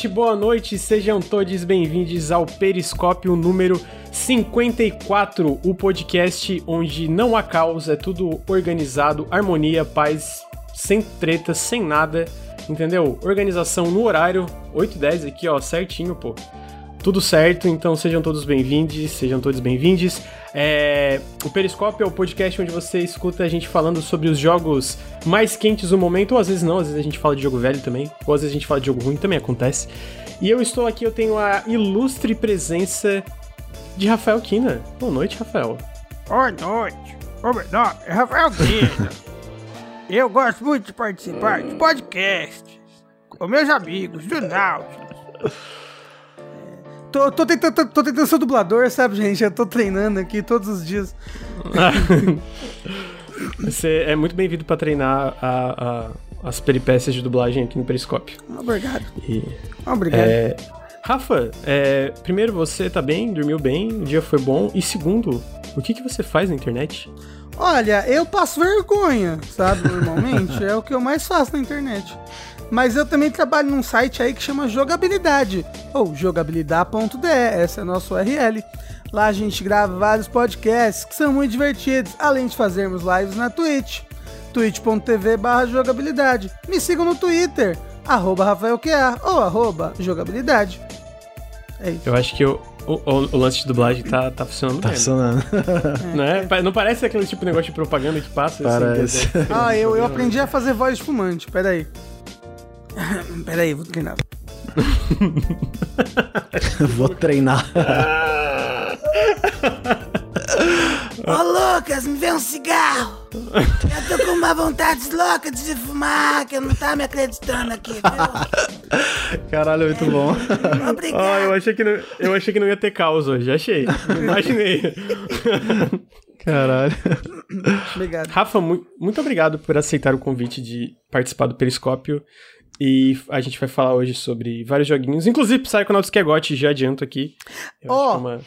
noite, boa noite, sejam todos bem-vindos ao Periscópio número 54, o podcast onde não há caos, é tudo organizado, harmonia, paz, sem treta, sem nada, entendeu? Organização no horário, 8 e 10 aqui, ó, certinho, pô. Tudo certo, então sejam todos bem-vindos, sejam todos bem-vindos. É, o Periscópio é o podcast onde você escuta a gente falando sobre os jogos mais quentes do momento, ou às vezes não, às vezes a gente fala de jogo velho também, ou às vezes a gente fala de jogo ruim, também acontece. E eu estou aqui, eu tenho a ilustre presença de Rafael Kina. Boa noite, Rafael. Boa noite. Nome é Rafael Kina. eu gosto muito de participar de podcasts com meus amigos do Nautilus. Tô, tô, tentando, tô tentando ser dublador, sabe, gente? Eu tô treinando aqui todos os dias. Você é muito bem-vindo pra treinar a, a, as peripécias de dublagem aqui no Periscópio. Obrigado. E, Obrigado. é, Rafa, é, primeiro, você tá bem? Dormiu bem? O dia foi bom? E segundo, o que, que você faz na internet? Olha, eu passo vergonha, sabe? Normalmente. é o que eu mais faço na internet. Mas eu também trabalho num site aí que chama Jogabilidade, ou jogabilidade.de, essa é a nossa URL. Lá a gente grava vários podcasts que são muito divertidos, além de fazermos lives na Twitch, twitch.tv barra jogabilidade. Me sigam no Twitter, arroba RafaelQA ou arroba jogabilidade. É isso. Eu acho que o, o, o lance de dublagem tá, tá funcionando Tá mesmo, funcionando. né? Não parece aquele tipo de negócio de propaganda que passa? assim, Parece. que é- Ah, eu, eu aprendi a fazer voz de fumante, peraí. Peraí, vou treinar. Vou treinar. Ô Lucas, me vê um cigarro! Eu tô com uma vontade louca de fumar, que eu não tá me acreditando aqui, viu? Caralho, muito bom. Obrigado. Ah, eu achei, que não, eu achei que não ia ter caos hoje, achei. Imaginei. Caralho. Obrigado. Rafa, mu- muito obrigado por aceitar o convite de participar do Periscópio. E a gente vai falar hoje sobre vários joguinhos, inclusive Psychonauts que é GOT, já adianto aqui. Eu acho que é uma-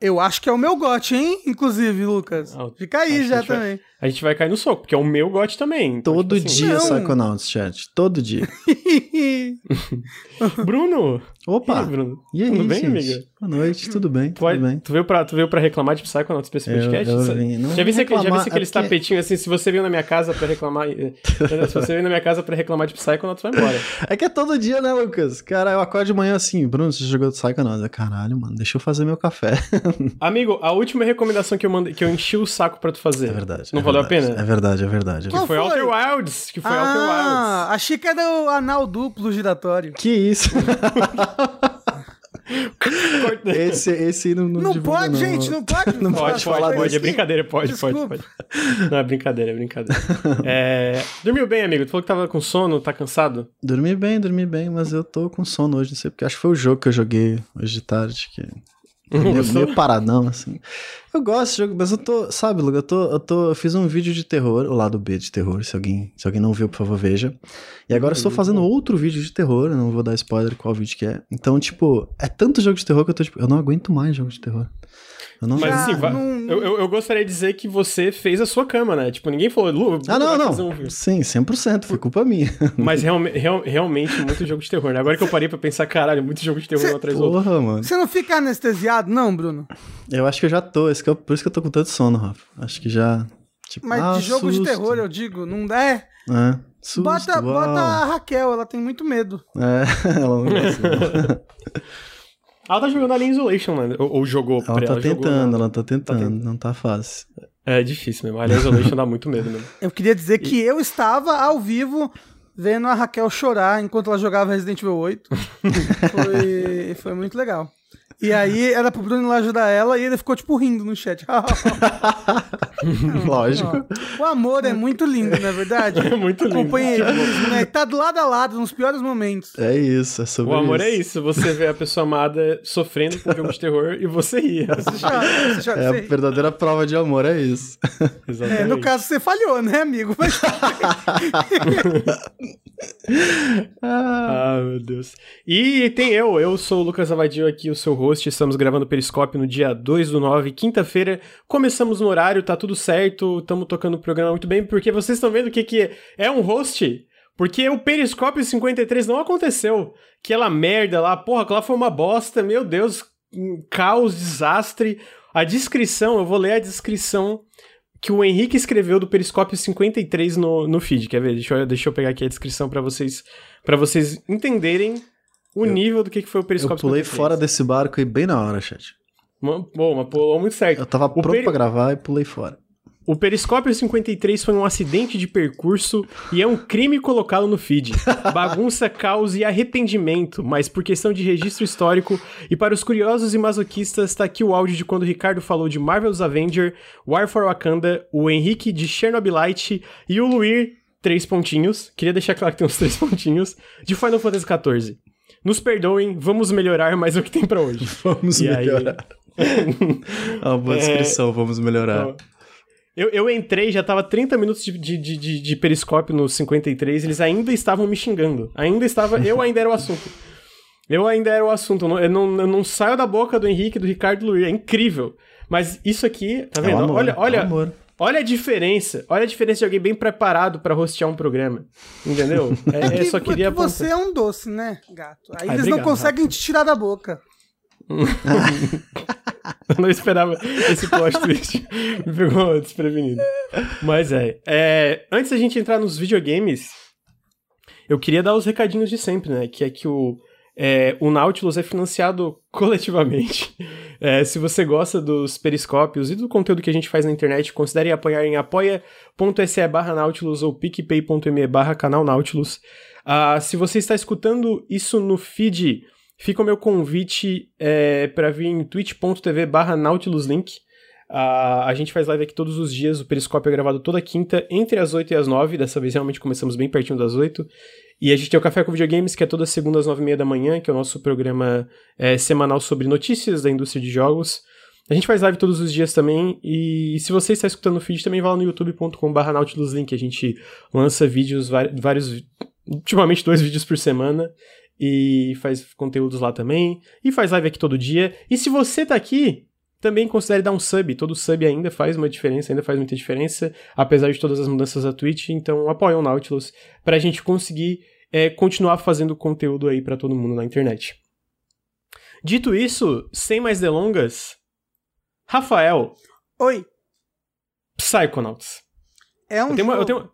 Eu acho que é o meu gote, hein? Inclusive, Lucas. Ah, Fica aí já vai- também. A gente vai cair no soco, porque é o meu GOT também. Então, Todo tipo assim, dia, Não. Psychonauts, chat. Todo dia. Bruno! E Opa! aí, Bruno? E aí, Tudo bem, gente? amiga? Boa noite, tudo bem? Pode- Tudo bem. Tu, veio pra, tu veio pra reclamar de Psychonauts pra esse Eu- podcast? eu Sa- vim- não já vi se já vi reclamar, se aqueles é porque- tapetinhos assim, se você veio na minha casa pra reclamar. eh, se você veio na minha casa pra reclamar de Psychonauts, vai embora. É que é todo dia, né, Lucas? Cara, eu acordo de manhã assim, Bruno, você jogou Psychonauts? Eu, Caralho, mano, deixa eu fazer meu café. Amigo, a última recomendação que eu mandei, que eu enchi o saco pra tu fazer. É verdade. Não é valeu a pena? É verdade, é verdade. Qual Foi foi? Outer Wilds, que foi Outer Wilds. ah, achei que era o anal duplo giratório. Que isso? esse, esse não, não, Não divulga, pode, não. gente, não pode. Não Pode, pode pode, falar pode. disso. É brincadeira, pode, pode, Desculpa. pode. Não, é brincadeira, é brincadeira. É, Dormiu bem, amigo? Tu falou que tava com sono, tá cansado? Dormi bem, dormi bem, mas eu tô com sono hoje, não sei porque. Acho que foi o jogo que eu joguei hoje de tarde, que. Meio, meio paradão, assim. Eu gosto desse jogo, mas eu tô, sabe, Luga, eu tô, eu tô. Eu fiz um vídeo de terror, o lado B de terror, se alguém, se alguém não viu, por favor, veja. E agora eu estou fazendo outro vídeo de terror, eu não vou dar spoiler qual vídeo que é. Então, tipo, é tanto jogo de terror que eu tô, tipo, eu não aguento mais jogo de terror. Eu não Mas Já assim, va- não- eu, eu, eu gostaria de dizer que você fez a sua cama, né? Tipo, ninguém falou, Lu, Ah, não, não. um. Sim, 100%, foi culpa minha. Mas realme- real- realmente muito jogo de terror, né? Agora que eu parei pra pensar, caralho, muito jogo de terror um atrás do outro. Porra, mano. Você não fica anestesiado, não, Bruno? Eu acho que eu já tô, esse que é o- por isso que eu tô com tanto sono, Rafa. Acho que já. Tipo, Mas ah, de jogo de susto. terror, eu digo, não dá. É. É, susto, Bota, uau. bota a Raquel, ela tem muito medo. É, ela não gosta. Ela tá jogando Alien Isolation, né? Ou, ou jogou. Ela tá jogou, tentando, né? ela tá tentando, tentando. não tá fácil. É difícil mesmo. Alien Isolation dá muito medo mesmo. Eu queria dizer que eu estava ao vivo vendo a Raquel chorar enquanto ela jogava Resident Evil 8. foi, foi muito legal. E aí era pro Bruno ir lá ajudar ela e ele ficou tipo rindo no chat. Lógico. o amor é muito lindo, não é verdade? É muito lindo. Companheirismo, né? Tá do lado a lado nos piores momentos. É isso, é sobre O amor isso. é isso. Você vê a pessoa amada sofrendo com um jogo de terror e você ri. Você chora, você chora, É a você- verdadeira prova de amor, é isso. Exatamente. É, no caso você falhou, né, amigo? Mas Ah, meu Deus. E tem eu, eu sou o Lucas Avadio aqui, o seu host. Estamos gravando o Periscópio no dia 2 do 9, quinta-feira. Começamos no horário, tá tudo certo, estamos tocando o programa muito bem, porque vocês estão vendo o que, que é um host? Porque o Periscópio 53 não aconteceu. Aquela merda lá, porra, aquela foi uma bosta, meu Deus, um caos, desastre. A descrição, eu vou ler a descrição que o Henrique escreveu do Periscópio 53 no, no feed. Quer ver? Deixa eu, deixa eu pegar aqui a descrição para vocês para vocês entenderem o Eu- nível do que, que foi o Eu Periscópio pulei 53. fora desse barco aí bem na hora, chat. Bom, mas pulou muito certo. Eu tava pronto peri- pra gravar e pulei fora. O Periscópio 53 foi um acidente de percurso e é um crime colocá-lo no feed. Bagunça, caos e arrependimento, mas por questão de registro histórico e para os curiosos e masoquistas, tá aqui o áudio de quando o Ricardo falou de Marvel's Avenger, War for Wakanda, o Henrique de Chernobylite e o Luir, três pontinhos, queria deixar claro que tem uns três pontinhos, de Final Fantasy XIV. Nos perdoem, vamos melhorar mais o que tem pra hoje. Vamos E aí- melhorar. É uma boa É, descrição, vamos melhorar. Eu, eu entrei, já tava 30 minutos de, de, de, de- periscópio no 53, eles ainda estavam me xingando. Ainda estava. Eu ainda era o assunto. Eu ainda era o assunto. Eu não, eu não, eu não saio da boca do Henrique, do Ricardo e do Luiz. É incrível. Mas isso aqui, tá É vendo? um amor, olha, é um olha, a diferença. Olha a diferença de alguém bem preparado pra hostear um programa. Entendeu? É, é, só que, queria que você é um doce, né, gato? Aí Ai, eles obrigado, não conseguem te tirar da boca. Eu não esperava esse plot twist. Me pegou desprevenido. Mas é, é. Antes da gente entrar nos videogames, eu queria dar os recadinhos de sempre, né? Que é que o, é, o Nautilus é financiado coletivamente. É, se você gosta dos periscópios e do conteúdo que a gente faz na internet, considere apoiar em apoia.se barra Nautilus ou picpay.me barra canal Nautilus. Ah, se você está escutando isso no feed, fica o meu convite é, para vir em twitch.tv barra nautiluslink. Ah, a gente faz live aqui todos os dias, o Periscópio é gravado toda quinta, entre as 8 e as 9, dessa vez realmente começamos bem pertinho das 8. E a gente tem o Café com Videogames, que é toda segunda às 9 e meia da manhã, que é o nosso programa é, semanal sobre notícias da indústria de jogos. A gente faz live todos os dias também, e se você está escutando o feed, também vai lá no youtube.com.br nautiluslink, a gente lança vídeos, vários, ultimamente dois vídeos por semana, e faz conteúdos lá também, e faz live aqui todo dia. E se você tá aqui, também considere dar um sub, todo sub ainda faz uma diferença, ainda faz muita diferença, apesar de todas as mudanças da Twitch, então apoia o Nautilus pra gente conseguir é, continuar fazendo conteúdo aí pra todo mundo na internet. Dito isso, sem mais delongas, Rafael, Oi, Psychonauts. é um Eu tenho, uma, eu tenho-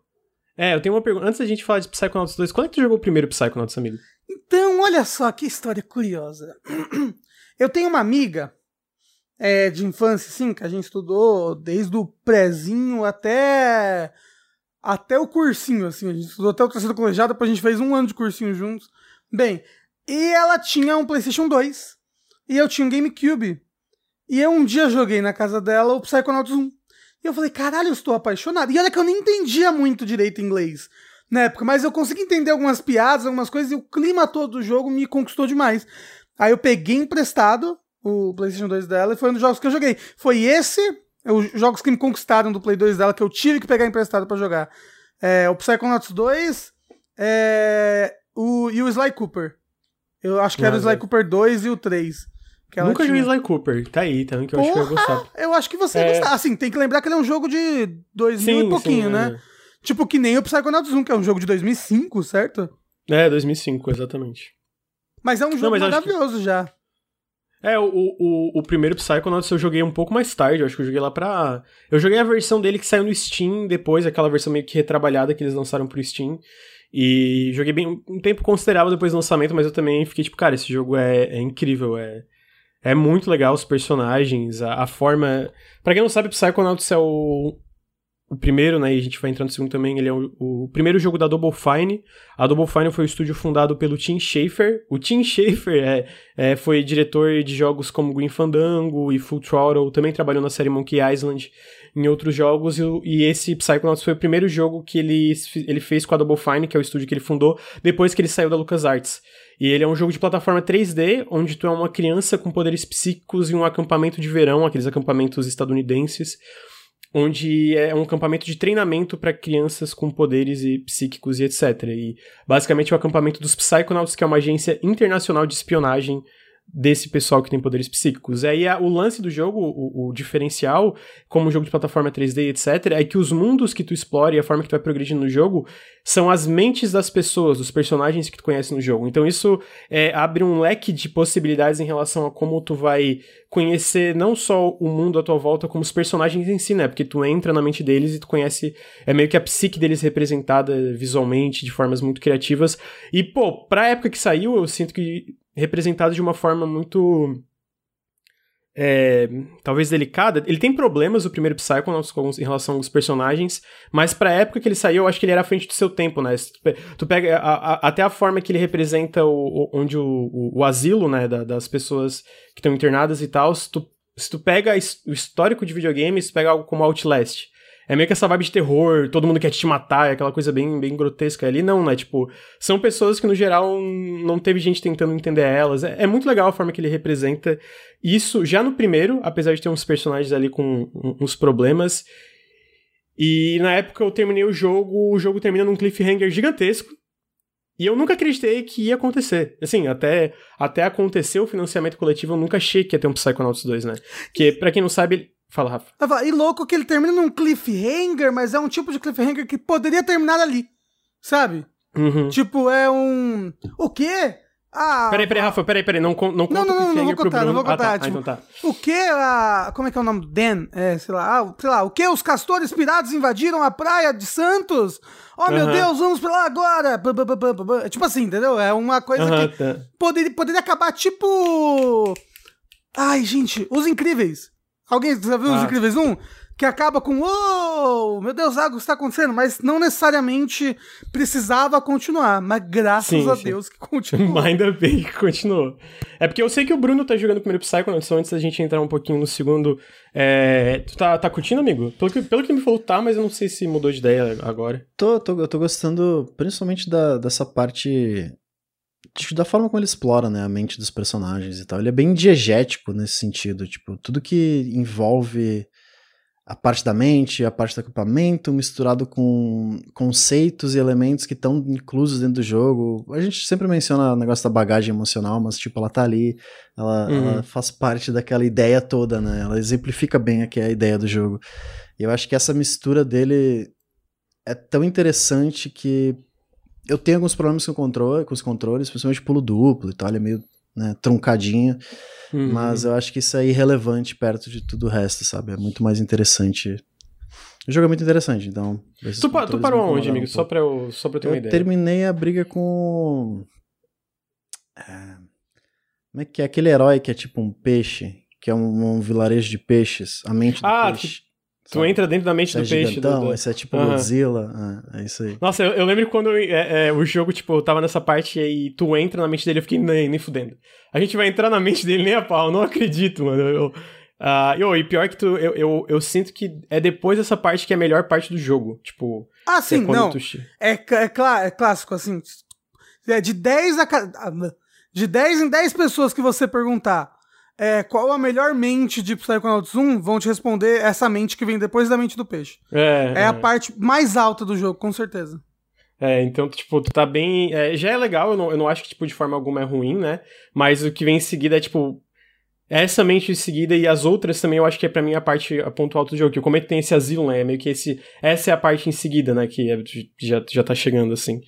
é, eu tenho uma pergunta. Antes da gente falar de Psychonauts 2, quando é que tu jogou o primeiro Psychonauts, amigo? Então, olha só que história curiosa. Eu tenho uma amiga é, de infância, assim, que a gente estudou desde o prezinho até até o cursinho, assim. A gente estudou até o terceiro colegiado, depois a gente fez um ano de cursinho juntos. Bem, e ela tinha um PlayStation 2 e eu tinha um GameCube. E eu um dia joguei na casa dela o Psychonauts 1. E eu falei, caralho, eu estou apaixonado. E olha que eu nem entendia muito direito inglês na época, mas eu consegui entender algumas piadas, algumas coisas, e o clima todo do jogo me conquistou demais. Aí eu peguei emprestado o PlayStation 2 dela e foi um dos jogos que eu joguei. Foi esse, os jogos que me conquistaram do Play 2 dela, que eu tive que pegar emprestado pra jogar. É, o Psychonauts 2 é, o, e o Sly Cooper. Eu acho que era o Sly Cooper 2 e o 3. que ela Nunca joguei. Sly Cooper. Tá aí, tá vendo que eu acho que eu ia gostar. Eu acho que você ia É. gostar. Assim, tem que lembrar que ele é um jogo de 2000 e pouquinho, né? Tipo que nem o Psychonauts 1, que é um jogo de 2005, certo? É, 2005, exatamente. Mas é um jogo mas acho que- maravilhoso já. É, o, o, o primeiro Psychonauts eu joguei um pouco mais tarde, eu acho que eu joguei lá pra... Eu joguei a versão dele que saiu no Steam depois, aquela versão meio que retrabalhada que eles lançaram pro Steam. E joguei bem um tempo considerável depois do lançamento, mas eu também fiquei tipo, cara, esse jogo é, é incrível, é... É muito legal os personagens, a, a forma... Pra quem não sabe, Psychonauts é o, o primeiro, né, e a gente vai entrar no segundo também, ele é o, o primeiro jogo da Double Fine. A Double Fine foi o estúdio fundado pelo Tim Schafer. O Tim Schafer é, é, foi diretor de jogos como Green Fandango e Full Throttle, também trabalhou na série Monkey Island em outros jogos, e, e esse Psychonauts foi o primeiro jogo que ele, ele fez com a Double Fine, que é o estúdio que ele fundou, depois que ele saiu da LucasArts. E ele é um jogo de plataforma 3D, onde tu é uma criança com poderes psíquicos em um acampamento de verão, aqueles acampamentos estadunidenses, onde é um acampamento de treinamento para crianças com poderes e psíquicos e etc. E basicamente é o acampamento dos Psychonauts, que é uma agência internacional de espionagem desse pessoal que tem poderes psíquicos. Aí a, o lance do jogo, o, o, diferencial, como jogo de plataforma 3D, etc., é que os mundos que tu explora e a forma que tu vai progredindo no jogo são as mentes das pessoas, dos personagens que tu conhece no jogo. Então isso é, abre um leque de possibilidades em relação a como tu vai conhecer não só o mundo à tua volta, como os personagens em si, né? Porque tu entra na mente deles e tu conhece, é meio que a psique deles representada visualmente, de formas muito criativas. E, pô, pra época que saiu, eu sinto que representado de uma forma muito. É, talvez delicada. Ele tem problemas, o primeiro Psychonauts, em relação aos personagens, mas pra época que ele saiu, eu acho que ele era à frente do seu tempo, né? Tu pega a, a, até a forma que ele representa o, o onde o, o, o, asilo, né, da, das pessoas que estão internadas e tal, se tu, se tu pega o histórico de videogames, pega algo como Outlast, é meio que essa vibe de terror, todo mundo quer te matar, é aquela coisa bem, bem grotesca. Ali não, né? Tipo, são pessoas que no geral não teve gente tentando entender elas. É, é muito legal a forma que ele representa isso já no primeiro, apesar de ter uns personagens ali com uns problemas. E na época eu terminei o jogo, o jogo termina num cliffhanger gigantesco. E eu nunca acreditei que ia acontecer. Assim, até, até acontecer o financiamento coletivo, eu nunca achei que ia ter um Psychonauts 2, né? Que, pra quem não sabe, Fala, Rafa. E louco que ele termina num cliffhanger, mas é um tipo de cliffhanger que poderia terminar ali. Sabe? Uhum. Tipo, é um. O quê? Ah. Peraí, peraí, Rafa, peraí, peraí. Não, não, não conta não, não, não, não vou contar, não vou contar. Ah, tá. tipo, ah, então tá. O que a. Como é que é o nome do Dan? É, sei lá, ah, sei lá, o que os castores pirados invadiram a praia de Santos? Oh, meu uhum. Deus, vamos pra lá agora! Tipo assim, entendeu? É uma coisa uhum, que tá. poderia, poderia acabar tipo. Ai, gente, os incríveis. Alguém já viu ah. Os Incríveis 1? Que acaba com, oh, meu Deus, algo está acontecendo, mas não necessariamente precisava continuar, mas graças sim, a sim. Deus que continuou. Ainda bem que continuou. É porque eu sei que o Bruno tá jogando o primeiro Psychonauts, então antes da gente entrar um pouquinho no segundo, é... tu tá, tá curtindo, amigo? Pelo que, pelo que me falou, tá, mas eu não sei se mudou de ideia agora. Tô, tô, eu tô gostando principalmente da, dessa parte da forma como ele explora, né, a mente dos personagens e tal. Ele é bem diegético nesse sentido, tipo, tudo que envolve a parte da mente, a parte do equipamento, misturado com conceitos e elementos que estão inclusos dentro do jogo. A gente sempre menciona o negócio da bagagem emocional, mas, tipo, ela tá ali, ela, uhum. ela faz parte daquela ideia toda, né? Ela exemplifica bem aqui a ideia do jogo. E eu acho que essa mistura dele é tão interessante que eu tenho alguns problemas com, controle, com os controles, principalmente pulo duplo e tal, ele é meio né, truncadinho. Uhum. Mas eu acho que isso é irrelevante perto de tudo o resto, sabe? É muito mais interessante. O jogo é muito interessante, então. Tu, pa tu parou onde, amigo? Um só, pra eu, só pra eu ter eu uma ideia. terminei a briga com. É... Como é que é? Aquele herói que é tipo um peixe, que é um, um vilarejo de peixes, a mente do ah, peixe. Tu entra dentro da mente é do peixe. Do, do... Esse é tipo uhum. Godzilla. Ah, é isso aí. Nossa, eu, eu lembro quando é, é, o jogo, tipo, eu tava nessa parte e aí tu entra na mente dele, eu fiquei nem, nem fudendo. A gente vai entrar na mente dele nem a pau, eu não acredito, mano. Eu, uh, eu, e pior que tu, eu, eu, eu, sinto que é depois dessa parte que é a melhor parte do jogo. Tipo. Ah, é sim, não. Tu... É, é, clá, é clássico, assim. É de 10 a. De 10 em 10 pessoas que você perguntar é, qual a melhor mente de Psychonauts 1, vão te responder essa mente que vem depois da mente do peixe. É, é, é. a parte mais alta do jogo, com certeza. É, então, tipo, tu tá bem. É, já é legal, eu não, eu não acho que, tipo, de forma alguma é ruim, né? Mas o que vem em seguida é, tipo. Essa mente em seguida e as outras também eu acho que é para mim a parte, a ponto alto do jogo. Que eu comento tem esse asilo, né? É meio que esse. Essa é a parte em seguida, né? Que é, já, já tá chegando, assim.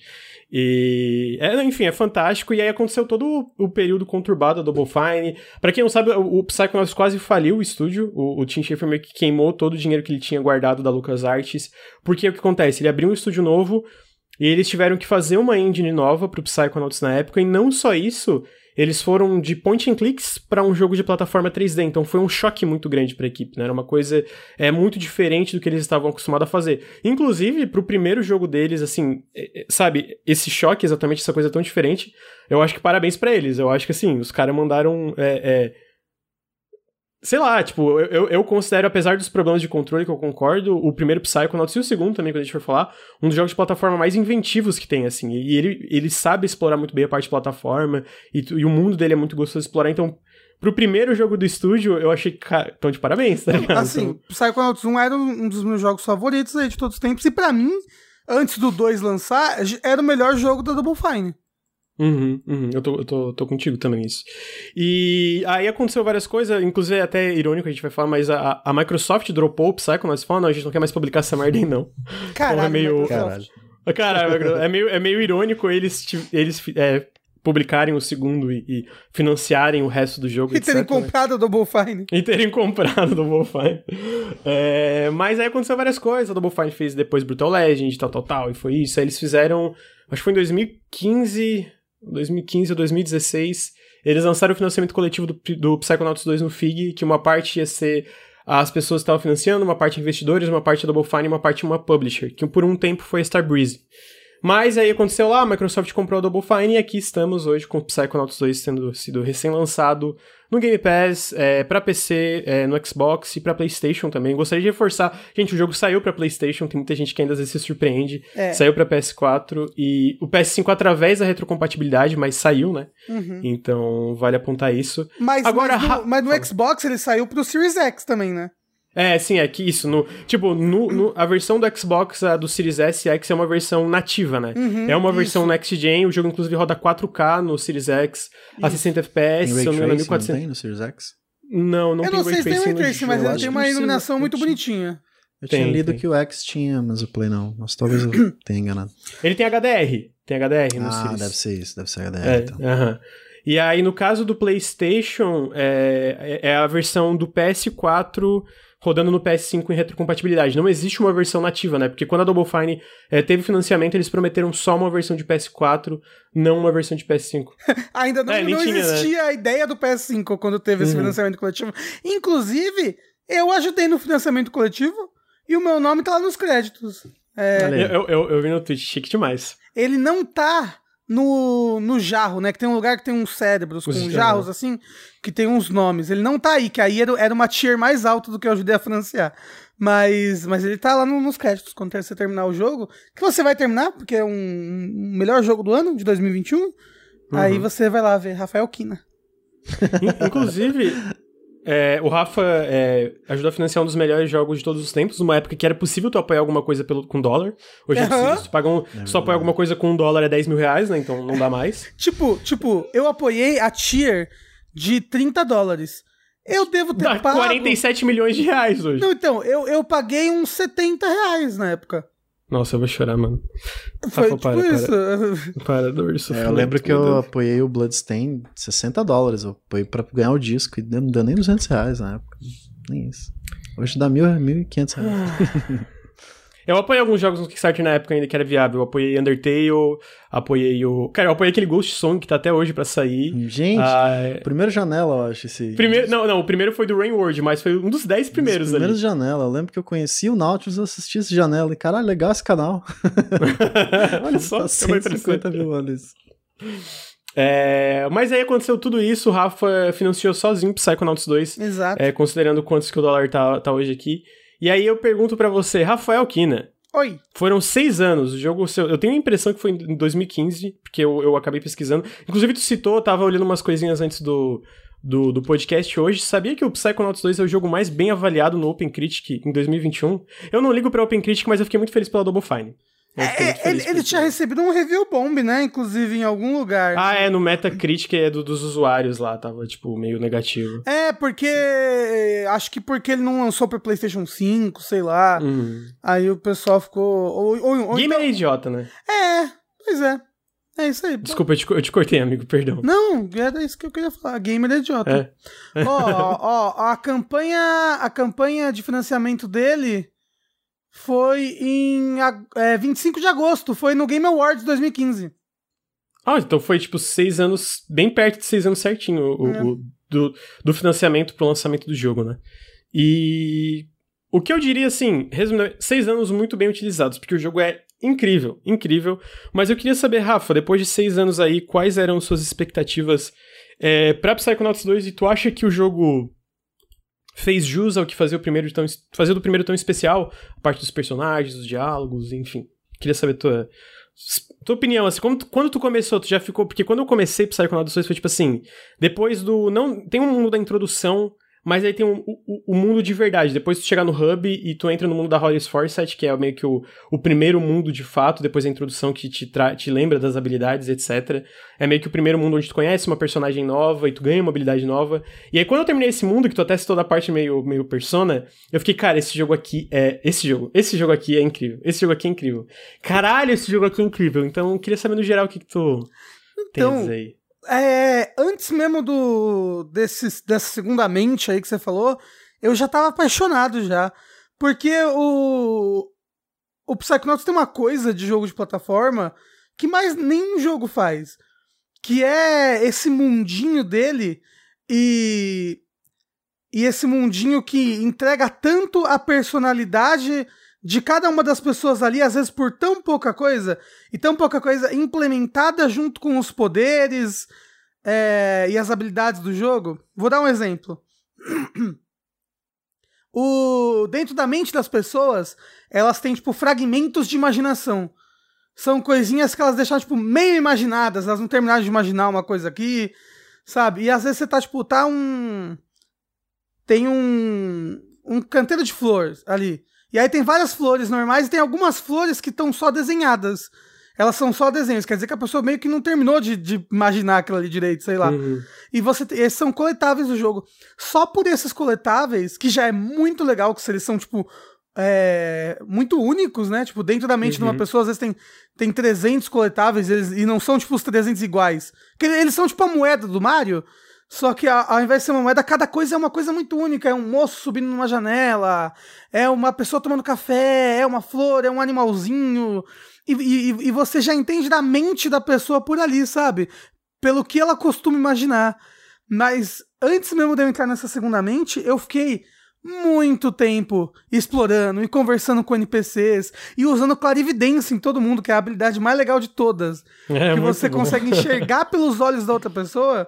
E, é, enfim, é fantástico. E aí aconteceu todo o período conturbado da Double Fine. Pra quem não sabe, o, o Psychonauts quase faliu o estúdio. O, o Tim Schafer meio que queimou todo o dinheiro que ele tinha guardado da LucasArts. Porque o que acontece? Ele abriu um estúdio novo e eles tiveram que fazer uma engine nova pro Psychonauts na época. E não só isso, eles foram de point and clicks para um jogo de plataforma 3D, então foi um choque muito grande para a equipe, né? Era uma coisa é muito diferente do que eles estavam acostumados a fazer. Inclusive, pro primeiro jogo deles, assim, é, é, sabe, esse choque, exatamente essa coisa tão diferente, eu acho que parabéns para eles. Eu acho que assim, os caras mandaram é, é, Sei lá, tipo, eu, eu considero, apesar dos problemas de controle que eu concordo, o primeiro Psychonauts e o segundo também, quando a gente for falar, um dos jogos de plataforma mais inventivos que tem, assim. E ele, ele sabe explorar muito bem a parte de plataforma, e, e o mundo dele é muito gostoso de explorar, então pro primeiro jogo do estúdio, eu achei que. Então, de parabéns, tá ligado? Assim, então... Psychonauts 1 era um dos meus jogos favoritos aí de todos os tempos, e para mim, antes do 2 lançar, era o melhor jogo da Double Fine. Uhum, uhum. Eu, tô, eu tô, tô contigo também nisso. E aí aconteceu várias coisas, inclusive é até irônico a gente vai falar, mas a, a Microsoft dropou o Psychonauts e falou, não, a gente não quer mais publicar essa merda aí não. Caralho, Então é meio-. Caralho. Caralho, é meio, é meio irônico eles, eles é, publicarem o segundo e, e financiarem o resto do jogo, E terem etc, né? comprado o Double Fine. E terem comprado o Double Fine. É, mas aí aconteceu várias coisas. A Double Fine fez depois Brutal Legend, tal, tal, tal. E foi isso. Aí eles fizeram. Acho que foi em 2015. 2015 ou 2016. Eles lançaram o financiamento coletivo do, do Psychonauts 2 no FIG, que uma parte ia ser as pessoas que estavam financiando, uma parte investidores, uma parte Double Fine e uma parte uma publisher, que por um tempo foi a Starbreeze. Mas aí aconteceu lá, a Microsoft comprou a Double Fine e aqui estamos hoje com o Psychonauts 2 tendo sido recém-lançado no Game Pass, é, para PC, é, no Xbox e pra PlayStation também. Gostaria de reforçar, gente, o jogo saiu pra PlayStation, tem muita gente que ainda às vezes se surpreende. É. Saiu pra PS4 e o PS5 através da retrocompatibilidade, mas saiu, né? Uhum. Então vale apontar isso. Mas, Agora, mas, no, mas no. Xbox ele saiu pro Series X também, né? É, sim, é que isso, no, tipo, no, no- a versão do Xbox, a do Series S e X é uma versão nativa, né? Uhum, é uma versão isso. Next Gen, o jogo inclusive roda 4K no Series X, a 60 FPS, Tem se eu não me engano, Tracing, não 1400. tem no Series X? Não, não eu tem não sei se tem Ray no Tracing, mas ele tem uma precisa, iluminação muito bonitinha. Eu Tem, tinha lido tem. que o X tinha, mas o Play não. Mas talvez eu tenha enganado. Ele tem HDR, tem HDR no ah, Series. deve ser isso, deve ser HDR, É, então. aham. E aí, no caso do PlayStation, é, é a versão do PS4 rodando no PS5 em retrocompatibilidade. Não existe uma versão nativa, né? Porque quando a Double Fine é, teve financiamento, eles prometeram só uma versão de PS4, não uma versão de PS5. Ainda não, É, não tinha, né? existia a ideia do PS5 quando teve esse Uhum. financiamento coletivo. Inclusive, eu ajudei no financiamento coletivo e o meu nome tá lá nos créditos. É, eu, eu, eu vi no Twitch, chique demais. ele não tá no, no jarro, né? Que tem um lugar que tem uns cérebros Os com jarros. assim, que tem uns nomes. Ele não tá aí, que aí era, era uma tier mais alta do que eu ajudei a financiar. Mas, mas ele tá lá no- nos créditos quando você terminar o jogo. Que você vai terminar, porque é um, um melhor jogo do ano, de 2021. Aí você vai lá ver Rafael Kina. In- Inclusive, é, o Rafa é, ajudou a financiar um dos melhores jogos de todos os tempos, numa época que era possível tu apoiar alguma coisa pelo, com dólar. Hoje é Aham. possível. Se tu, paga um, se tu apoia alguma coisa com um dólar é 10 mil reais, né? Então não dá mais. Tipo, tipo, eu apoiei a tier de 30 dólares. Eu devo ter Dá pago... 47 milhões de reais hoje. Não, então, eu, eu paguei uns 70 reais na época. Nossa, eu vou chorar, mano. Foi Rafa, tipo para, para. isso. Para, dor, É, eu lembro que eu Deus. apoiei o Bloodstain 60 dólares. Eu apoiei pra ganhar o disco e não deu nem 200 reais na época. Nem isso. Hoje dá mil, 1.500 reais. Eu apoiei alguns jogos no Kickstarter na época ainda que era viável. Eu apoiei Undertale, apoiei o. Cara, eu apoiei aquele Ghost Song que tá até hoje pra sair. Gente, Ah, é- primeiro janela, eu acho, esse... Primeiro, não, não, o primeiro foi do Rain World, mas foi um dos 10 primeiros Os primeiros ali. janela. Eu lembro que eu conheci o Nautilus, eu assisti esse janela. E caralho, legal esse canal. Olha só, tá ficou 150 interessante. mil olhos. É, mas aí aconteceu tudo isso, o Rafa financiou sozinho Psychonauts 2, Exato. é, considerando quantos que o dólar tá, tá hoje aqui. E aí eu pergunto pra você, Rafael Kina, Oi. foram seis anos, o jogo, seu- eu tenho a impressão que foi em 2015, porque eu, eu acabei pesquisando. Inclusive tu citou, eu tava olhando umas coisinhas antes do, do, do podcast hoje, sabia que o Psychonauts 2 é o jogo mais bem avaliado no OpenCritic em 2021? Eu não ligo pra OpenCritic, mas eu fiquei muito feliz pela Double Fine. É, ele, ele tinha recebido um review bomb, né? Inclusive em algum lugar. Ah, é, no Metacritic é do, dos usuários lá, tava, tipo, meio negativo. É, porque. Acho que porque ele não lançou pra PlayStation 5, sei lá. Hum. Aí o pessoal ficou. Ou, ou, ou Gamer então- é idiota, né? É, pois é. É isso aí. Desculpa, eu te, eu te cortei, amigo, perdão. Não, era isso que eu queria falar. Gamer é idiota. É. Ó, ó, a campanha, a campanha de financiamento dele foi em é, 25 de agosto, foi no Game Awards 2015. Ah, então foi, tipo, seis anos, bem perto de seis anos certinho o, É. o- do, do financiamento pro lançamento do jogo, né? E o que eu diria, assim, resumindo, seis anos muito bem utilizados, porque o jogo é incrível, incrível. Mas eu queria saber, Rafa, depois de seis anos aí, quais eram suas expectativas é, pra Psychonauts 2 e tu acha que o jogo fez jus ao que fazia o primeiro tão, fazia do primeiro tão especial, a parte dos personagens, os diálogos, enfim. Queria saber tua tua opinião, assim, quando, tu- quando tu começou, tu já ficou. Porque quando eu comecei Psychonauts 2 foi tipo assim. Depois do. não Tem um mundo da introdução, mas aí tem um, o, o, mundo de verdade. Depois tu chegar no hub e tu entra no mundo da Hollis Foresight, que é meio que o, o primeiro mundo de fato, depois a introdução que te, te lembra das habilidades, etc. É meio que o primeiro mundo onde tu conhece uma personagem nova e tu ganha uma habilidade nova. E aí quando eu terminei esse mundo, que tu até citou da parte meio, meio persona, eu fiquei, cara, esse jogo aqui é. Esse jogo, esse jogo aqui é incrível. Esse jogo aqui é incrível. Caralho, esse jogo aqui é incrível. Então eu queria saber no geral o que, que tu então, a dizer aí. É, antes mesmo do desse, dessa segunda mente aí que você falou, eu já tava apaixonado já. Porque o. O Psychonauts tem uma coisa de jogo de plataforma que mais nenhum jogo faz. Que é esse mundinho dele e. E esse mundinho que entrega tanto a personalidade de cada uma das pessoas ali, às vezes por tão pouca coisa, e tão pouca coisa implementada junto com os poderes é, e as habilidades do jogo. Vou dar um exemplo. o dentro da mente das pessoas, elas têm tipo fragmentos de imaginação. São coisinhas que elas deixam tipo meio imaginadas, elas não terminaram de imaginar uma coisa aqui, sabe? E às vezes você tá tipo tá um tem um um canteiro de flores ali. E aí tem várias flores normais e tem algumas flores que estão só desenhadas. Elas são só desenhos, quer dizer que a pessoa meio que não terminou de, de imaginar aquilo ali direito, sei lá. Uhum. E você esses são coletáveis do jogo. Só por esses coletáveis, que já é muito legal, que eles são, tipo, é, muito únicos, né? Tipo, dentro da mente uhum. de uma uhum. pessoa, às vezes tem, tem 300 coletáveis eles, e não são, tipo, os 300 iguais. Porque eles são, tipo, a moeda do Mario, só que ao invés de ser uma moeda, cada coisa é uma coisa muito única. É um moço subindo numa janela, é uma pessoa tomando café, é uma flor, é um animalzinho. E, e, e você já entende da mente da pessoa por ali, sabe? Pelo que ela costuma imaginar. Mas antes mesmo de eu entrar nessa segunda mente, eu fiquei muito tempo explorando e conversando com NPCs e usando clarividência em todo mundo, que é a habilidade mais legal de todas. É, que você bom. consegue enxergar pelos olhos da outra pessoa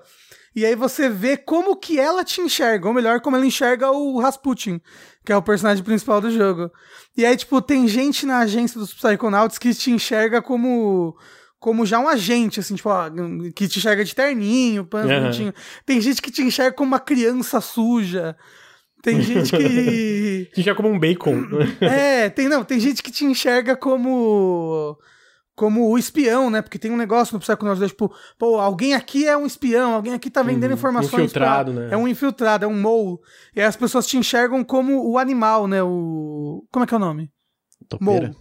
e aí você vê como que ela te enxerga, ou melhor, como ela enxerga o Rasputin, que é o personagem principal do jogo. E aí, tipo, tem gente na agência dos Psychonauts que te enxerga como como já um agente, assim, tipo, ó, que te enxerga de terninho, pano uhum. Tem gente que te enxerga como uma criança suja. Tem gente que. te enxerga como um bacon. é, tem, não, tem gente que te enxerga como como o espião, né? Porque tem um negócio no Psychonauts 2, tipo, pô, alguém aqui é um espião, alguém aqui tá vendendo uhum. informações. Infiltrado, pra... né? É um infiltrado, é um mole. E aí as pessoas te enxergam como o animal, né? O. Como é que é o nome? Topeira. Mole.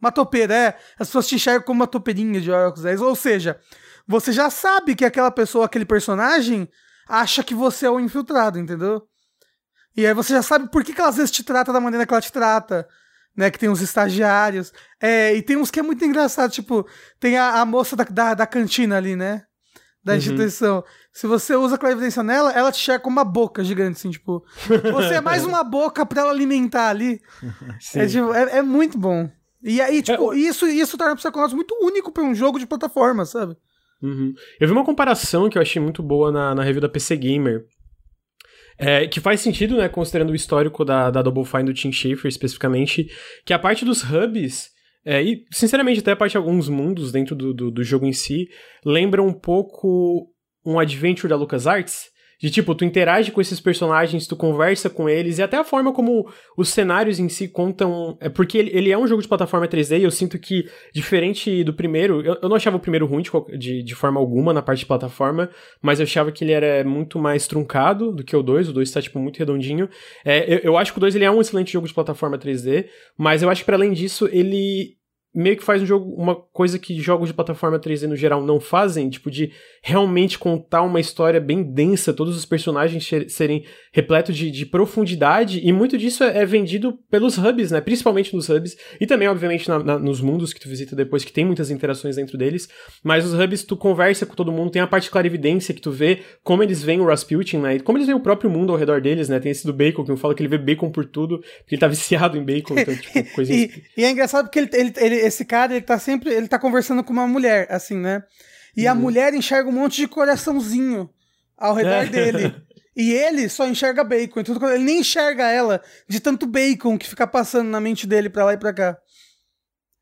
Uma topeira, é. As pessoas te enxergam como uma topeirinha de Oracles 10. Ou seja, você já sabe que aquela pessoa, aquele personagem, acha que você é o infiltrado, entendeu? E aí você já sabe por que, que ela às vezes te trata da maneira que ela te trata né? Que tem uns estagiários. É, e tem uns que é muito engraçado, tipo, tem a, a moça da, da, da, cantina ali, né? Da uhum. instituição. Se você usa clarividência nela, ela te chega com uma boca gigante, assim, tipo. Você é mais uma boca pra ela alimentar ali. É, tipo, é, é, muito bom. E aí, tipo, é, isso, isso torna o Psychonauts muito único pra um jogo de plataforma, sabe? Uhum. Eu vi uma comparação que eu achei muito boa na, na review da PC Gamer, é, que faz sentido, né, considerando o histórico da, da Double Fine do Tim Schafer especificamente, que a parte dos hubs, é, e sinceramente até a parte de alguns mundos dentro do, do, do jogo em si, lembra um pouco um adventure da LucasArts, de tipo, tu interage com esses personagens, tu conversa com eles, e até a forma como os cenários em si contam. É porque ele, ele é um jogo de plataforma 3D, e eu sinto que, diferente do primeiro, eu, eu não achava o primeiro ruim de, de, de, forma alguma na parte de plataforma, mas eu achava que ele era muito mais truncado do que o 2. O 2 tá, tipo, muito redondinho. É, eu, eu acho que o 2 ele é um excelente jogo de plataforma 3D, mas eu acho que, para além disso, ele meio que faz um jogo, uma coisa que jogos de plataforma 3D no geral não fazem, tipo, de realmente contar uma história bem densa, todos os personagens serem repletos de, de profundidade, e muito disso é, é, vendido pelos hubs, né? Principalmente nos hubs, e também, obviamente, na, na, nos mundos que tu visita depois, que tem muitas interações dentro deles, mas os hubs tu conversa com todo mundo, tem a parte clarividência que tu vê como eles veem o Rasputin, né? E como eles veem o próprio mundo ao redor deles, né? Tem esse do Bacon, que eu falo que ele vê Bacon por tudo, porque ele tá viciado em Bacon, então, tipo, coisinhas... e, e é engraçado porque ele, ele, ele esse cara, ele tá sempre, ele tá conversando com uma mulher, assim, né? E uhum. a mulher enxerga um monte de coraçãozinho ao redor é. dele. E ele só enxerga bacon. Então, ele nem enxerga ela de tanto bacon que fica passando na mente dele pra lá e pra cá.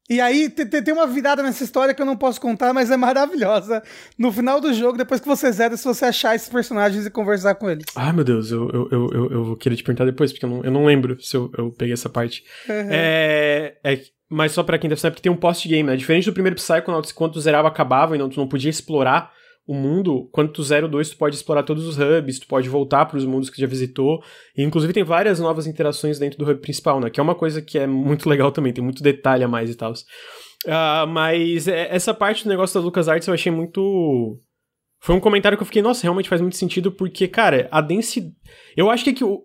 E aí te- te- tem uma virada nessa história que eu não posso contar, mas é maravilhosa. No final do jogo, depois que você zera, se você achar esses personagens e conversar com eles. Ah, meu Deus, eu, eu, eu, eu, vou querer te perguntar depois, porque eu não, eu não lembro se eu, eu peguei essa parte. É, é, mas só pra quem deve saber, porque tem um post-game, né? Diferente do primeiro Psychonauts, quando tu zerava, acabava e não, tu não podia explorar o mundo, quando tu zera o 2, tu pode explorar todos os hubs, tu pode voltar pros mundos que já visitou, e inclusive tem várias novas interações dentro do hub principal, né? Que é uma coisa que é muito legal também, tem muito detalhe a mais e tal. Ah, mas é, essa parte do negócio da LucasArts eu achei muito... Foi um comentário que eu fiquei, nossa, realmente faz muito sentido, porque, cara, a densidade... Eu acho que, é que o,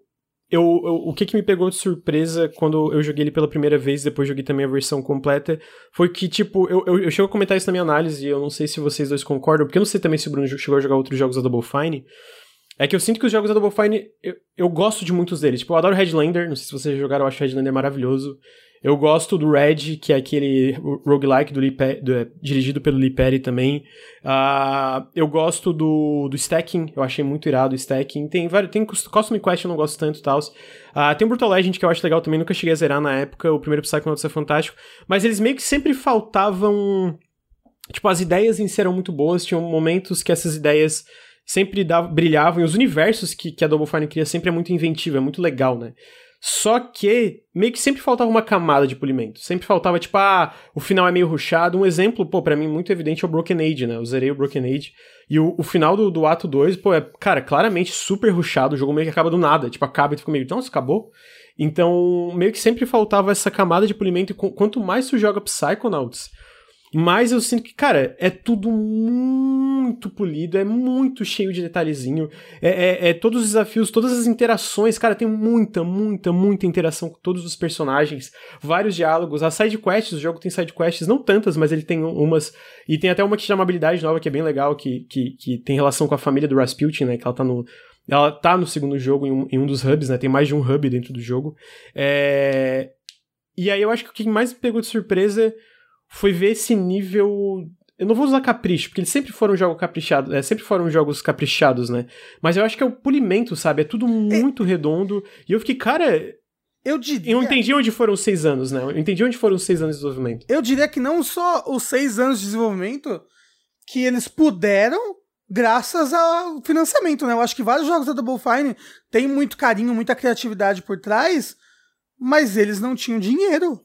eu, eu- o que, que me pegou de surpresa quando eu joguei ele pela primeira vez, depois joguei também a versão completa, foi que, tipo, eu, eu, eu chego a comentar isso na minha análise, eu não sei se vocês dois concordam, porque eu não sei também se o Bruno chegou a jogar outros jogos da Double Fine, é que eu sinto que os jogos da Double Fine, eu, eu gosto de muitos deles. Tipo, eu adoro Headlander, não sei se vocês jogaram, eu acho Headlander maravilhoso. Eu gosto do Red, que é aquele roguelike do Lee do- é, dirigido pelo Lee Perry também. Ah, eu gosto do, do Stacking, eu achei muito irado o Stacking. Tem vários, tem Custom Quest, eu não gosto tanto e tal. Ah, tem o Brutal Legend, que eu acho legal também, nunca cheguei a zerar na época. O primeiro Psychonauts é fantástico. Mas eles meio que sempre faltavam. Tipo, as ideias em si eram muito boas, tinham momentos que essas ideias sempre davam, brilhavam, e os universos que, que a Double Fine cria sempre é muito inventivo, é muito legal, né? Só que meio que sempre faltava uma camada de polimento. Sempre faltava, tipo, ah, o final é meio rushado. Um exemplo, pô, pra mim muito evidente é o Broken Age, né? Eu zerei o Broken Age. E o, o final do, do ato 2, pô, é, cara, claramente super rushado. O jogo meio que acaba do nada. Tipo, acaba e tu fica meio, nossa, acabou? Então, meio que sempre faltava essa camada de polimento. E qu- quanto mais tu joga Psychonauts, mais eu sinto que, cara, é tudo muito polido, é muito cheio de detalhezinho. É, é- é todos os desafios, todas as interações, cara, tem muita, muita, muita interação com todos os personagens, vários diálogos. As sidequests, o jogo tem sidequests, não tantas, mas ele tem umas. E tem até uma que chama habilidade nova, que é bem legal, que, que, que tem relação com a família do Rasputin, né? Que ela tá no. Ela tá no segundo jogo, em um, em um dos hubs, né? Tem mais de um hub dentro do jogo. É... E aí eu acho que o que mais me pegou de surpresa foi ver esse nível. Eu não vou usar capricho, porque eles sempre foram jogos caprichados, é, sempre foram jogos caprichados, né? Mas eu acho que é o polimento, sabe? É tudo muito redondo. E eu fiquei, cara, Eu diria. eu entendi onde foram os seis anos, né? Eu entendi onde foram os seis anos de desenvolvimento. Eu diria que não só os seis anos de desenvolvimento que eles puderam graças ao financiamento, né? Eu acho que vários jogos da Double Fine têm muito carinho, muita criatividade por trás, mas eles não tinham dinheiro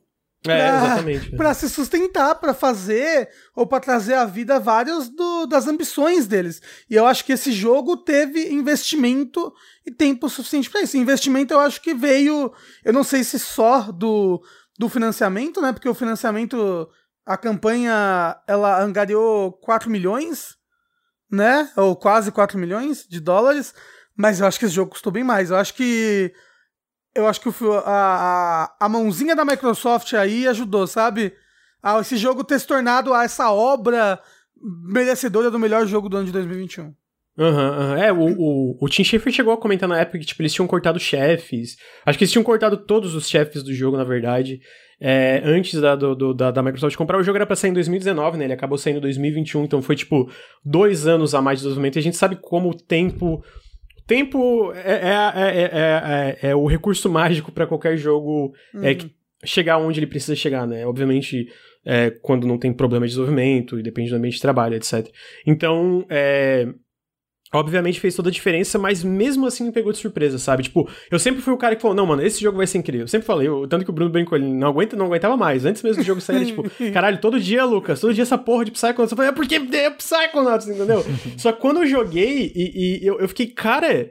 É, Pra- exatamente. pra se sustentar, pra fazer ou pra trazer à vida vários do- das ambições deles. E eu acho que esse jogo teve investimento e tempo suficiente pra isso. Investimento eu acho que veio, eu não sei se só do, do financiamento, né? Porque o financiamento, a campanha, ela angariou 4 milhões, né? Ou quase 4 milhões de dólares. Mas eu acho que esse jogo custou bem mais. Eu acho que eu acho que o a, a, a mãozinha da Microsoft aí ajudou, sabe? A esse jogo ter se tornado essa obra merecedora do melhor jogo do ano de 2021. Aham, aham. É, o, o, o Tim Schafer chegou a comentar na época que, tipo, eles tinham cortado chefes. Acho que eles tinham cortado todos os chefes do jogo, na verdade. é, antes da, do- do- da, da Microsoft comprar. O jogo era pra sair em 2019, né? Ele acabou saindo em 2021, então foi, tipo, dois anos a mais de desenvolvimento. E a gente sabe como o tempo. Tempo é, é, é, é, é- é o recurso mágico pra qualquer jogo é, Uhum. que- chegar onde ele precisa chegar, né? Obviamente, é, quando não tem problema de desenvolvimento e depende do ambiente de trabalho, etc. Então, é, obviamente fez toda a diferença, mas mesmo assim me pegou de surpresa, sabe? Tipo, eu sempre fui o cara que falou, não, mano, esse jogo vai ser incrível. Eu sempre falei, eu- tanto que o Bruno brincou, ele não aguenta, não aguentava mais. Antes mesmo do jogo sair, era tipo, caralho, todo dia, Lucas, todo dia essa porra de Psychonauts. Eu falei, é porque é Psychonauts, entendeu? Só que quando eu joguei e, e eu, eu fiquei, cara,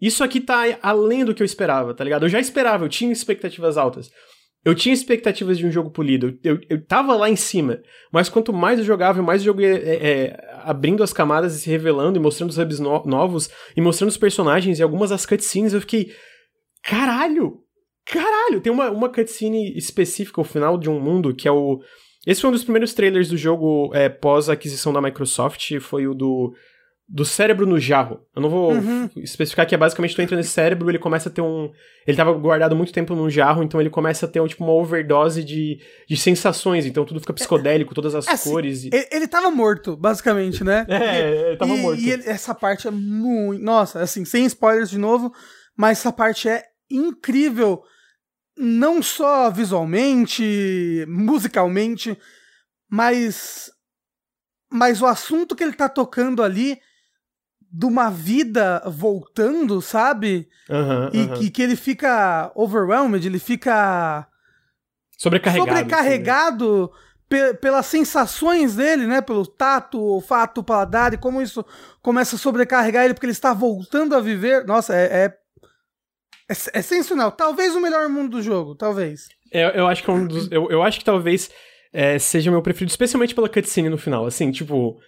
isso aqui tá além do que eu esperava, tá ligado? Eu já esperava, eu tinha expectativas altas. Eu tinha expectativas de um jogo polido, eu, eu, eu tava lá em cima, mas quanto mais eu jogava, mais o jogo ia é, é, abrindo as camadas e se revelando e mostrando os hubs no- novos e mostrando os personagens e algumas das cutscenes, eu fiquei, caralho, caralho, tem uma, uma cutscene específica, o final de um mundo, que é o... Esse foi um dos primeiros trailers do jogo é, pós-aquisição da Microsoft, foi o do do cérebro no jarro. Eu não vou Uhum. especificar que é basicamente tu entra nesse cérebro, ele começa a ter um. Ele tava guardado muito tempo num jarro, então ele começa a ter um, tipo, uma overdose de, de sensações. Então tudo fica psicodélico, todas as É, assim, cores. E... Ele, ele tava morto, basicamente, né? É, ele tava e, morto. E ele- essa parte é muito. Nossa, assim, sem spoilers de novo, mas essa parte é incrível. não só visualmente, musicalmente, mas mas o assunto que ele tá tocando ali de uma vida voltando, sabe? Aham, E aham. que, que ele fica overwhelmed, ele fica Sobrecarregado. assim, né? sobrecarregado pe- pelas sensações dele, né? Pelo tato, olfato, paladar e como isso começa a sobrecarregar ele porque ele está voltando a viver. Nossa, é, é, é, é sensacional. Talvez o melhor mundo do jogo, talvez. Eu, eu acho que é um dos. Eu, eu acho que talvez é, seja meu preferido, especialmente pela cutscene no final. Assim, tipo.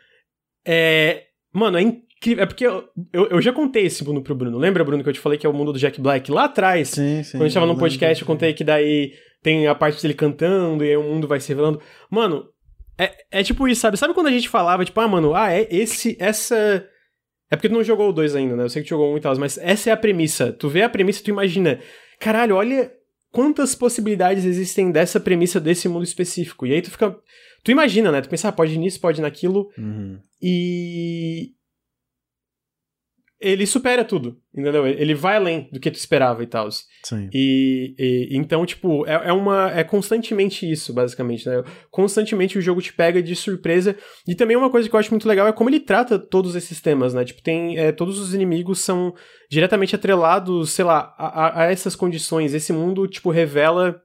É. Mano, é incrível. É porque eu, eu, eu já contei esse mundo pro Bruno. Lembra, Bruno, que eu te falei que é o mundo do Jack Black? Lá atrás, Sim, sim. quando a gente tava num podcast, eu contei que daí tem a parte dele cantando e aí o mundo vai se revelando. Mano, é, é tipo isso, sabe? Sabe quando a gente falava, tipo, ah, mano, ah, é esse, essa. É porque tu não jogou o 2 ainda, né? Eu sei que tu jogou um e tal, mas essa é a premissa. Tu vê a premissa e tu imagina, caralho, olha quantas possibilidades existem dessa premissa desse mundo específico. E aí tu fica. Tu imagina, né? Tu pensa, ah, pode ir nisso, pode ir naquilo. Uhum. E. Ele supera tudo, entendeu? Ele vai além do que tu esperava e tal. Sim. E, e- então, tipo, é, é uma. É constantemente isso, basicamente, né? Constantemente o jogo te pega de surpresa. E também uma coisa que eu acho muito legal é como ele trata todos esses temas, né? Tipo, tem. é, todos os inimigos são diretamente atrelados, sei lá, a, a- essas condições. Esse mundo, tipo, revela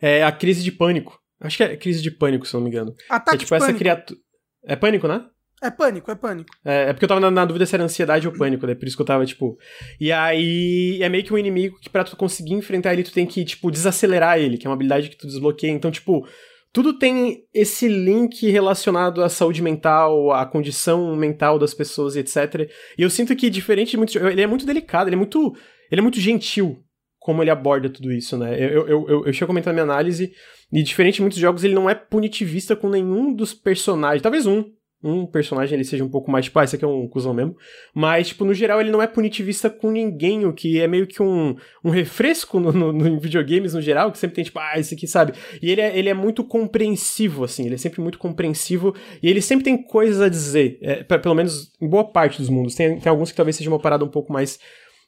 é, a crise de pânico. Acho que é crise de pânico, se eu não me engano. Ataque é tipo de essa pânico. criatura. É pânico, né? É pânico, é pânico. É, é porque eu tava na, na dúvida se era ansiedade ou pânico, né? Por isso que eu tava, tipo. E aí é meio que um inimigo que pra tu conseguir enfrentar ele, tu tem que, tipo, desacelerar ele, que é uma habilidade que tu desbloqueia. Então, tipo, tudo tem esse link relacionado à saúde mental, à condição mental das pessoas e etc. E eu sinto que, diferente de muitos. Ele é muito delicado, ele é muito. Ele é muito gentil como ele aborda tudo isso, né? Eu, eu, eu, eu chego a comentar na minha análise, e diferente de muitos jogos, ele não é punitivista com nenhum dos personagens. Talvez um, um personagem ele seja um pouco mais, tipo, ah, esse aqui é um cuzão mesmo. Mas, tipo, no geral, ele não é punitivista com ninguém, o que é meio que um, um refresco no, no, no- videogames no geral, que sempre tem, tipo, ah, esse aqui, sabe? E ele é, ele é muito compreensivo, assim, ele é sempre muito compreensivo, e ele sempre tem coisas a dizer, é, pe- pelo menos em boa parte dos mundos. Tem, tem alguns que talvez seja uma parada um pouco mais.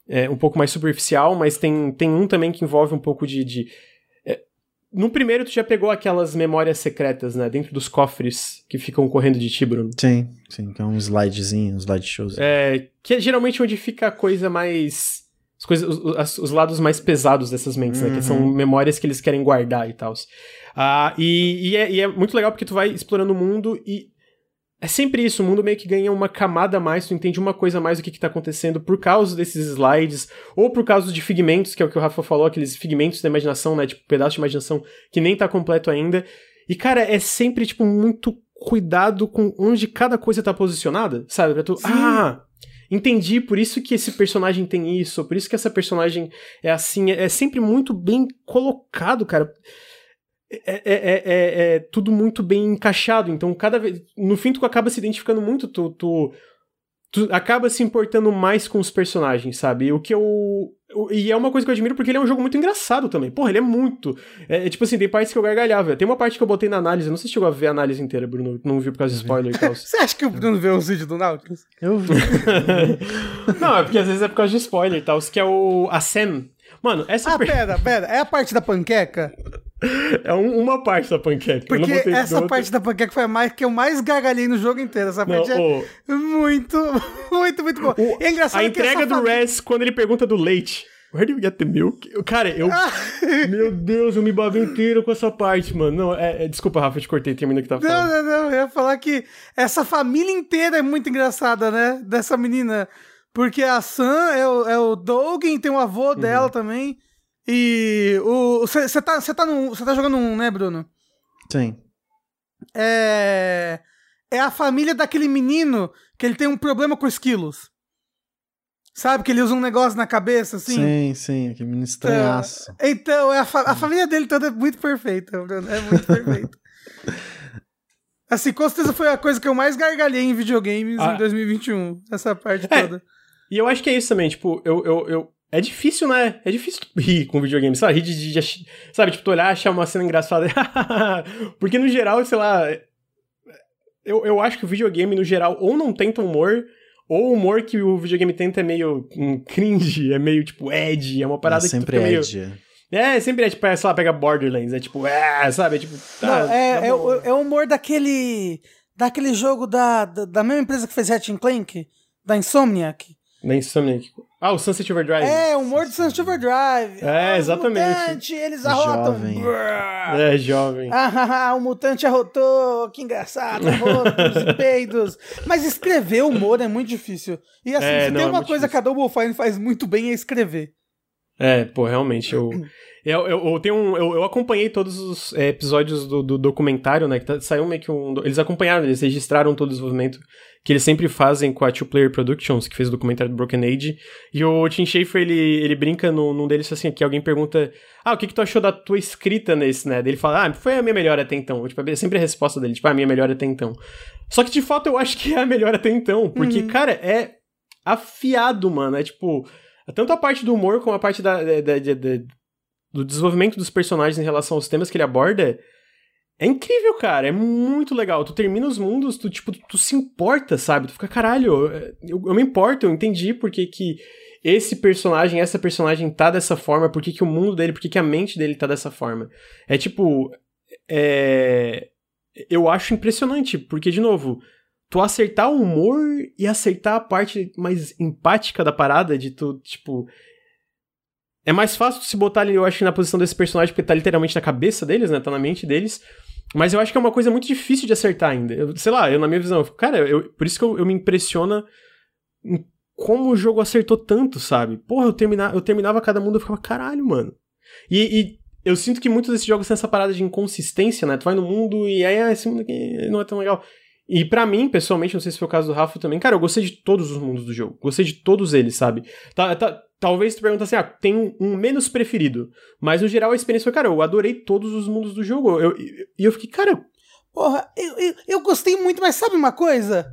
é, um pouco mais superficial, mas tem, tem um também que envolve um pouco de. de no primeiro, tu já pegou aquelas memórias secretas, né? Dentro dos cofres que ficam correndo de ti, Bruno. Sim, sim, que é um slidezinho, um slideshows. É, que é geralmente onde fica a coisa mais. As coisas, os, os lados mais pesados dessas mentes, né? Que são memórias que eles querem guardar e tal. Ah, e, e, é, e é muito legal porque tu vai explorando o mundo e. É sempre isso, o mundo meio que ganha uma camada a mais, tu entende uma coisa a mais do que, que tá acontecendo por causa desses slides, ou por causa de figmentos, que é o que o Rafa falou, aqueles figmentos da imaginação, né? Tipo, pedaço de imaginação que nem tá completo ainda. E, cara, é sempre, tipo, muito cuidado com onde cada coisa tá posicionada, sabe? Pra tu. Ah! Entendi, por isso que esse personagem tem isso, por isso que essa personagem é assim. É, é sempre muito bem colocado, cara. É, é, é, é- é tudo muito bem encaixado. Então, cada vez. No fim, tu acaba se identificando muito, tu, tu, tu acaba se importando mais com os personagens, sabe? O que eu. o- E é uma coisa que eu admiro porque ele é um jogo muito engraçado também. Porra, ele é muito. É, é tipo assim, tem partes que eu gargalhava. Tem uma parte que eu botei na análise, não sei se chegou a ver a análise inteira, Bruno. Não viu por causa de spoiler e tal. Você acha que o Bruno vê os vídeos do Nautilus? Eu vi. Não, é porque às vezes é por causa de spoiler e tal. Que é o. A Sam. Mano, essa Ah, per- pera, pera. É a parte da panqueca? É um- uma parte da panqueca. não Porque essa outra. parte da panqueca foi a mais que eu mais gargalhei no jogo inteiro. Essa Não, parte é ô, muito, muito, muito boa. o- é engraçado a entrega do família- Res, quando ele pergunta do leite. Where do you get the milk? Cara, eu. Ah. Meu Deus, eu me babo inteiro com essa parte, mano. Não, é, é- desculpa, Rafa, eu te cortei, termina o que tá Não, falando. não, não. Eu ia falar que essa família inteira é muito engraçada, né? Dessa menina. Porque a Sam é o, é o Dogen, tem o avô Uhum. dela também. E o. Você tá, cê tá, num- tá jogando um, né, Bruno? Sim. É. É a família daquele menino que ele tem um problema com esquilos. Sabe? Que ele usa um negócio na cabeça, assim? Sim, sim, aquele menino estranhaço. Então, é a, fa- a família dele toda é muito perfeita, Bruno. É muito perfeita. Assim, com certeza foi a coisa que eu mais gargalhei em videogames Ah. em 2021. Essa parte É. toda. E eu acho que é isso também, tipo, eu. eu, eu é difícil, né? É difícil rir com videogame, sabe? Rir de, de- de Sabe, tipo, tu olhar, achar uma cena engraçada. Porque no geral, sei lá. Eu, eu acho que o videogame, no geral, ou não tenta humor, ou o humor que o videogame tenta é meio hum, cringe, é meio, tipo, edgy, é uma parada é que tu sempre fica meio. Ed. É, sempre é tipo, é, sei lá, pega Borderlands, é tipo, é, sabe? É tipo. Não, tá, tá é, é, bom. o- é o humor daquele. Daquele jogo da, da, da mesma empresa que fez Ratchet Clank, da Insomniac. Da Insomniac. Ah, o Sunset Overdrive. É, o humor do Sunset Overdrive. É, Ah, exatamente. O mutante, eles arrotam. Jovem. Brrr. É, jovem. Ah, o mutante arrotou, que engraçado, arrotos e peidos. Mas escrever humor é muito difícil. E assim, É, se não, tem é uma muito coisa que a Double Fine faz muito bem é escrever. É, pô, realmente, eu. Eu, eu, eu tenho um, eu, eu acompanhei todos os é, episódios do, do documentário, né? Que tá- saiu meio que um. Eles acompanharam, eles registraram todo o desenvolvimento que eles sempre fazem com a Two Player Productions, que fez o documentário do Broken Age. E o Tim Schafer, ele, ele brinca num, num deles assim, que alguém pergunta: Ah, o que, que tu achou da tua escrita nesse, né? Ele fala: Ah, foi a minha melhor até então. Tipo, é sempre a resposta dele, tipo, ah, a minha melhor até então. Só que de fato eu acho que é a melhor até então. Porque, cara, é afiado, mano. É tipo. Tanto a parte do humor como a parte da, da- da- da- do desenvolvimento dos personagens em relação aos temas que ele aborda. É incrível, cara. É muito legal. Tu termina os mundos, tu, tipo, tu se importa, sabe? Tu fica, caralho, eu, eu me importo, eu entendi por que, esse personagem, essa personagem tá dessa forma, por que, que o mundo dele, por que, que a mente dele tá dessa forma. É tipo. É. Eu acho impressionante, porque, de novo, tu acertar o humor e acertar a parte mais empática da parada, de tu, tipo. É mais fácil se botar eu acho, na posição desse personagem, porque tá literalmente na cabeça deles, né? Tá na mente deles. Mas eu acho que é uma coisa muito difícil de acertar ainda. Eu- sei lá, eu, na minha visão, eu cara, eu- por isso que eu, eu me impressiona em como o jogo acertou tanto, sabe? Porra, eu, termina, eu terminava cada mundo e ficava, caralho, mano. E, e eu sinto que muitos desses jogos têm essa parada de inconsistência, né? Tu vai no mundo e aí, ah, esse mundo aqui não é tão legal. E pra mim, pessoalmente, não sei se foi o caso do Rafa também, cara, eu gostei de todos os mundos do jogo. Gostei de todos eles, sabe? Tá, tá- talvez tu pergunta assim, ah, tem um, um menos preferido. Mas no geral a experiência foi, cara, eu adorei todos os mundos do jogo. Eu- E eu, fiquei, cara, Porra, eu, eu, eu gostei muito, mas sabe uma coisa?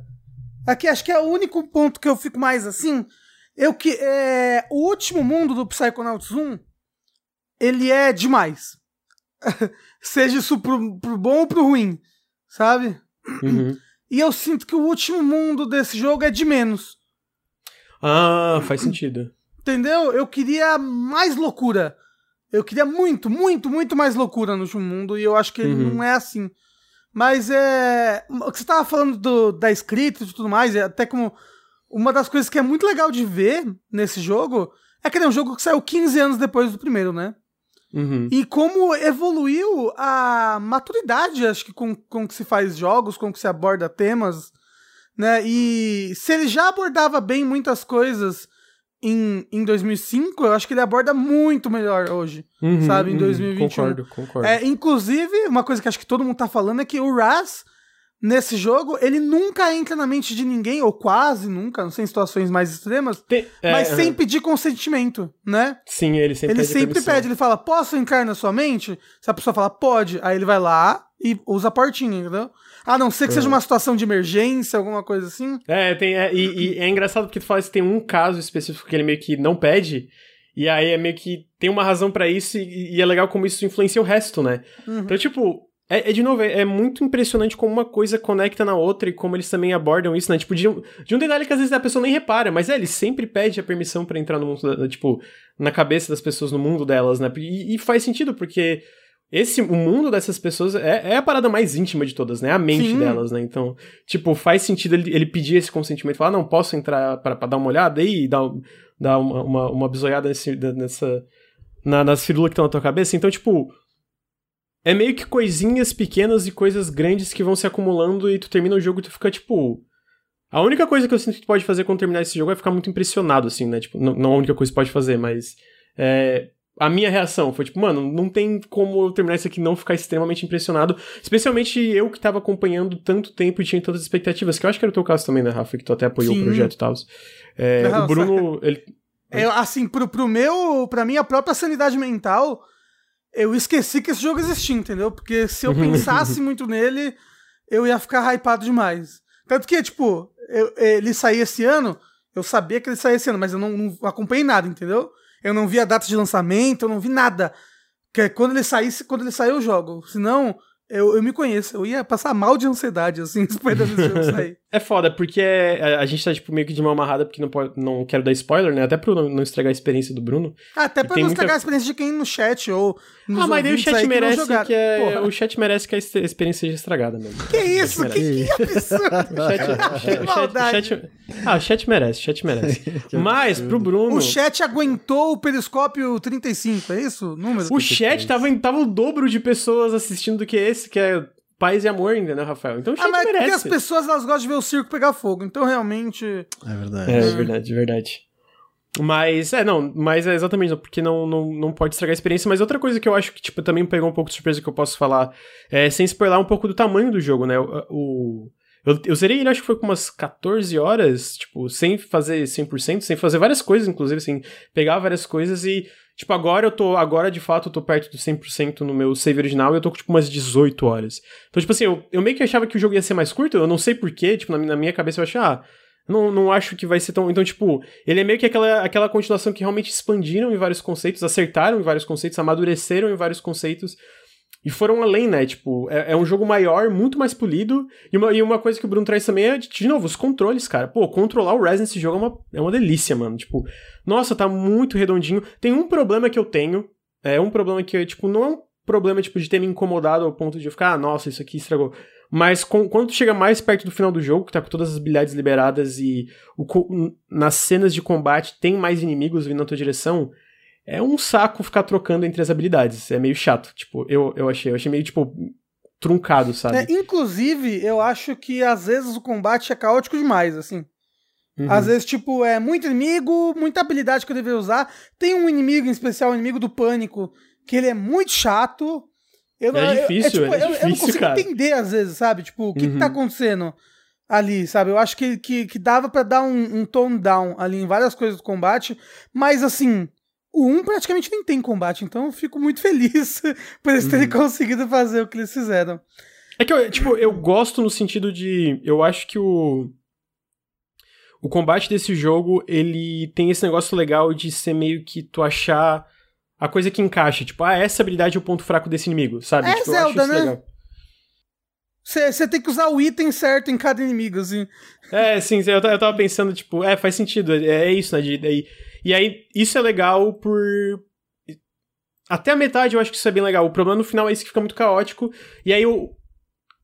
Aqui acho que é o único ponto que eu fico mais assim. Eu que é, o último mundo do Psychonauts 1, ele é demais. Seja isso pro, pro bom ou pro ruim, sabe? uhum. E eu sinto que o último mundo desse jogo é de menos. ah, faz sentido. Entendeu? Eu queria mais loucura. Eu queria muito, muito, muito mais loucura no último mundo. E eu acho que ele Uhum. não é assim. Mas é. O que você tava falando do- da escrita e tudo mais, é até como. Uma das coisas que é muito legal de ver nesse jogo é que ele é um jogo que saiu 15 anos depois do primeiro, né? Uhum. E como evoluiu a maturidade, acho que com, com que se faz jogos, com que se aborda temas, né? E se ele já abordava bem muitas coisas em, em 2005, eu acho que ele aborda muito melhor hoje. Uhum, sabe, em uhum. 2021. Concordo, concordo. É, inclusive, uma coisa que acho que todo mundo tá falando é que o Raz, nesse jogo, ele nunca entra na mente de ninguém, ou quase nunca, não sei em situações mais extremas, Tem- é, mas sem pedir consentimento, né? Sim, ele sempre Ele pede sempre permissão. pede, ele fala, posso entrar na sua mente? Se a pessoa fala, pode, aí ele vai lá e usa a portinha, entendeu? A não ser que seja Uhum. uma situação de emergência, alguma coisa assim. É, tem, é, e, e é engraçado porque tu fala que tem um caso específico que ele meio que não pede, e aí é meio que tem uma razão pra isso, e, e é legal como isso influencia o resto, né? Uhum. Então, tipo, é, é de novo, é, é muito impressionante como uma coisa conecta na outra e como eles também abordam isso, né? Tipo, de um, de um detalhe que às vezes a pessoa nem repara, mas é, ele sempre pede a permissão pra entrar no mundo, da- tipo, na cabeça das pessoas, no mundo delas, né? E, e faz sentido, porque esse, o mundo dessas pessoas é, é a parada mais íntima de todas, né? A mente Sim. delas, né? Então, tipo, faz sentido ele, ele pedir esse consentimento, falar, não, posso entrar pra, pra dar uma olhada aí e dar, dar uma, uma, uma bisoiada nesse, nessa, na, nas firulas que estão na tua cabeça. Então, tipo, é meio que coisinhas pequenas e coisas grandes que vão se acumulando e tu termina o jogo e tu fica, tipo... A única coisa que eu sinto que tu pode fazer quando terminar esse jogo é ficar muito impressionado, assim, né? Tipo, não, não a única coisa que tu pode fazer, mas... é, a minha reação foi tipo, mano, não tem como eu terminar isso aqui e não ficar extremamente impressionado. Especialmente eu que tava acompanhando tanto tempo e tinha tantas expectativas, que eu acho que era o teu caso também, né, Rafa? Que tu até apoiou Sim. o projeto e tal. É, Não, o Bruno, ele... Eu, assim, pro, pro meu, pra minha própria sanidade mental, eu esqueci que esse jogo existia, entendeu? Porque se eu pensasse muito nele, eu ia ficar hypado demais. Tanto que, tipo, eu- ele saía esse ano, eu sabia que ele saía esse ano, mas eu não, não acompanhei nada, entendeu? Eu não vi a data de lançamento, eu não vi nada. Que é quando ele saísse, quando ele saiu, eu jogo. Senão, eu, eu me conheço, eu ia passar mal de ansiedade, assim, esperando esse jogo sair. É foda, porque é, a gente tá, tipo, meio que de mão amarrada, porque não, pode, não quero dar spoiler, né? Até pra não, não estragar a experiência do Bruno. Até pra não muita- estragar a experiência de quem no chat ou nos ah, mas daí o chat que merece jogaram. que é, o chat merece que a ex- experiência seja estragada mesmo. que isso? Que, que absurdo. O chat, o chat- o chat- maldade. o chat- ah, o chat merece, o chat merece. Mas, pro Bruno... O chat aguentou o periscópio 35, é isso? Número? O chat tava, tava o dobro de pessoas assistindo do que esse, que é paz e amor ainda, né, Rafael? Então o chat Ah, mas é porque merece. as pessoas elas gostam de ver o circo pegar fogo, então realmente. É verdade. É, é verdade, é verdade. Mas, é, não, mas é exatamente porque não, não, não pode estragar a experiência. Mas outra coisa que eu acho que, tipo, também pegou um pouco de surpresa que eu posso falar, é sem spoiler um pouco do tamanho do jogo, né? O, o- eu, eu zerei ele, acho que foi com umas 14 horas, tipo, sem fazer 100%, sem fazer várias coisas, inclusive, assim, pegar várias coisas e, tipo, agora eu tô, agora de fato eu tô perto do 100% no meu save original e eu tô com, tipo, umas 18 horas. Então, tipo assim, eu, eu meio que achava que o jogo ia ser mais curto, eu não sei porquê, tipo, na, na minha cabeça eu achei, ah, não, não acho que vai ser tão. Então, tipo, ele é meio que aquela, aquela continuação que realmente expandiram em vários conceitos, acertaram em vários conceitos, amadureceram em vários conceitos. E foram além, né? Tipo, é, é um jogo maior, muito mais polido. E uma, e uma coisa que o Bruno traz também é, de, novo, os controles, cara. Pô, controlar o Resident nesse jogo é uma, é uma delícia, mano. Tipo, nossa, tá muito redondinho. Tem um problema que eu tenho. É um problema que, tipo, não é um problema, tipo, de ter me incomodado ao ponto de eu ficar, ah, nossa, isso aqui estragou. Mas com- quando tu chega mais perto do final do jogo, que tá com todas as habilidades liberadas e o nas cenas de combate tem mais inimigos vindo na tua direção, é um saco ficar trocando entre as habilidades. É meio chato. Tipo, eu, eu achei. Eu achei meio, tipo, truncado, sabe? É, inclusive, eu acho que às vezes o combate é caótico demais, assim. Uhum. Às vezes, tipo, é muito inimigo, muita habilidade que eu deveria usar. Tem um inimigo em especial, o inimigo do pânico, que ele é muito chato. Eu, É eu- difícil, tipo, é eu, eu não difícil, consigo cara. entender, às vezes, sabe? Tipo, o que, que tá Uhum. acontecendo ali, sabe? Eu acho que, que, que dava pra dar um, um tone down ali em várias coisas do combate, mas assim. O 1 praticamente nem tem combate, então eu fico muito feliz por eles terem Uhum. conseguido fazer o que eles fizeram. É que eu, tipo, eu gosto no sentido de. Eu acho que o. O combate desse jogo, ele tem esse negócio legal de ser meio que tu achar a coisa que encaixa. Tipo, ah, essa habilidade é o ponto fraco desse inimigo, sabe? É tipo, Zelda, né? Você tem que usar o item certo em cada inimigo, assim. É, sim, eu, eu tava pensando, tipo, é, faz sentido, é, é isso, né? de- daí- e aí, isso é legal por. Até a metade eu acho que isso é bem legal. O problema no final é isso que fica muito caótico. E aí, o.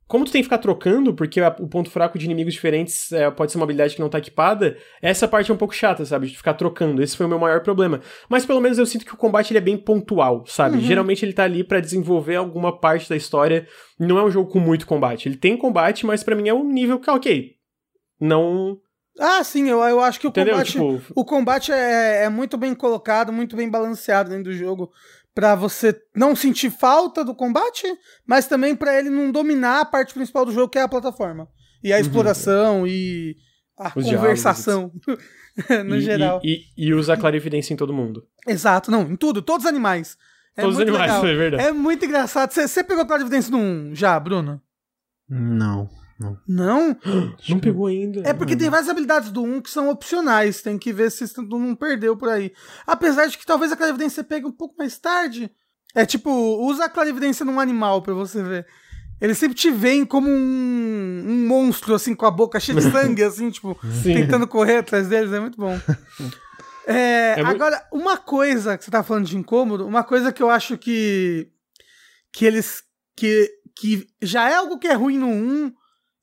Como tu tem que ficar trocando, porque o ponto fraco de inimigos diferentes é, pode ser uma habilidade que não tá equipada, essa parte é um pouco chata, sabe? De ficar trocando. Esse foi o meu maior problema. Mas pelo menos eu sinto que o combate ele é bem pontual, sabe? Uhum. Geralmente ele tá ali pra desenvolver alguma parte da história. Não é um jogo com muito combate. Ele tem combate, mas pra mim é um nível que, ok. Não. Ah, sim, eu, eu acho que o Entendeu? combate, Tipo, o combate é, é muito bem colocado, muito bem balanceado dentro do jogo. Pra você não sentir falta do combate, mas também pra ele não dominar a parte principal do jogo, que é a plataforma. E a Uhum. exploração e a Os conversação, no e, geral. E, e, e usar clarividência em todo mundo. Exato, não, em tudo, todos os animais. É Todos os muito animais, legal. é verdade. É muito engraçado. Você- pegou a clarividência no 1 já, Bruno? Não. Não? Não pegou ainda. É porque tem várias habilidades do 1 que são opcionais. Tem que ver se não perdeu por aí. Apesar de que talvez a clarividência você pegue um pouco mais tarde. É tipo, usa a clarividência num animal pra você ver. Eles sempre te veem como um, um monstro, assim, com a boca cheia de sangue, assim, tipo, Sim. tentando correr atrás deles. É muito bom. É, É muito- Agora, uma coisa que você tá falando de incômodo, uma coisa que eu acho que. que eles. que, que já é algo que é ruim no 1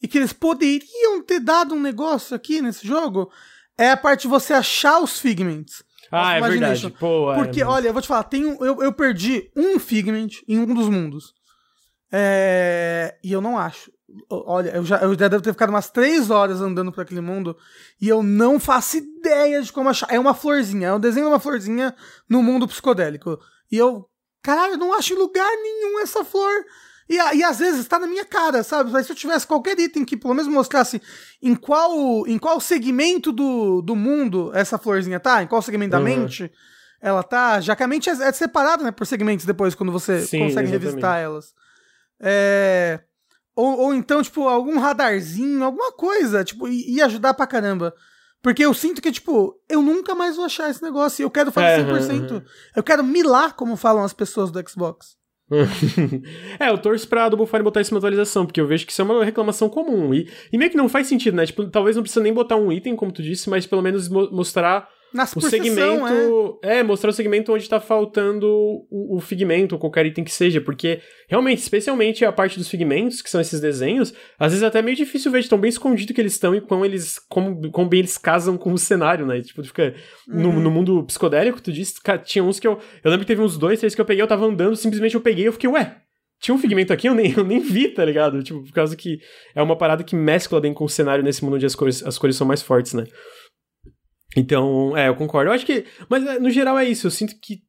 e que eles poderiam ter dado um negócio aqui nesse jogo é a parte de você achar os figments. Ah, é verdade. Pô, é, Porque, mas- olha, eu vou te falar, tem um- eu, eu perdi um figment em um dos mundos. É, e eu não acho. Olha, eu já, eu já devo ter ficado umas três horas andando por aquele mundo e eu não faço ideia de como achar. É uma florzinha, é um desenho de uma florzinha no mundo psicodélico. E eu, caralho, eu não acho em lugar nenhum essa flor. E, e às vezes tá na minha cara, sabe? Mas se eu tivesse qualquer item que pelo menos mostrasse em qual, em qual segmento do, do mundo essa florzinha tá, em qual segmento da Uhum. mente ela tá, já que a mente é, é separada, né, por segmentos depois, quando você Sim, consegue exatamente. revisitar elas. É, ou, ou então, tipo, algum radarzinho, alguma coisa, tipo, ia ajudar pra caramba. Porque eu sinto que, tipo, eu nunca mais vou achar esse negócio e eu quero fazer É, 100%. uhum. Eu quero milar, como falam as pessoas do Xbox. é, eu torço pra Double Fine botar isso na atualização, porque eu vejo que isso é uma reclamação comum. E, e meio que não faz sentido, né? Tipo, talvez não precisa nem botar um item, como tu disse, mas pelo menos mo mostrar Nas o segmento. sessão, É. mostrar o segmento onde tá faltando o, o figmento, ou qualquer item que seja, porque realmente, especialmente a parte dos figmentos, que são esses desenhos, às vezes é até meio difícil ver de tão bem escondido que eles estão e como eles. como, como bem eles casam com o cenário, né? Tipo, fica. No, Uhum. no mundo psicodélico, tu disse, cara, tinha uns que eu. Eu lembro que teve uns dois, três que eu peguei, eu tava andando, simplesmente eu peguei e eu fiquei, ué. Tinha um figmento aqui, eu nem, eu nem vi, tá ligado? Tipo, por causa que é uma parada que mescla bem com o cenário nesse mundo onde as cores, as cores são mais fortes, né? Então, é, eu concordo. Eu acho que. Mas é, no geral é isso. Eu sinto que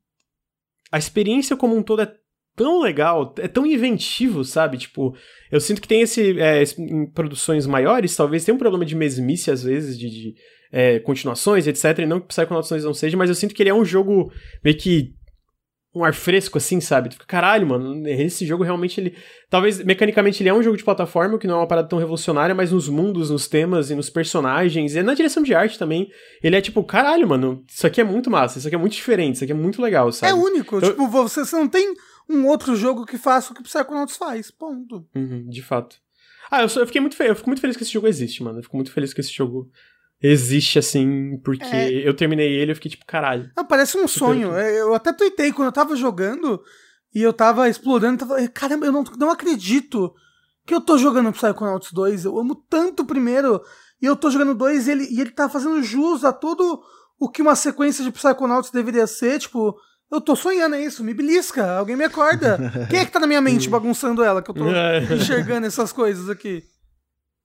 a experiência como um todo é tão legal, é tão inventivo, sabe? Tipo, eu sinto que tem esse. é, em produções maiores, talvez tenha um problema de mesmice, às vezes, de. de, é, continuações, etc. E não que Psychonauts não seja, mas eu sinto que ele é um jogo meio que. Um ar fresco, assim, sabe? Tu fica, caralho, mano, esse jogo realmente ele. Talvez mecanicamente ele é um jogo de plataforma, que não é uma parada tão revolucionária, mas nos mundos, nos temas e nos personagens, e na direção de arte também, ele é tipo, caralho, mano, isso aqui é muito massa, isso aqui é muito diferente, isso aqui é muito legal, sabe? É único. Eu- Tipo, você, você não tem um outro jogo que faça o que o Psychonauts faz. Ponto. Uhum, de fato. Ah, eu, sou- eu fiquei muito feliz, eu fico muito feliz que esse jogo existe, mano. Eu fico muito feliz que esse jogo existe, assim, porque É. eu terminei ele e eu fiquei tipo, caralho. Não, parece um sonho. É, Eu até tuitei quando eu tava jogando e eu tava explorando. Tava, "É, caramba, eu não, não acredito que eu tô jogando Psychonauts 2. Eu amo tanto o primeiro. E eu tô jogando dois e ele, e ele tá fazendo jus a tudo o que uma sequência de Psychonauts deveria ser. Tipo, eu tô sonhando é isso. Me belisca. Alguém me acorda. Quem é que tá na minha mente bagunçando ela que eu tô É. enxergando essas coisas aqui?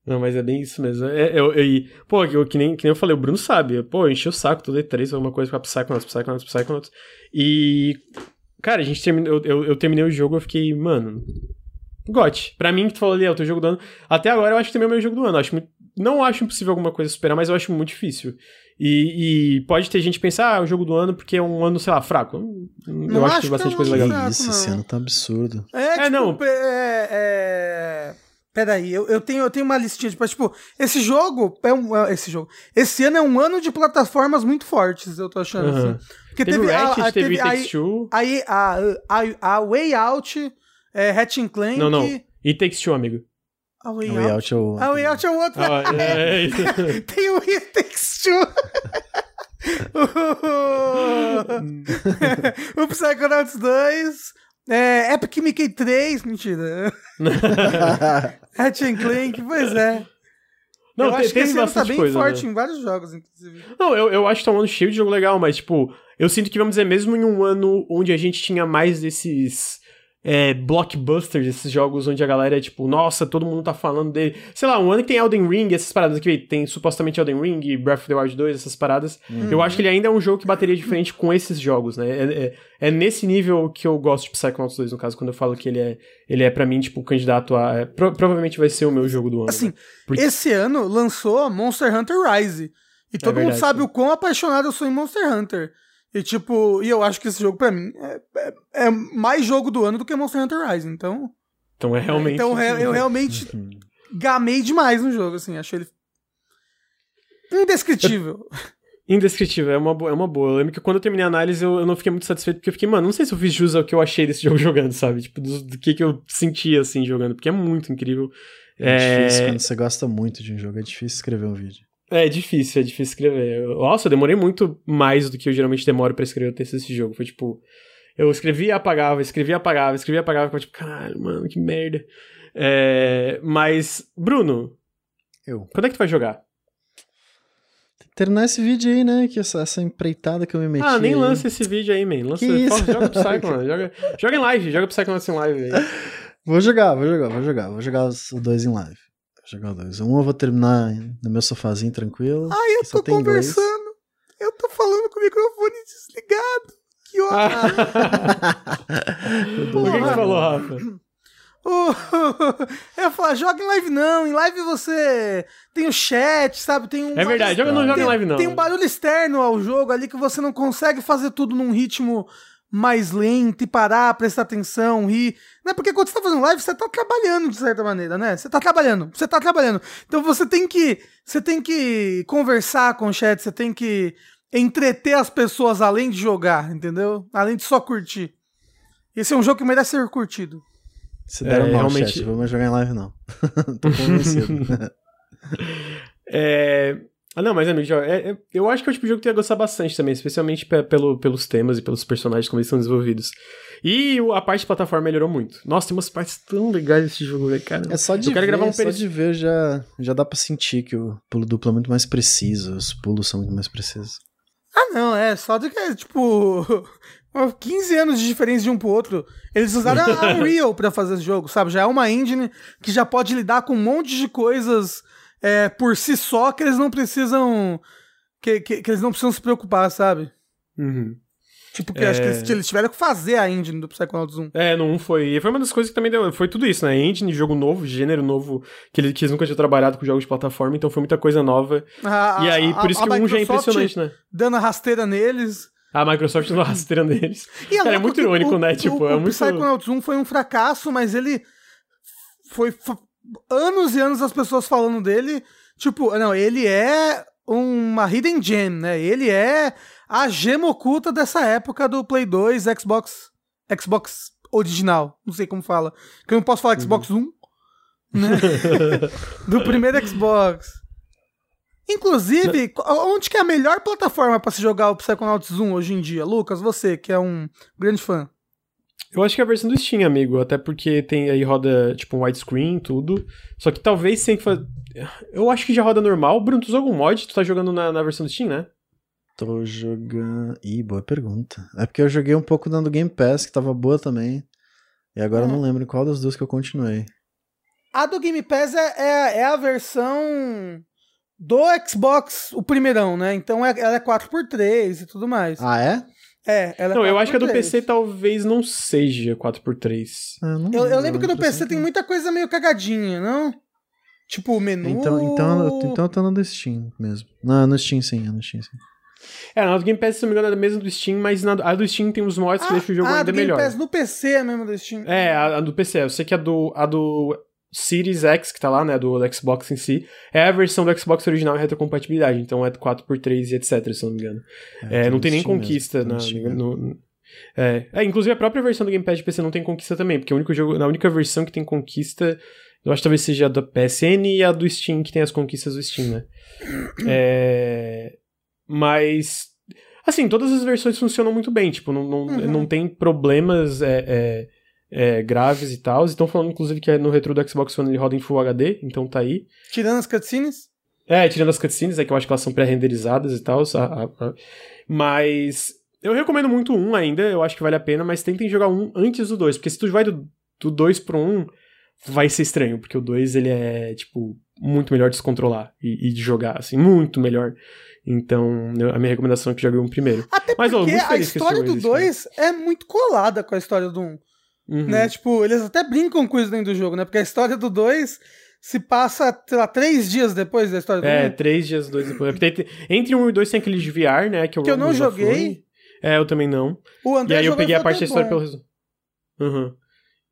Não, mas é bem isso mesmo. É, eu, eu, e, pô, eu, que, nem, que nem eu falei, o Bruno sabe. Pô, eu enchi o saco todo E3, alguma coisa pra Psychonauts, Psychonauts, Psychonauts. E, cara, a gente terminou, eu, eu, eu terminei o jogo eu fiquei, mano, gote. Pra mim, que tu falou ali, é o teu jogo do ano. Até agora eu acho que também é o meu jogo do ano. Eu Acho muito- não acho impossível alguma coisa superar, mas eu acho muito difícil. E, e pode ter gente que pensar, ah, é o jogo do ano porque é um ano, sei lá, fraco. Eu, Não acho que tem bastante é um coisa legal. fraco. Isso, não. esse ano tá absurdo. É, É, tipo, não. É, é... Peraí, eu, eu, tenho, eu tenho uma listinha de. Tipo, esse jogo é um. é, Esse jogo. Esse ano é um ano de plataformas muito fortes, eu tô achando. Aham. Assim. Porque Teve, teve, a- Ratchet, a, teve teve It a, Takes Two. aí a, a, a Way Out, é, Hatch and Clank. Não, não. It Takes Two, amigo. A Way O Out. layout é o. A Way Out é um outro. Ah, é, é isso. Tem o It Takes Two. o Psychonauts 2. É, Epic Mickey 3, mentira. Hatch and Clank, pois é. Não, eu tem, acho que esse ano tá bem coisa. forte né? em vários jogos, inclusive. Não, eu, eu acho que tá um ano cheio de jogo legal, mas, tipo, eu sinto que, vamos dizer, mesmo em um ano onde a gente tinha mais desses é, blockbusters, esses jogos onde a galera é tipo, nossa, todo mundo tá falando dele. Sei lá, um ano que tem Elden Ring, essas paradas aqui, tem supostamente Elden Ring, Breath of the Wild 2, essas paradas. Eu acho que ele ainda é um jogo que bateria de frente com esses jogos, né? É, é, é nesse nível que eu gosto de Psychonauts 2, no caso, quando eu falo que ele é, ele é pra mim, tipo, candidato a. é, pro- provavelmente vai ser o meu jogo do ano. Assim, né? Porque- esse ano lançou Monster Hunter Rise. E todo mundo verdade, sabe sim. o quão apaixonado eu sou em Monster Hunter. E tipo, e eu acho que esse jogo pra mim é, é- é mais jogo do ano do que Monster Hunter Rise. Então, Então é realmente. então re- eu realmente gamei demais no jogo, assim, achei ele indescritível. Indescritível, é uma, boa, é uma boa. Eu lembro que quando eu terminei a análise eu, eu não fiquei muito satisfeito, porque eu fiquei, mano, não sei se eu fiz jus ao que eu achei desse jogo jogando, sabe? Tipo, do, do que, que eu sentia, assim, jogando, porque é muito incrível. É difícil É, quando você gosta muito de um jogo, é difícil escrever um vídeo. É difícil, é difícil escrever. Nossa, eu demorei muito mais do que eu geralmente demoro pra escrever o texto desse jogo. Foi tipo, eu escrevia e apagava, escrevia e apagava, escrevia e apagava, ficava tipo, caralho, mano, que merda. É, mas, Bruno, Eu. quando é que tu vai jogar? Terminar esse vídeo aí, né? Que essa, essa empreitada que eu me meti. Ah, nem aí. lança esse vídeo aí, man. Lança, Que isso? Fala, joga Psychonauts, joga, joga em live, joga Psychonauts em live aí. Vou jogar, vou jogar, vou jogar. Vou jogar os dois em live. Jogar dois. Um eu vou terminar no meu sofazinho tranquilo. Ai, eu que só tô tem inglês. conversando. Eu tô falando com o microfone desligado. Que ótimo. o que, que tu falou, Rafa? Oh, eu ia falar, joga em live não. Em live você tem o chat, sabe? Tem um É verdade, joga, não tem, joga em live não. Tem um barulho externo ao jogo ali que você não consegue fazer tudo num ritmo mais lento e parar, prestar atenção, rir. Né? Porque quando você tá fazendo live, você tá trabalhando de certa maneira, né? Você tá trabalhando, você tá trabalhando. Então você tem que, você tem que conversar com o chat, você tem que entreter as pessoas além de jogar, entendeu? Além de só curtir. Esse é um jogo que merece ser curtido. Se deram É, mal, realmente- chat, vamos jogar em live não. Tô convencido. É... Ah, não, mas amigo, é- é- eu acho que é o tipo de jogo que tu ia gostar bastante também, especialmente pe- pelo, pelos temas e pelos personagens como eles são desenvolvidos. E o- a parte de plataforma melhorou muito. Nossa, tem umas partes tão legais desse jogo, velho, cara. É só de Eu quero ver, gravar um só peris- de ver já, já dá pra sentir que o pulo duplo é muito mais preciso, os pulos são muito mais precisos. Ah, não, é só de que, tipo, 15 anos de diferença de um pro outro. Eles usaram a Unreal pra fazer esse jogo, sabe? Já é uma engine que já pode lidar com um monte de coisas é, por si só que eles não precisam. Que, que, que eles não precisam se preocupar, sabe? Uhum. Tipo, que acho que É. eles, eles tiveram que fazer a engine do Psychonauts 1. É, não foi. E foi uma das coisas que também deu. Foi tudo isso, né? Engine, jogo novo, gênero novo, que eles, que eles nunca tinham trabalhado com jogos de plataforma, então foi muita coisa nova. A- e aí, a- por isso a que o 1 já é impressionante, né? Dando a rasteira neles. A Microsoft não rasteira neles. E Cara, é muito irônico, o- né? Tipo, o, é o muito- Psychonauts 1 foi um fracasso, mas ele foi anos e anos as pessoas falando dele. Tipo, não, ele é uma hidden gem, né? Ele é a gema oculta dessa época do Play 2, Xbox, Xbox original. Não sei como fala. Que eu não posso falar Xbox 1, né? do primeiro Xbox. Inclusive, onde que é a melhor plataforma pra se jogar o Psychonauts 1 hoje em dia? Lucas, você que é um grande fã. Eu acho que é a versão do Steam, amigo. Até porque tem aí roda, tipo, um widescreen, tudo. Só que talvez tenha que fazer. Eu acho que já roda normal. Bruno, tu usou algum mod? Tu tá jogando na, na versão do Steam, né? Tô jogando. Ih, boa pergunta. É porque eu joguei um pouco dando Game Pass, que tava boa também. E agora eu não lembro em qual das duas que eu continuei. A do Game Pass é, é, é a versão do Xbox, o primeirão, né? Então é, ela é 4x3 e tudo mais. Ah, é? É, ela é Não, eu acho que a do 4x3. PC talvez não seja 4x3. Ah, não Eu, eu lembro que no a PC tem muita coisa meio cagadinha, não? Tipo, o menu. Então, então, eu- então tô no Steam mesmo. Não, no Steam sim, é no Steam sim. É, na do Game Pass, se não me engano, é a mesma do Steam, mas na, a do Steam tem uns mods que Ah, deixam o jogo ah, ainda do Game melhor. Pass no PC é mesmo do Steam. É, a, a do PC. Eu sei que a do, a do Series X, que tá lá, né, do, Xbox em si, é a versão do Xbox original em retrocompatibilidade. Então é 4x3 e etc, se eu não me engano. É, tô não tem nem conquista na, no é, é, inclusive a própria versão do Game Pass de PC não tem conquista também, porque o único jogo, na única versão que tem conquista, eu acho que talvez seja a da PSN e a do Steam, que tem as conquistas do Steam, né? É, mas, assim, todas as versões funcionam muito bem, tipo, não, não, Uhum. não tem problemas é, é, graves e tal. Estão falando, inclusive, que é no retro do Xbox One ele roda em Full HD, então tá aí. Tirando as cutscenes. É, tirando as cutscenes, é que eu acho que elas são pré-renderizadas e tal. Mas eu recomendo muito um ainda, eu acho que vale a pena, mas tentem jogar um antes do dois, porque se tu vai do, do dois pro um, vai ser estranho, porque o dois ele é, tipo, muito melhor de se controlar e, e de jogar, assim, muito melhor. Então, a minha recomendação é que jogue um primeiro. Até Mas, ó, porque muito a história do existe, 2 é muito colada com a história do 1. Um, Uhum. né? Tipo, eles até brincam com isso dentro do jogo, né? Porque a história do 2 se passa, sei lá, três dias depois da história do 1. É, Um. três dias, dois depois. Tem- entre um e dois tem aquele de VR, né? Que, o Que eu não joguei. foi. É, eu também não. O André E aí eu peguei a parte da história é pelo resumo. Uhum.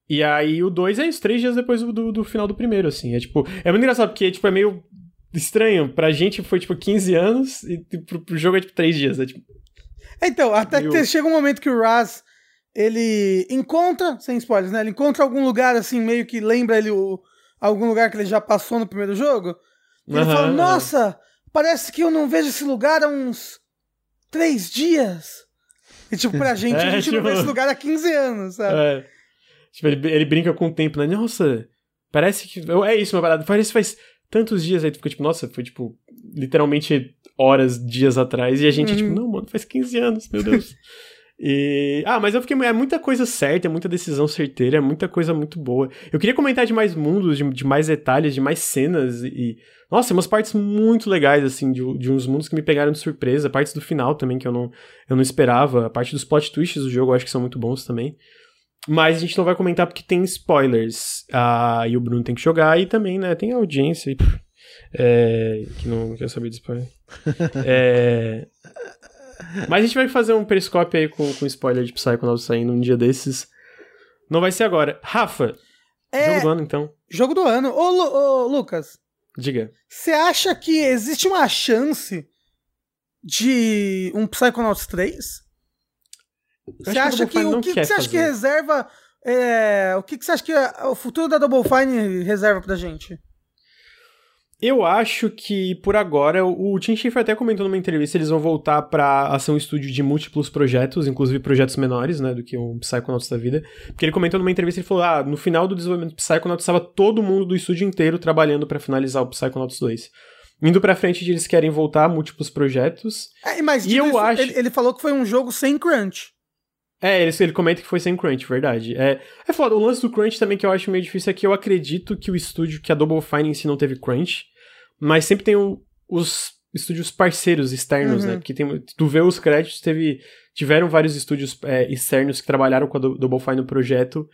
E aí o 2 é isso, três dias depois do, do, final do primeiro, assim. É tipo. É muito engraçado, porque tipo, é meio estranho. Pra gente foi tipo 15 anos e pro, pro jogo é tipo três dias. É tipo. bom. Então, até Meio- que chega um momento que o Raz ele encontra, sem spoilers, né? Ele encontra algum lugar assim, meio que lembra ele o, algum lugar que ele já passou no primeiro jogo. E ele Aham, fala. Nossa, parece que eu não vejo esse lugar há uns três dias. E tipo, pra gente, a É, gente não tipo- vê esse lugar há 15 anos, sabe? É. Tipo, ele, ele brinca com o tempo, né? Nossa, parece que. É isso, meu parada. Parece que faz tantos dias aí. Tu fica tipo, nossa, foi tipo, literalmente horas, dias atrás. E a gente, Uhum. tipo, não, mano, faz 15 anos, meu Deus. E. Ah, mas eu fiquei. É muita coisa certa, é muita decisão certeira, é muita coisa muito boa. Eu queria comentar de mais mundos, de, de mais detalhes, de mais cenas e. Nossa, umas partes muito legais, assim, de, de uns mundos que me pegaram de surpresa. Partes do final também que eu não, eu não esperava. A parte dos plot twists do jogo eu acho que são muito bons também. Mas a gente não vai comentar porque tem spoilers. Ah, e o Bruno tem que jogar e também, né, tem audiência. é, que não quer saber de spoiler. É, mas a gente vai fazer um periscópio aí com, com spoiler de Psychonauts saindo um dia desses. Não vai ser agora. Rafa, É, jogo do ano então. jogo do ano. Ô, Lu- ô, Lucas, Diga. você acha que existe uma chance de um Psychonauts 3? Você que acha que Fine o que, que você acha que reserva é, o que, que você acha que a- o futuro da Double Fine reserva pra gente? Eu acho que, por agora, o Tim Schafer até comentou numa entrevista, eles vão voltar pra a ser um estúdio de múltiplos projetos, inclusive projetos menores, né, do que um Psychonauts da vida. Porque ele comentou numa entrevista, ele falou, ah, no final do desenvolvimento do Psychonauts estava todo mundo do estúdio inteiro trabalhando pra finalizar o Psychonauts 2. Indo pra frente, eles querem voltar a múltiplos projetos. É, mas E eu isso, acho- ele, ele falou que foi um jogo sem crunch. É, ele, ele comenta que foi sem crunch, verdade. É, é foda, o lance do crunch também que eu acho meio difícil é que eu acredito que o estúdio, que a Double Fine em si não teve crunch, mas sempre tem o- os estúdios parceiros externos, Uhum. né? Porque tem, tu vê os créditos, teve, tiveram vários estúdios é, externos que trabalharam com a Dou- Double Fine no projeto,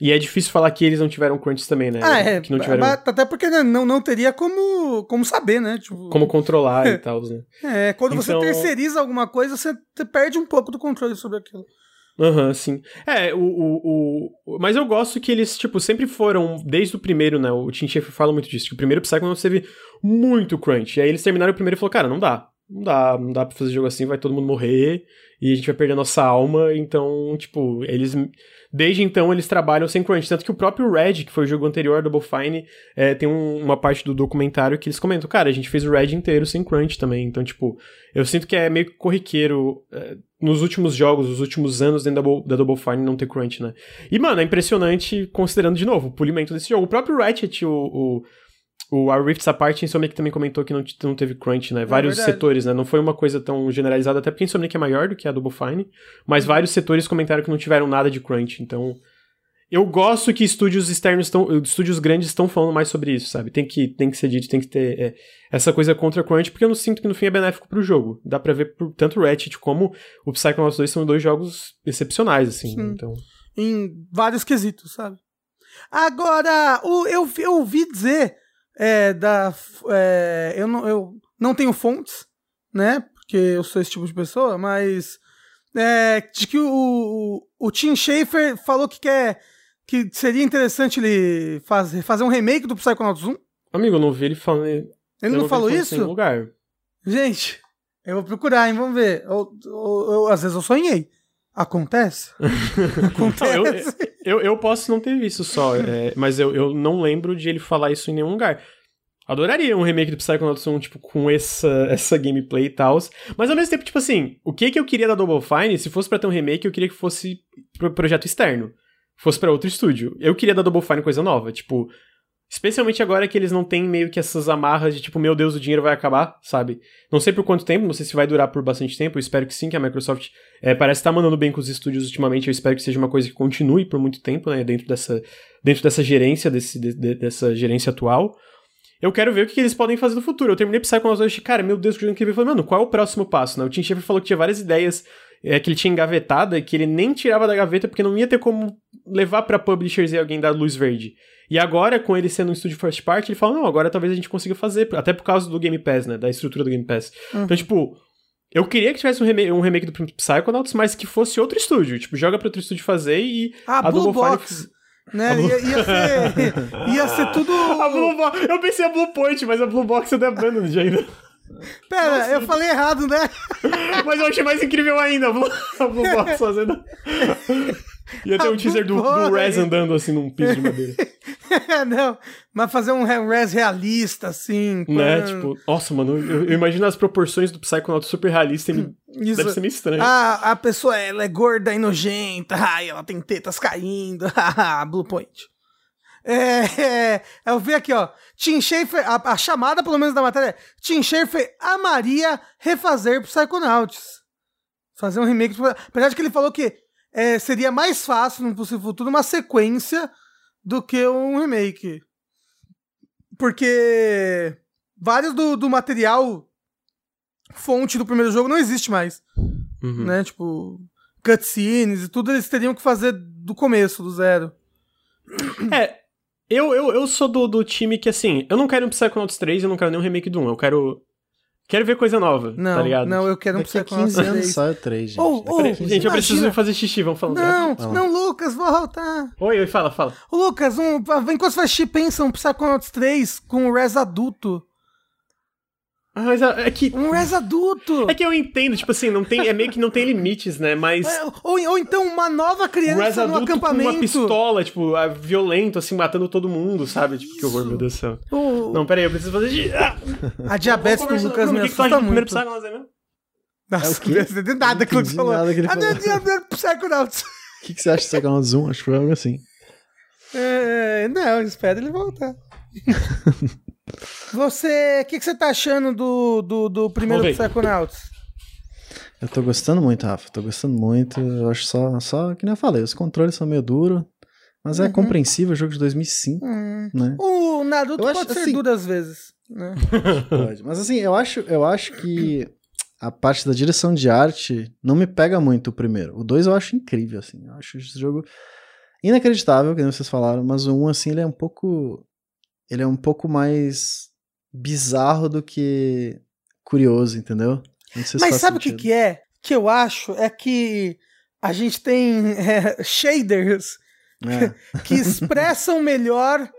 e é difícil falar que eles não tiveram crunch também, né? Ah, é. Que não tiveram Até porque né, não, não teria como, como saber, né? Tipo, como controlar e tal, né? É, quando você Então- terceiriza alguma coisa, você perde um pouco do controle sobre aquilo. Aham, sim. É, o, o, o- Mas eu gosto que eles, tipo, sempre foram, desde o primeiro, né? O Tim Schafer fala muito disso, que o primeiro Psychonauts teve muito crunch. E aí eles terminaram o primeiro e falou, cara, não dá. Não dá, não dá pra fazer jogo assim, vai todo mundo morrer e a gente vai perder a nossa alma. Então, tipo, eles. Desde então eles trabalham sem crunch. Tanto que o próprio Red, que foi o jogo anterior, Double Fine, é, tem um- uma parte do documentário que eles comentam, cara, a gente fez o Red inteiro sem crunch também. Então, tipo, eu sinto que é meio que corriqueiro é, nos últimos jogos, nos últimos anos dentro da, Double- da Double Fine não ter crunch, né? E, mano, é impressionante considerando, de novo, o polimento desse jogo. O próprio Ratchet, o, o, o A Rifts Apart, Insomniac também comentou que não, não teve crunch, né? Vários verdade. setores, né? Não foi uma coisa tão generalizada, até porque Insomniac é maior do que a Double Fine, mas vários setores comentaram que não tiveram nada de crunch, então... Eu gosto que estúdios externos estão. Estúdios grandes estão falando mais sobre isso, sabe? Tem que, tem que ser dito, tem que ter é, essa coisa contra crunch, porque eu não sinto que no fim é benéfico pro jogo. Dá pra ver por tanto o Ratchet como o Psychonauts 2 são dois jogos excepcionais, assim. Sim. Então. Em vários quesitos, sabe? Agora, o, eu, eu ouvi dizer é, da. é, eu, não, eu não tenho fontes, né? Porque eu sou esse tipo de pessoa, mas. é, de que o, o, o Tim Schafer falou que quer. Que seria interessante ele fazer, fazer um remake do Psychonauts 1. Amigo, eu não vi ele falando. Ele não, vi falou isso? Lugar. Gente, eu vou procurar, hein? Vamos ver. Eu- eu- eu- às vezes eu sonhei. Acontece? Não, eu, Acontece. eu, eu posso não ter visto só, é, mas eu, eu não lembro de ele falar isso em nenhum lugar. Adoraria um remake do Psychonauts 1, tipo, com essa, essa gameplay e tal. Mas ao mesmo tempo, tipo assim, o que que eu queria da Double Fine, se fosse pra ter um remake, eu queria que fosse pro projeto externo. Fosse pra outro estúdio. Eu queria da Double Fine coisa nova, tipo... Especialmente agora que eles não têm meio que essas amarras de tipo, meu Deus, o dinheiro vai acabar, sabe? Não sei por quanto tempo, não sei se vai durar por bastante tempo, eu espero que sim, que a Microsoft é, parece estar mandando bem com os estúdios ultimamente, eu espero que seja uma coisa que continue por muito tempo, né, dentro dessa, dentro dessa gerência, desse, de- de- dessa gerência atual. Eu quero ver o que, eles podem fazer no futuro. Eu terminei Psychonauts 2 e cara, meu Deus, que jogo incrível. Eu falei, mano, qual é o próximo passo, né? O Tim Schafer falou que tinha várias ideias é, que ele tinha engavetada, que ele nem tirava da gaveta porque não ia ter como levar pra publishers e alguém dar luz verde. E agora, com ele sendo um estúdio first party, ele fala, não, agora talvez a gente consiga fazer, até por causa do Game Pass, né, da estrutura do Game Pass. Então, tipo, eu queria que tivesse um remake, um remake do Psychonauts, mas que fosse outro estúdio, tipo, joga pra outro estúdio fazer e A, a Blue. Box. Né? Ia, ia ser, ia ser tudo. A Blue Eu pensei a Blue Point, mas a Blue Box é da Abandoned ainda. Pera, eu falei errado, né? Mas eu achei mais incrível ainda a Blue, a Blue Box fazendo. Ia ter um teaser do, do. Rez andando assim num piso de madeira. não, mas fazer um re- res realista, assim. né? pã. Tipo, nossa, mano, eu, eu imagino as proporções do Psychonauts super realista e Isso. deve ser meio estranho. A, a pessoa ela é gorda e nojenta, ai, ela tem tetas caindo, Blue Point. É, é, eu vi aqui, ó. Tim Schafer, a, a chamada, pelo menos da matéria, é Tim Schafer amaria refazer Psychonauts. Fazer um remake. Apesar de que ele falou que é, seria mais fácil no possível futuro uma sequência do que um remake. Porque vários do, do material fonte do primeiro jogo não existe mais Uhum. né? Tipo, cutscenes e tudo eles teriam que fazer do começo, do zero. É, eu, eu, eu sou do, do time que, assim, eu não quero um Psychonauts 3 eu não quero nenhum remake do 1. Eu quero. Quero ver coisa nova, Não, tá ligado? não, eu quero um Daqui Psychonauts 15 anos 3. sai o 3, gente. Peraí, 15 gente, eu anos. preciso Imagina. fazer xixi, vamos falando. Não, lá. não, Lucas, volta. Oi, oi, fala, fala. Ô, Lucas, um, enquanto você faz xixi, pensa um Psychonauts 3 com o Res adulto. Ah, Mas é é que. Um Res adulto. É que eu entendo, tipo assim, não tem, é meio que não tem limites, né? Mas. É, ou, ou então uma nova Um criança no adulto com acampamento. uma pistola, tipo, ah, violento, assim, matando todo mundo, sabe? Tipo, que horror, meu Deus do céu. O- Não, peraí, eu preciso fazer. de- Ah! a diabetes do. Lucas me o que que tu acha assusta do primeiro muito. Psychonauts aí mesmo? Nossa, É o quê? não entendi nada aquilo que você Entendi falou. nada que ele Ah, falou. Psychonauts. O que, que você acha de Psychonauts 1? Acho que foi algo assim. É, não, espera ele voltar. Você, o que, que você tá achando do, do, do primeiro ver. Psychonauts? Eu tô gostando muito, Rafa. Tô gostando muito. Eu acho só, só que nem eu falei, os controles são meio duros. Mas é compreensível, jogo de 2005, Hum. né? O Naruto Eu acho, pode ser assim- duro às vezes, né? Pode. Mas assim, eu acho, eu acho que a parte da direção de arte não me pega muito o primeiro. O dois eu acho incrível, assim. Eu acho esse jogo inacreditável, que nem vocês falaram, mas o um, assim, ele é um pouco. Ele é um pouco mais bizarro do que curioso, entendeu? Se Mas sabe o que, que é? Que eu acho é que a gente tem é, shaders É. que expressam melhor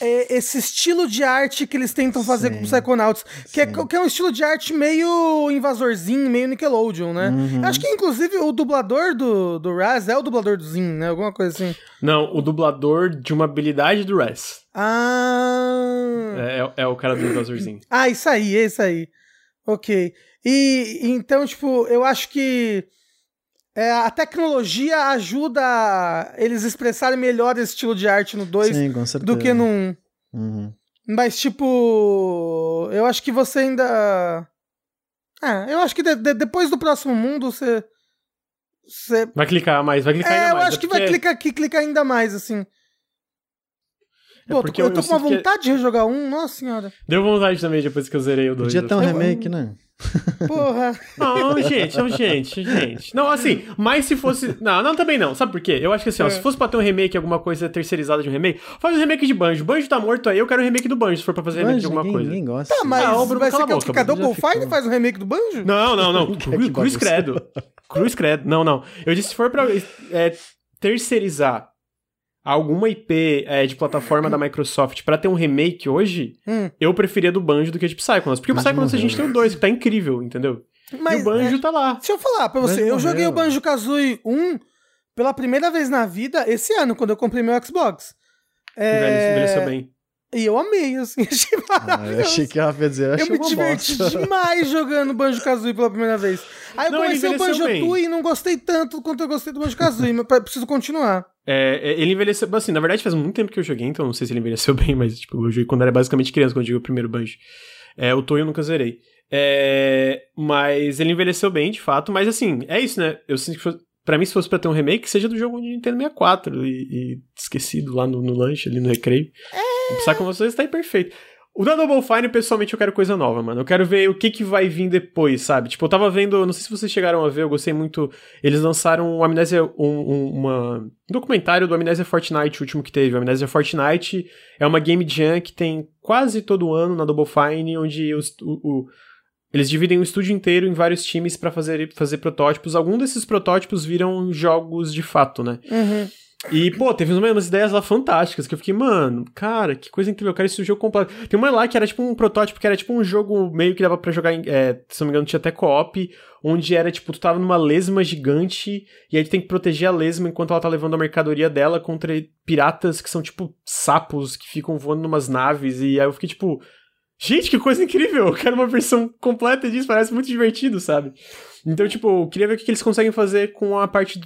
esse estilo de arte que eles tentam fazer com Sim. o Psychonauts. Que é, que é um estilo de arte meio invasorzinho, meio Nickelodeon, né? Uhum. Acho que, inclusive, o dublador do, do Raz é o dublador do Zin, né? Alguma coisa assim. Não, o dublador de uma habilidade do Res. Ah... É, é- é o cara do invasorzinho. Ah, isso aí, é isso aí. Ok. E então, tipo, eu acho que é, a tecnologia ajuda eles expressarem melhor esse estilo de arte no 2 Sim, com certeza. do que no 1. Um. Uhum. Mas, tipo, eu acho que você ainda. Ah, eu acho que de- de- depois do próximo mundo você. você... Vai clicar mais, vai clicar É, ainda eu mais. acho é que vai porque- clicar aqui, clicar ainda mais, assim. É Pô, porque eu eu- tô eu com uma sinto que- vontade de rejogar um, nossa senhora. Deu vontade também depois que eu zerei o 2. Podia ter um remake, né? Porra. Não, gente, não, gente, gente. Não, assim, mas se fosse. Não, não, também não. Sabe por quê? Eu acho que assim, ó, É. se fosse pra ter um remake, alguma coisa terceirizada de um remake, faz um remake de Banjo. Banjo tá morto aí, eu quero um remake do Banjo, se for pra fazer remake de Banjo, alguma ninguém, coisa. ninguém gosta. Tá, mas Ah, Bruno, vai ser que, Double já ficou. Fine faz um remake do Banjo? Não, não, não. Que Cruz, cruz credo. Cruz credo. Não, não. Eu disse se for pra é, terceirizar alguma IP é, de plataforma da Microsoft pra ter um remake hoje, Hum. eu preferia do Banjo do que de Psychonauts. Porque o Psychonauts a morreu, gente tem o 2, que tá incrível, entendeu? Mas, e o Banjo é, tá lá. deixa eu falar pra você, Banjo eu joguei o morreu. Banjo Kazooie 1 pela primeira vez na vida esse ano, quando eu comprei meu Xbox. O velho envelheceu bem. E eu amei, assim, achei Ah, maravilhoso. eu achei que ia dizer, eu me diverti bosta. demais jogando Banjo Kazooie pela primeira vez. Aí eu Não, conheci o Banjo. Tooie e não gostei tanto quanto eu gostei do Banjo Kazooie, mas preciso continuar. É, é, ele envelheceu. Assim, na verdade faz muito tempo que eu joguei, então não sei se ele envelheceu bem, mas tipo, eu joguei quando era basicamente criança, quando eu joguei o primeiro Banjo. É, o Toy eu nunca zerei. É, mas ele envelheceu bem, de fato, mas assim, é isso, né? Eu sinto que fosse- pra mim, se fosse pra ter um remake, seja do jogo de Nintendo 64 e, e esquecido lá no, no lanche, ali no recreio. É... O Psychonauts tá aí perfeito. O da Double Fine, pessoalmente, eu quero coisa nova, mano. Eu quero ver o que que vai vir depois, sabe? Tipo, eu tava vendo, não sei se vocês chegaram a ver, eu gostei muito. Eles lançaram o Amnésia, um, um, uma, um documentário do Amnésia Fortnite, o último que teve. O Amnésia Fortnite é uma game jam que tem quase todo ano na Double Fine, onde os, o, o- eles dividem o estúdio inteiro em vários times pra fazer, fazer protótipos. Alguns desses protótipos viram jogos de fato, né? Uhum. E, pô, teve umas, ideias lá fantásticas que eu fiquei, mano, cara, que coisa incrível, eu quero esse jogo completo. Tem uma lá que era tipo um protótipo, que era tipo um jogo meio que dava pra jogar, é, se não me engano, tinha até co-op, onde era tipo, tu tava numa lesma gigante e aí tu tem que proteger a lesma enquanto ela tá levando a mercadoria dela contra piratas que são tipo sapos que ficam voando numas naves. E aí eu fiquei tipo, gente, que coisa incrível, eu quero uma versão completa disso, parece muito divertido, sabe? Então, tipo, eu queria ver o que eles conseguem fazer com a parte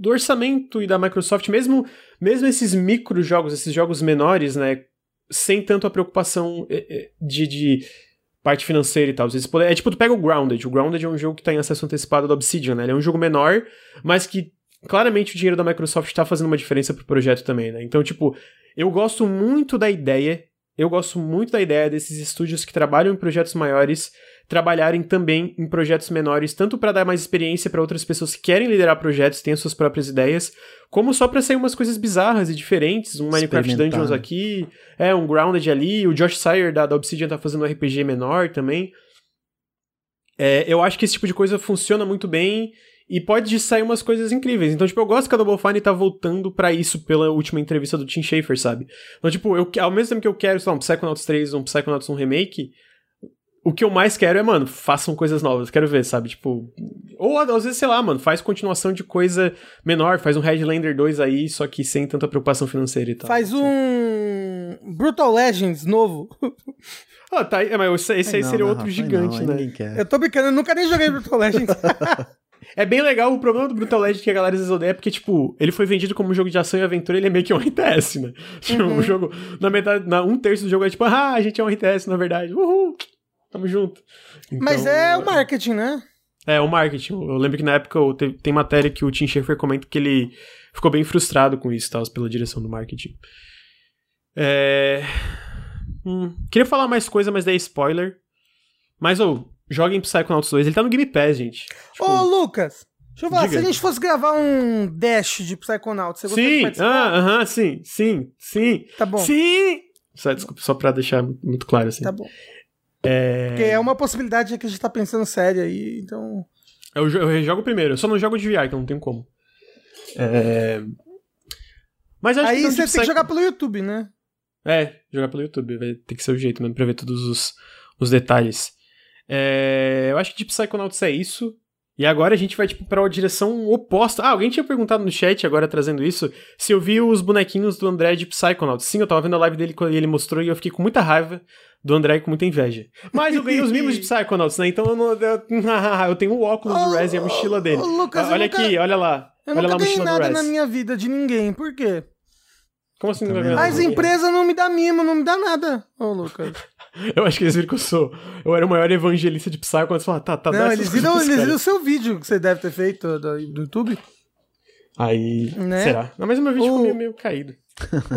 do orçamento e da Microsoft, mesmo, mesmo esses micro jogos, esses jogos menores, né, sem tanto a preocupação eh, eh, de, de parte financeira e tal. Podem- é tipo, tu pega o Grounded. O Grounded é um jogo que tá em acesso antecipado da Obsidian, né? Ele é um jogo menor, mas que claramente o dinheiro da Microsoft tá fazendo uma diferença pro projeto também, né? Então, tipo, eu gosto muito da ideia, eu gosto muito da ideia desses estúdios que trabalham em projetos maiores trabalharem também em projetos menores, tanto para dar mais experiência para outras pessoas que querem liderar projetos, têm as suas próprias ideias, como só para sair umas coisas bizarras e diferentes, um Minecraft. Dungeons aqui, é um Grounded ali, o Josh Sire da, da Obsidian tá fazendo um RPG menor também. É, eu acho que esse tipo de coisa funciona muito bem e pode sair umas coisas incríveis. Então, tipo, eu gosto que a Double Fine tá voltando pra isso pela última entrevista do Tim Schafer, sabe? Então, tipo, eu, ao mesmo tempo que eu quero, sei lá, um Psychonauts 3 ou um Psychonauts 1 Remake, o que eu mais quero é, mano, façam coisas novas. Quero ver, sabe? Tipo. Ou às vezes, sei lá, mano, faz continuação de coisa menor, faz um Headlander 2 aí, só que sem tanta preocupação financeira e tal. Faz um Brutal Legends novo. Ah, tá aí. É, mas esse, esse aí Não, seria não, outro Rafa, gigante, não, né? Eu tô brincando, eu nunca nem joguei Brutal Legends. É bem legal, o problema do Brutal Legend que a galera às vezes odeia é porque, tipo, ele foi vendido como um jogo de ação e aventura, ele é meio que um RTS, né? Tipo, Uhum. o jogo, na metade, na um terço do jogo é tipo, ah, a gente é um RTS, na verdade, uhul, tamo junto. Mas Então, é o marketing, né? É, o marketing. Eu lembro que na época te- tem matéria que o Tim Schafer comenta que ele ficou bem frustrado com isso, tal, pela direção do marketing. É... hum, queria falar mais coisa, mas daí é spoiler. Mas, ô, joguem Psychonauts 2, ele tá no Game Pass, gente. Tipo, Ô, Lucas, deixa eu falar, diga. se a gente fosse gravar um dash de Psychonauts, você gostaria de sim, participar? ah, aham, sim, sim, sim, Tá bom, sim! Só, desculpa, só pra deixar muito claro, assim. tá bom. É... Porque é uma possibilidade que a gente tá pensando séria aí, então... Eu, eu jogo primeiro, eu só não jogo de VR, então não tem como. É... Mas acho Aí que você de tem que jogar pelo YouTube, né? É, jogar pelo YouTube, vai ter que ser o jeito mesmo pra ver todos os, os detalhes. É, eu acho que de Psychonauts é isso. E agora a gente vai, tipo, pra uma direção oposta. Ah, alguém tinha perguntado no chat, agora trazendo isso, se eu vi os bonequinhos do André de Psychonauts. Sim, eu tava vendo a live dele quando ele mostrou e eu fiquei com muita raiva do André e com muita inveja. Mas eu ganhei os mimos de Psychonauts, né? Então eu, não, eu, eu tenho o óculos do Ô, Rez e a mochila dele. ô, Lucas, eu olha nunca- aqui, olha lá. Eu olha lá nunca a ganhei do nada na minha vida de ninguém, por quê? Como assim não Também vai não. ver As nada? empresas não me dão mimo, não me dá nada, ô Lucas. Eu acho que eles viram que eu sou. Eu era o maior evangelista de Psy quando eles falaram, tá, tá, dá Não, eles viram, eles viram o seu vídeo que você deve ter feito do, do YouTube. Aí. Né? Será? Não, mas o meu vídeo O- ficou meio, meio caído.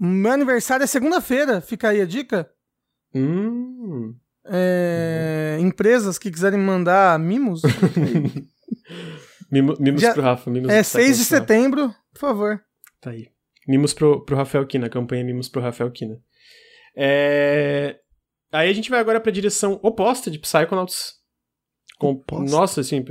O meu aniversário é segunda-feira, fica aí a dica. Hum. É, Empresas que quiserem mandar mimos, Mimo- Mimos Já- pro Rafa. Mimos é pro 6 de setembro, por favor. Tá aí. Mimos pro, pro Rafael Kina, campanha Mimos pro Rafael Kina. É... Aí a gente vai agora pra direção oposta de Psychonauts. Com... Oposta? Nossa, assim.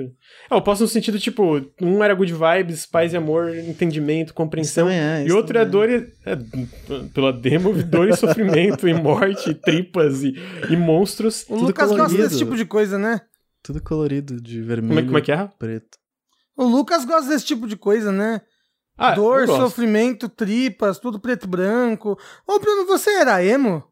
É, oposta no sentido, tipo, um era good vibes, paz e amor, entendimento, compreensão. é. E outro é também dor e, é, pela demo, dor e sofrimento, e morte, e tripas, e, e monstros. O Tudo Lucas gosta colorido. desse tipo de coisa, né? Tudo colorido, de vermelho. Como é, como é que é? Preto. O Lucas gosta desse tipo de coisa, né? Ah, Dor, sofrimento, tripas, tudo preto e branco. Ô, Bruno, você era emo?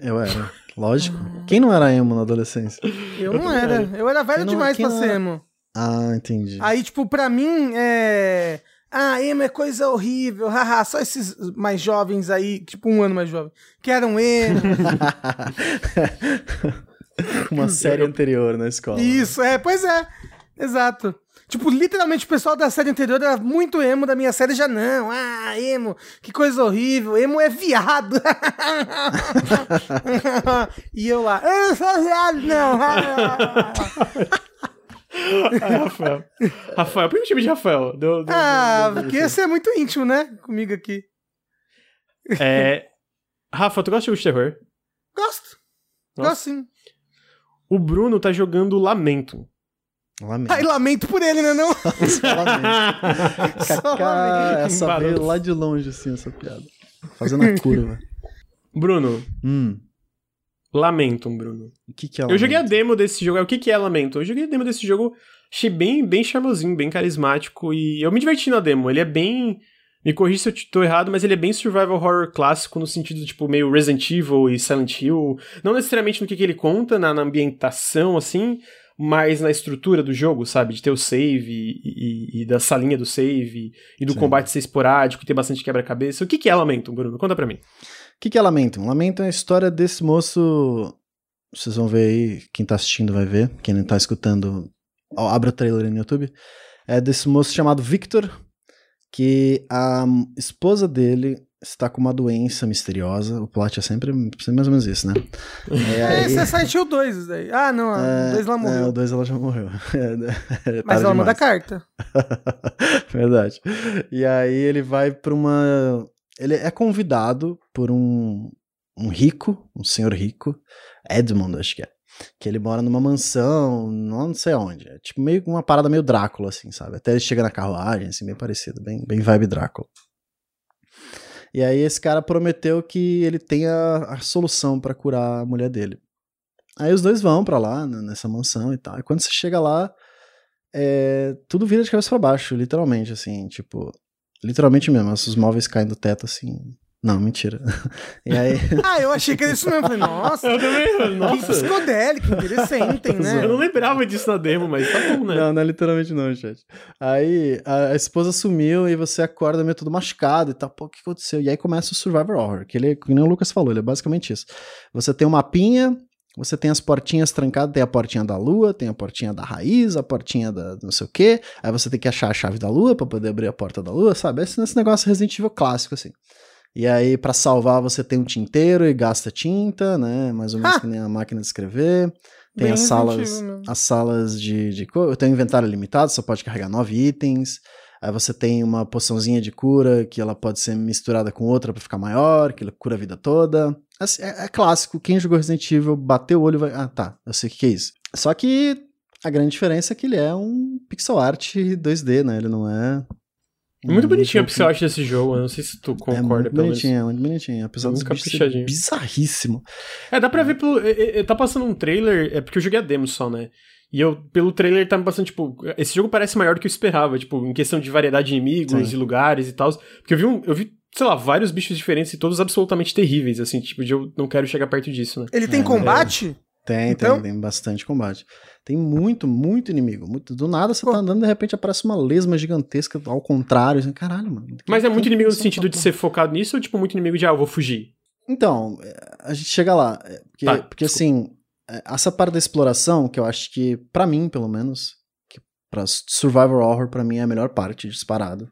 Eu era. Lógico. Quem não era emo na adolescência? Eu, não era. era. Eu era velho não- demais pra não ser era? emo. Ah, entendi. Aí, tipo, pra mim, é. Ah, emo é coisa horrível, haha, só esses mais jovens aí, tipo um ano mais jovem, que eram emo. Uma série anterior na escola. Isso, é, pois é, exato. Tipo, literalmente o pessoal da série anterior era muito emo, da minha série já não. Ah, emo, que coisa horrível, emo é viado. e eu lá, eu não sou viado, não. Ai, Rafael. Rafael, por que chamo de Rafael? Deu- deu- ah, deu- deu- porque você é muito íntimo, né? Comigo aqui. É. Rafa, tu gosta de jogo de terror? Gosto. Nossa. Gosto sim. O Bruno tá jogando Lamento. Lamento. Ai, lamento por ele, né? Não? Lamento. Só Cacá, essa veio lá de longe, assim, essa piada. Fazendo a curva. Bruno, hum. Lamento, Bruno. O que que é Eu joguei a Lamento? demo desse jogo. O que, que é Lamento? Eu joguei a demo desse jogo, achei bem, bem charmosinho, bem carismático e eu me diverti na demo. Ele é bem. Me corrija se eu tô errado, mas ele é bem survival horror clássico no sentido, tipo, meio Resident Evil e Silent Hill. Não necessariamente no que, que ele conta, na, na ambientação, assim, mas na estrutura do jogo, sabe? De ter o save e, e- e da salinha do save e do Sim. combate ser esporádico e ter bastante quebra-cabeça. O que, que é Lamento, Bruno? Conta pra mim. O que, que é Lamento? Lamento é a história desse moço. Vocês vão ver aí, quem tá assistindo vai ver, quem não tá escutando, ó, abre o trailer aí no YouTube. É desse moço chamado Victor, que a esposa dele está com uma doença misteriosa. O plot é sempre, sempre mais ou menos isso, né? É, É, aí- esse é Silent Hill 2, isso daí. Ah, não, é, o 2 ela É, morreu. o 2 ela já morreu. É, Mas tarde ela manda demais. carta. Verdade. E aí ele vai pra uma. Ele é convidado por um, um rico, um senhor rico, Edmund, acho que é. Que ele mora numa mansão, não sei aonde. É tipo meio uma parada meio Drácula, assim, sabe? Até ele chega na carruagem, assim, bem parecido, bem, bem vibe Drácula. E aí esse cara prometeu que ele tem a, a solução pra curar a mulher dele. Aí os dois vão pra lá, nessa mansão e tal. E quando você chega lá, é, tudo vira de cabeça pra baixo, literalmente, assim, tipo. Literalmente mesmo, os móveis caem do teto, assim. Não, mentira. E aí. Ah, eu achei que era isso mesmo. Falei, nossa, Eu também, que nossa. psicodélico, interessante, né? Eu não lembrava disso na demo, mas tá bom, né? Não, não é literalmente não, chat. Aí a, esposa sumiu e você acorda meio todo machucado e tal. Pô, o que aconteceu? E aí começa o Survivor Horror, que ele, que nem o Lucas falou, ele é basicamente isso. Você tem um mapinha, você tem as portinhas trancadas, tem a portinha da lua, tem a portinha da raiz, a portinha da não sei o quê. Aí você tem que achar a chave da lua pra poder abrir a porta da lua, sabe? Esse, esse negócio Resident Evil clássico, assim. E aí, pra salvar, você tem um tinteiro e gasta tinta, né? Mais ou menos Ah! que nem a máquina de escrever. Tem Bem as salas, mesmo. as salas de, de co- tem um inventário limitado, só pode carregar nove itens. Aí você tem uma poçãozinha de cura que ela pode ser misturada com outra pra ficar maior, que ela cura a vida toda. É, é clássico, quem jogou Resident Evil bateu o olho e vai, ah, tá, eu sei o que que é isso. Só que a grande diferença é que ele é um pixel art 2D, né? Ele não é Muito um bonitinho a pixel art desse jogo, eu não sei se tu é concorda, muito pelo menos. bonitinho, é muito bonitinho. Apesar É dos muito bichos ser bizarríssimo. É, dá pra ver pelo. é, é, tá passando um trailer, é porque eu joguei a demo só, né? E eu, pelo trailer, tá me passando, tipo, esse jogo parece maior do que eu esperava, tipo, em questão de variedade de inimigos, Sim. de lugares e tal. Porque eu vi, um, eu vi, sei lá, vários bichos diferentes e todos absolutamente terríveis, assim, tipo, de eu não quero chegar perto disso, né? Ele tem É, combate? Tem, Então- tem, tem bastante combate. Tem muito, muito inimigo. Muito, do nada você tá andando e de repente aparece uma lesma gigantesca ao contrário. assim, Caralho, mano. Mas é muito inimigo no sentido de ser focado nisso ou, tipo, muito inimigo de, ah, eu vou fugir? Então, é, a gente chega lá. é, Porque, Tá, porque desculpa. assim, é, essa parte da exploração, que eu acho que, pra mim, pelo menos, que pra Survivor Horror, pra mim, é a melhor parte, disparado.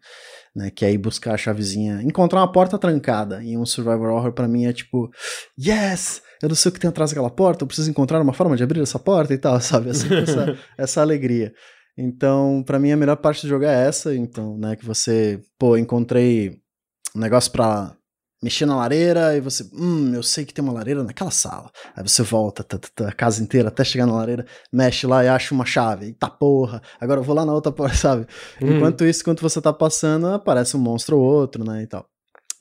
Né, que é ir buscar a chavezinha. Encontrar uma porta trancada em um Survivor Horror, pra mim, é tipo, yes! Eu não sei o que tem atrás daquela porta, eu preciso encontrar uma forma de abrir essa porta e tal, sabe? É sempre essa, essa alegria. Então, pra mim, a melhor parte do jogo é essa. Então, né, que você, pô, encontrei um negócio pra mexer na lareira e você, hum, eu sei que tem uma lareira naquela sala. Aí você volta tá, tá, tá, a casa inteira até chegar na lareira, mexe lá e acha uma chave. Eita porra, agora eu vou lá na outra porta, sabe? Hum. Enquanto isso, enquanto você tá passando, aparece um monstro ou outro, né, e tal.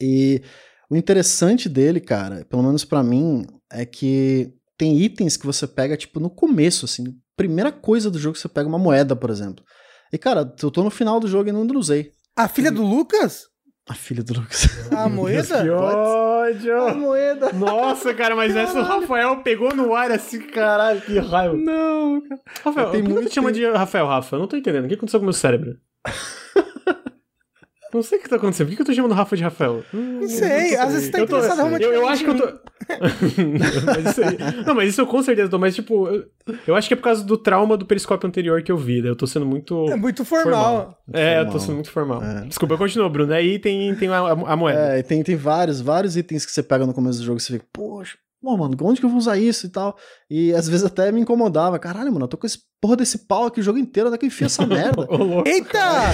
E o interessante dele, cara, pelo menos pra mim, é que tem itens que você pega, tipo, no começo, assim, primeira coisa do jogo você pega uma moeda, por exemplo. E, cara, eu tô no final do jogo e não usei. A filha do Lucas? A filha do Lucas. A moeda? Que A ódio! moeda. Nossa, cara, mas essa o Rafael pegou no ar assim, caralho, que raiva. Não, cara. Rafael, Tem por que muito tu chama de Rafael Rafa? Eu não tô entendendo. O que aconteceu com o meu cérebro? não sei o que tá acontecendo. Por que que eu tô chamando o Rafa de Rafael? Hum, Não sei, às vezes você tá eu tô- interessado realmente eu, eu em acho que eu tô. Mas isso aí- Não, mas isso eu com certeza tô. Mas, tipo, eu, eu acho que é por causa do trauma do periscópio anterior que eu vi. né? Eu tô sendo muito. É muito formal. É, eu tô Formal. sendo muito formal. É. Desculpa, eu continuo, Bruno. Aí tem, tem a, a moeda. É, e tem, tem vários, vários itens que você pega no começo do jogo e você fica, poxa, pô, mano, onde que eu vou usar isso e tal? E às vezes até me incomodava. Caralho, mano, eu tô com esse porra desse pau aqui o jogo inteiro, onde é que eu enfio essa merda? Eita!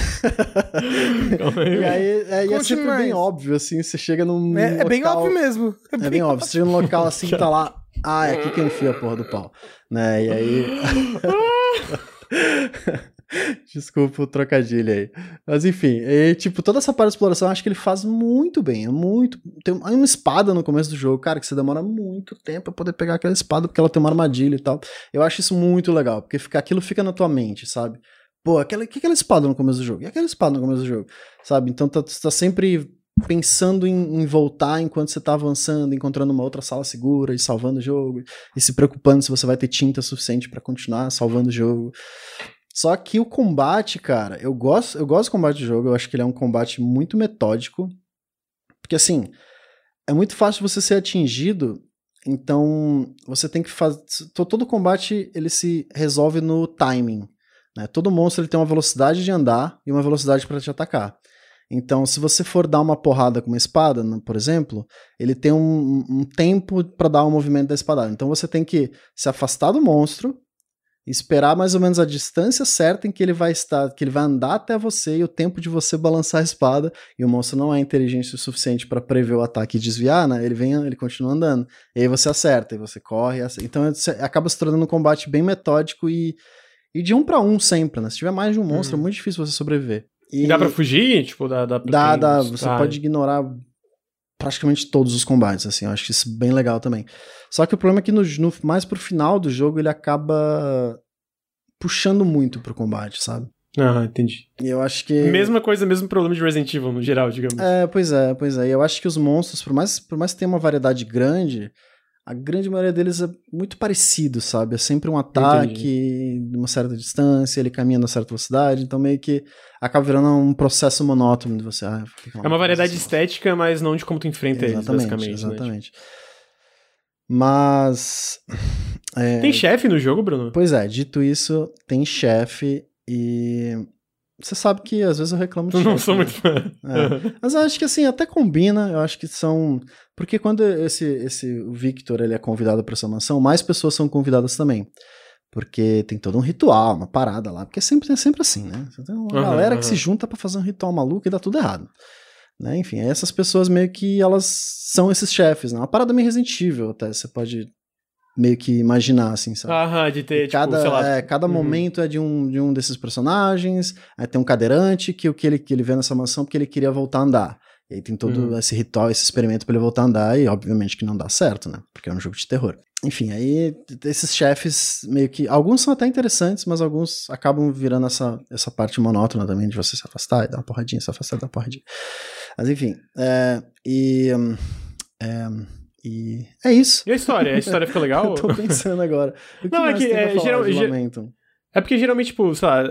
E aí é, e é sempre mais. bem óbvio, assim, você chega num. É, é bem local- óbvio mesmo. É bem óbvio. Você chega num local assim que tá lá. Ah, é aqui que eu enfio a porra do pau. Né? E aí. Desculpa o trocadilho aí. Mas enfim, e, tipo, toda essa parte de exploração acho que ele faz muito bem. É muito. Tem uma espada no começo do jogo, cara, que você demora muito tempo pra poder pegar aquela espada, porque ela tem uma armadilha e tal. Eu acho isso muito legal, porque fica, aquilo fica na tua mente, sabe? Pô, aquela, que aquela espada no começo do jogo? E aquela espada no começo do jogo? Sabe? Então tá, tá sempre pensando em, em voltar enquanto você tá avançando, encontrando uma outra sala segura e salvando o jogo, e se preocupando se você vai ter tinta suficiente pra continuar salvando o jogo. Só que o combate, cara, eu gosto, eu gosto do combate do jogo, eu acho que ele é um combate muito metódico. Porque assim, é muito fácil você ser atingido, então você tem que fazer. Todo combate ele se resolve no timing. Né? Todo monstro ele tem uma velocidade de andar e uma velocidade para te atacar. Então, se você for dar uma porrada com uma espada, por exemplo, ele tem um, um tempo para dar o movimento da espadada. Então, você tem que se afastar do monstro, esperar mais ou menos a distância certa em que ele vai estar, que ele vai andar até você e o tempo de você balançar a espada. E o monstro não é inteligente o suficiente para prever o ataque e desviar, né? Ele vem, ele continua andando. E aí você acerta, e você corre. acerta. Então, acaba se tornando um combate bem metódico e e de um para um sempre, né? Se tiver mais de um monstro, Uhum. é muito difícil você sobreviver. E E dá pra fugir? Tipo, dá, dá pra Dá, dá. Você Ah, pode ignorar praticamente todos os combates, assim, eu acho isso bem legal também. Só que o problema é que no, no, mais pro final do jogo ele acaba puxando muito pro combate, sabe? Ah, entendi. E eu acho que. Mesma coisa, mesmo problema de Resident Evil no geral, digamos. É, pois é, pois é. E eu acho que os monstros, por mais, por mais que tenha uma variedade grande, a grande maioria deles é muito parecido, sabe? É sempre um ataque de uma certa distância, ele caminha a certa velocidade, então meio que acaba virando um processo monótono de você. Ah, é uma variedade estética, mas não de como tu enfrenta exatamente, eles, basicamente. Né? Exatamente. Né? Mas. É... Tem chefe no jogo, Bruno? Pois é, dito isso, tem chefe e. Você sabe que às vezes eu reclamo de chefe. Não sou né? muito fã. É. Mas eu acho que assim, até combina, eu acho que são. Porque quando esse, esse o Victor ele é convidado para essa mansão, mais pessoas são convidadas também. Porque tem todo um ritual, uma parada lá. Porque é sempre, é sempre assim, né? Tem uma uhum, galera uhum. que se junta para fazer um ritual maluco e dá tudo errado. Né? Enfim, essas pessoas meio que elas são esses chefes, né? Uma parada meio resentível até, você pode meio que imaginar, assim, sabe? Aham, de ter, cada, tipo, sei lá... É, cada uhum. momento é de um, de um desses personagens, aí tem um cadeirante que o que ele, que ele vê nessa mansão porque ele queria voltar a andar. E aí tem todo uhum. esse ritual, esse experimento para ele voltar a andar, e obviamente que não dá certo, né? Porque é um jogo de terror. Enfim, aí esses chefes meio que. Alguns são até interessantes, mas alguns acabam virando essa, essa parte monótona também de você se afastar e dar uma porradinha, se afastar e dar uma porradinha. Mas enfim. É, e. É, e é isso. E a história? A história fica legal? Eu tô pensando agora. O que não, é que é, geral, é porque geralmente, tipo, sei lá,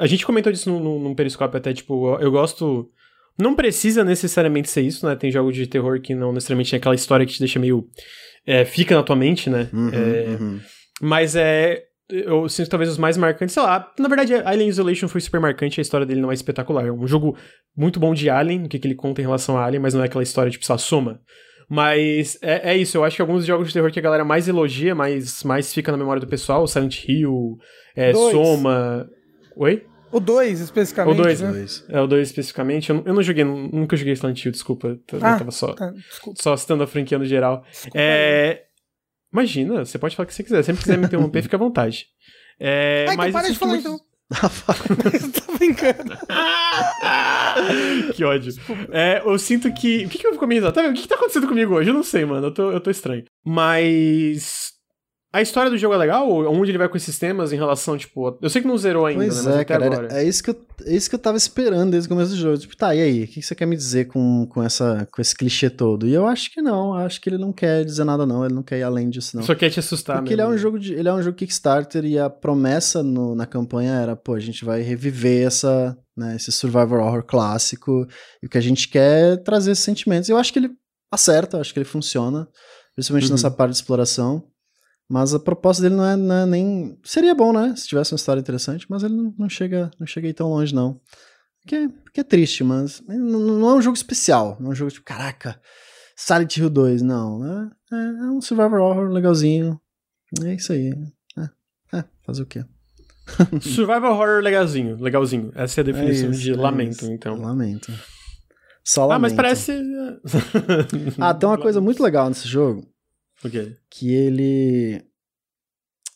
a gente comentou disso num, num periscópio até, tipo, eu gosto. Não precisa necessariamente ser isso, né? Tem jogos de terror que não necessariamente tem aquela história que te deixa meio. É, fica na tua mente, né? Uhum, é, uhum. Mas é. Eu sinto talvez os mais marcantes, sei lá. Na verdade, Alien Isolation foi super marcante, a história dele não é espetacular. É um jogo muito bom de Alien, o que, que ele conta em relação a Alien, mas não é aquela história, tipo, só soma. Mas é, é, isso, eu acho que alguns jogos de terror que a galera mais elogia, mais, mais fica na memória do pessoal, Silent Hill, é, Soma. Oi? O 2, especificamente. O 2, né? É, o 2 especificamente. Eu, eu, não joguei, nunca joguei Silent Hill, desculpa. Eu ah, tava só, tá, só citando a franquia no geral. Desculpa, é, imagina, você pode falar o que você quiser. Sempre quiser me interromper, fica à vontade. É, ah, mas então para de falar, muito... então. tô brincando. que ódio. É, eu sinto que. O que, que eu fico me risado? Tá o que, que tá acontecendo comigo hoje? Eu não sei, mano. Eu tô, eu tô estranho. Mas. A história do jogo é legal? Onde ele vai com esses temas em relação, tipo. Eu sei que não zerou ainda, pois né? é, cara. Agora. É isso, que eu, é isso que eu tava esperando desde o começo do jogo. Tipo, tá, e aí? O que você quer me dizer com, com, essa, com esse clichê todo? E eu acho que não. Acho que ele não quer dizer nada, não. Ele não quer ir além disso, não. Só quer te assustar, Porque mesmo. ele é um jogo de, ele é um jogo Kickstarter e a promessa no, na campanha era, pô, a gente vai reviver essa, né, esse survival horror clássico. E o que a gente quer é trazer esses sentimentos. Eu acho que ele acerta, acho que ele funciona. Principalmente uhum. nessa parte de exploração. Mas a proposta dele não é, não é, nem. Seria bom, né? Se tivesse uma história interessante, mas ele não, não chega, não chega aí tão longe, não. Porque, porque é triste, mas não, não, é um jogo especial. Não é um jogo tipo, caraca, Silent Hill 2, não. É, é, é um survival horror legalzinho. É isso aí. É, é fazer o quê? survival horror legalzinho, legalzinho. Essa é a definição é isso, de é lamento, isso. então. Lamento. Só lamento. Ah, mas parece. ah, tem uma coisa muito legal nesse jogo Okay. Que ele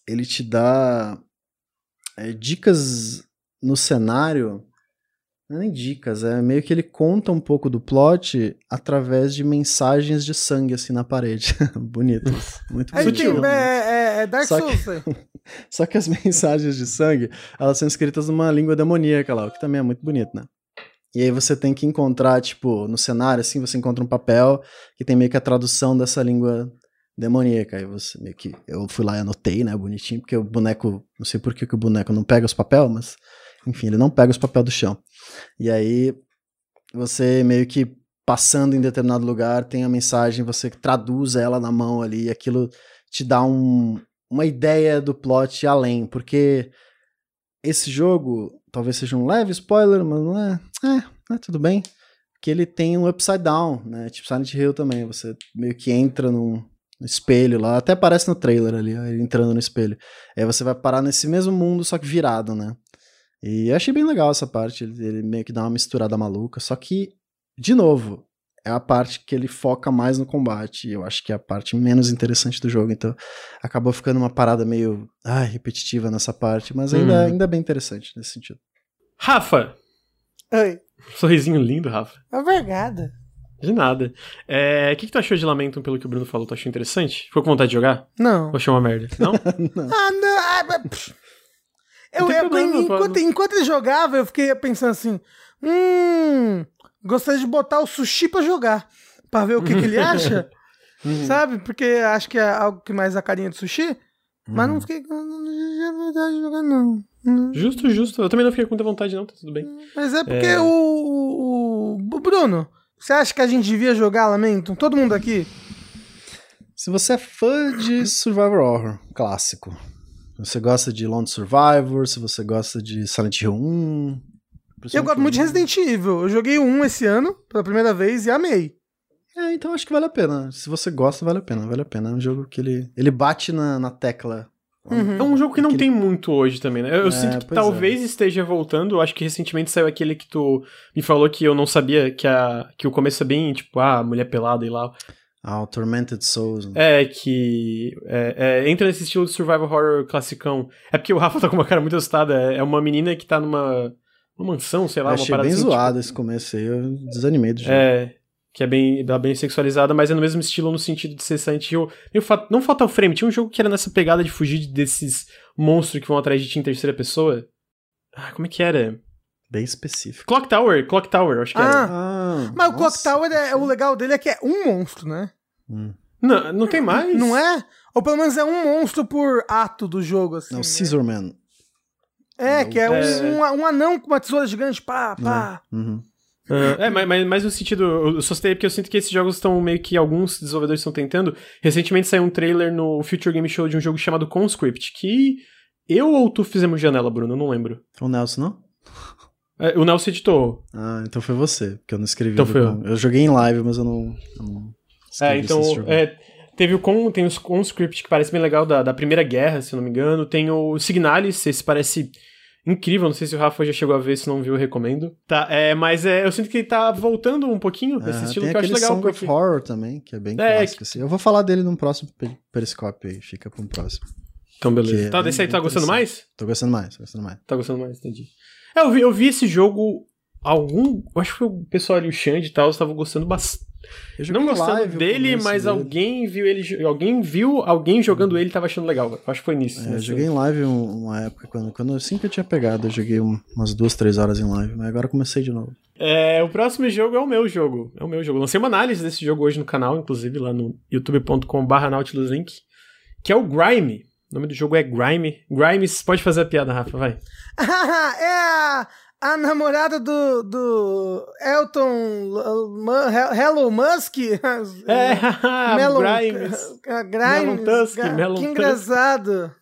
ele te dá é, dicas no cenário, não é nem dicas, é meio que ele conta um pouco do plot através de mensagens de sangue assim na parede. Bonitas. Muito é, bonito. É, é, é Dark só Souls. Que, só que as mensagens de sangue, elas são escritas numa língua demoníaca lá, o que também é muito bonito, né? E aí você tem que encontrar, tipo, no cenário, assim, você encontra um papel que tem meio que a tradução dessa língua demoníaca. Aí você meio que. Eu fui lá e anotei, né? Bonitinho, porque o boneco. Não sei por que, o boneco não pega os papel, mas. Enfim, ele não pega os papel do chão. E aí você meio que passando em determinado lugar, tem a mensagem, você traduz ela na mão ali, e aquilo te dá um, uma ideia do plot além, porque esse jogo, talvez seja um leve spoiler, mas não é, é, é tudo bem, que ele tem um upside down, né, tipo Silent Hill também, você meio que entra num, no espelho lá, até aparece no trailer ali, ele entrando no espelho. Aí você vai parar nesse mesmo mundo, só que virado, né? E eu achei bem legal essa parte, ele, ele meio que dá uma misturada maluca, só que, de novo, é a parte que ele foca mais no combate, e eu acho que é a parte menos interessante do jogo, então acabou ficando uma parada meio ai, repetitiva nessa parte, mas ainda, hum. ainda é bem interessante nesse sentido. Rafa! Oi. Sorrisinho lindo, Rafa. Obrigada. De nada. É, O que, que tu achou de Lamentum pelo que o Bruno falou? Tu achou interessante? Ficou com vontade de jogar? Não. Ou achou uma merda? Não? Ah, não. ah, mas, pff. Eu, eu- problema, enquanto, Pablo. enquanto ele jogava, eu fiquei pensando assim: hum, gostaria de botar o sushi pra jogar. Pra ver o que, que ele acha. Uhum. Sabe? Porque acho que é algo que mais a carinha de sushi. Mas Uhum. não fiquei com vontade de jogar, não. Justo, justo. Eu também não fiquei com muita vontade, não, tá tudo bem. Mas é porque É. o, o Bruno, você acha que a gente devia jogar Lamento? Todo mundo aqui? Se você é fã de Survivor Horror clássico, se você gosta de Lone Survivor, se você gosta de Silent Hill 1. Eu gosto muito de Resident Evil. Eu joguei o 1 esse ano, pela primeira vez, e amei. É, então acho que vale a pena. Se você gosta, vale a pena, vale a pena. É um jogo que ele, ele bate na, na tecla. Uhum. É um jogo que não Aquele- tem muito hoje também, né? Eu, É, sinto que pois talvez esteja voltando. Eu acho que recentemente saiu aquele que tu me falou que eu não sabia que, a, que o começo é bem, tipo, ah, mulher pelada e lá. Ah, o Tormented Souls. É, que é, é, entra nesse estilo de survival horror classicão. É porque o Rafa tá com uma cara muito assustada. É é uma menina que tá numa, numa mansão, sei lá, Eu uma achei parada bem assim, zoado esse começo aí, eu desanimei do tipo, jogo. É, que é bem, é bem sexualizada, mas é no mesmo estilo no sentido de ser Silent Hill. Meio fa- não Fatal Frame, tinha um jogo que era nessa pegada de fugir desses monstros que vão atrás de ti em terceira pessoa. Ah, como é que era? Bem específico. Clock Tower, Clock Tower, acho que era. Ah, Ah, mas o Clock nossa. Tower, é, o legal dele é que é um monstro, né? Hum. Não, não tem mais? Não é? Ou pelo menos é um monstro por ato do jogo, assim. Não, né? Scissor Man. É, que é, É. Um, um, um anão com uma tesoura gigante, pá, pá. Uhum. Ah, é, mas, mas, mas no sentido, eu só citei porque eu sinto que esses jogos estão meio que alguns desenvolvedores estão tentando. Recentemente saiu um trailer no Future Game Show de um jogo chamado Conscript, que eu ou tu fizemos janela, Bruno, eu não lembro. O Nelson, não? É, o Nelson editou. Ah, então foi você, porque eu não escrevi. Então foi eu. eu joguei em live, mas eu não. eu não É, então, é, teve o Con, tem os Conscript que parece bem legal da, da Primeira Guerra, se eu não me engano. Tem o Signalis, esse parece incrível, não sei se o Rafa já chegou a ver, se não viu, eu recomendo. Tá, é, mas é, eu sinto que ele tá voltando um pouquinho Ah, nesse estilo tem que eu acho legal. Song of porque- Horror também, que é bem É, clássico. assim. Eu vou falar dele num próximo pe- periscópio aí, fica pra um próximo. Então, beleza. que Tá, é desse aí tu tá gostando mais? Tô gostando mais, tô gostando mais. Tá gostando mais, entendi. É, eu vi, eu vi esse jogo. Algum. Eu acho que foi o pessoal ali, o Xande e tal, estavam gostando bastante. Eu Não gostando dele, mas dele. alguém viu ele. Alguém viu alguém jogando ele e tava achando legal. Eu acho que foi nisso. É, eu nesse- joguei em live um- uma época, quando, quando que eu tinha pegado, eu joguei um- umas duas, três horas em live, mas agora eu comecei de novo. É, o próximo jogo é o meu jogo. É o meu jogo. Lancei uma análise desse jogo hoje no canal, inclusive, lá no youtube.com.br nautiluslink, que é o Grime. O nome do jogo é Grime. Grimes, pode fazer a piada, Rafa, vai. é a, namorada do, do Elton Hello Musk. É, Melon, Grimes. a Grimes. Melon Tusk, Ga- Melon que engraçado.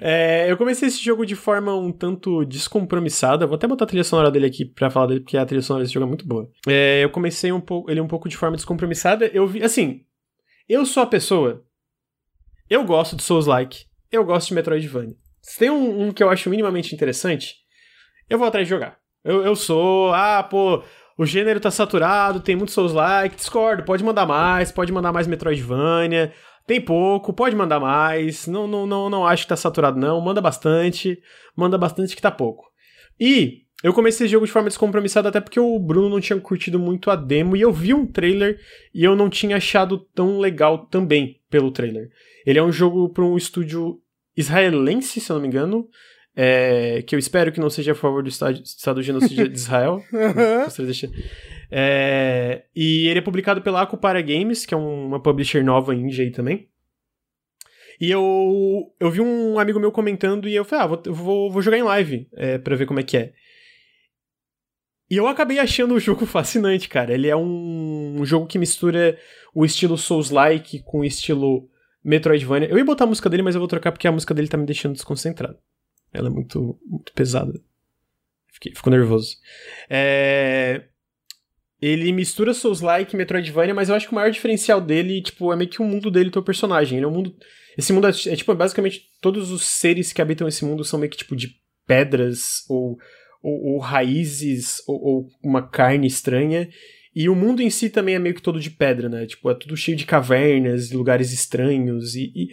É, eu comecei esse jogo de forma um tanto descompromissada. Vou até botar a trilha sonora dele aqui pra falar dele, porque a trilha sonora desse jogo é muito boa. É, eu comecei um pouco, ele um pouco de forma descompromissada. Eu vi, assim, eu sou a pessoa. Eu gosto de Souls-like. Eu gosto de Metroidvania. Se tem um, um que eu acho minimamente interessante, eu vou atrás de jogar. Eu, eu sou, ah, pô, o gênero tá saturado, tem muito Souls-like, discordo, pode mandar mais, pode mandar mais Metroidvania. Tem pouco, pode mandar mais. Não, não, não, não acho que tá saturado, não. Manda bastante. Manda bastante que tá pouco. E eu comecei esse jogo de forma descompromissada, até porque o Bruno não tinha curtido muito a demo. E eu vi um trailer e eu não tinha achado tão legal também pelo trailer. Ele é um jogo para um estúdio israelense, se eu não me engano. É, que eu espero que não seja a favor do Estado, estado do genocídio de Israel. É, e ele é publicado pela Akupara Games, que é um- uma publisher nova indie aí também. E eu, eu vi um amigo meu comentando e eu falei, ah, vou, vou, vou jogar em live é, pra ver como é que é. E eu acabei achando o jogo fascinante, cara. Ele é um, um jogo que mistura o estilo Souls-like com o estilo Metroidvania. Eu ia botar a música dele, mas eu vou trocar porque a música dele tá me deixando desconcentrado. Ela é muito, muito pesada. Fiquei, fico nervoso. É... Ele mistura Souls-like e Metroidvania, mas eu acho que o maior diferencial dele, tipo, é meio que o mundo dele, teu personagem. Ele é um mundo... Esse mundo é, é, tipo, basicamente, todos os seres que habitam esse mundo são meio que, tipo, de pedras ou, ou, ou raízes ou, ou uma carne estranha. E o mundo em si também é meio que todo de pedra, né? Tipo, é tudo cheio de cavernas, lugares estranhos e... e...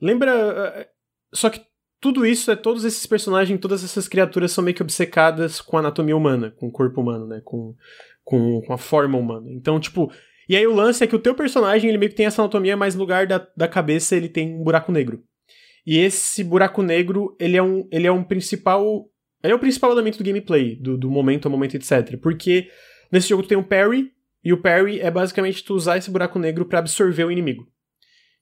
Lembra... eh, Só que tudo isso é todos esses personagens, todas essas criaturas são meio que obcecadas com a anatomia humana, com o corpo humano, né? Com, com, com a forma humana. Então, tipo. E aí o lance é que o teu personagem, ele meio que tem essa anatomia, mas no lugar da, da cabeça ele tem um buraco negro. E esse buraco negro, ele é um, ele é um principal. Ele é o principal elemento do gameplay, do, do momento a momento, etc. Porque nesse jogo tu tem um parry, e o parry é basicamente tu usar esse buraco negro para absorver o inimigo.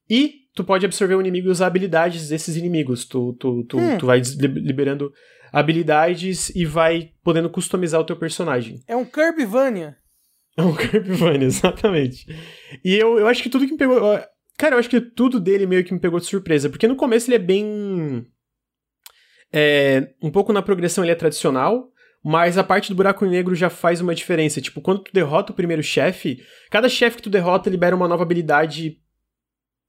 E tu pode absorver o inimigo e usar habilidades desses inimigos. Tu, tu, tu, hum. tu vai liberando habilidades e vai podendo customizar o teu personagem. É um Kirbyvania. É um Kirbyvania, exatamente. E eu, eu acho que tudo que me pegou. Cara, eu acho que tudo dele meio que me pegou de surpresa, porque no começo ele é bem. É, um pouco na progressão ele é tradicional, mas a parte do buraco negro já faz uma diferença. Tipo, quando tu derrota o primeiro chefe, cada chefe que tu derrota libera uma nova habilidade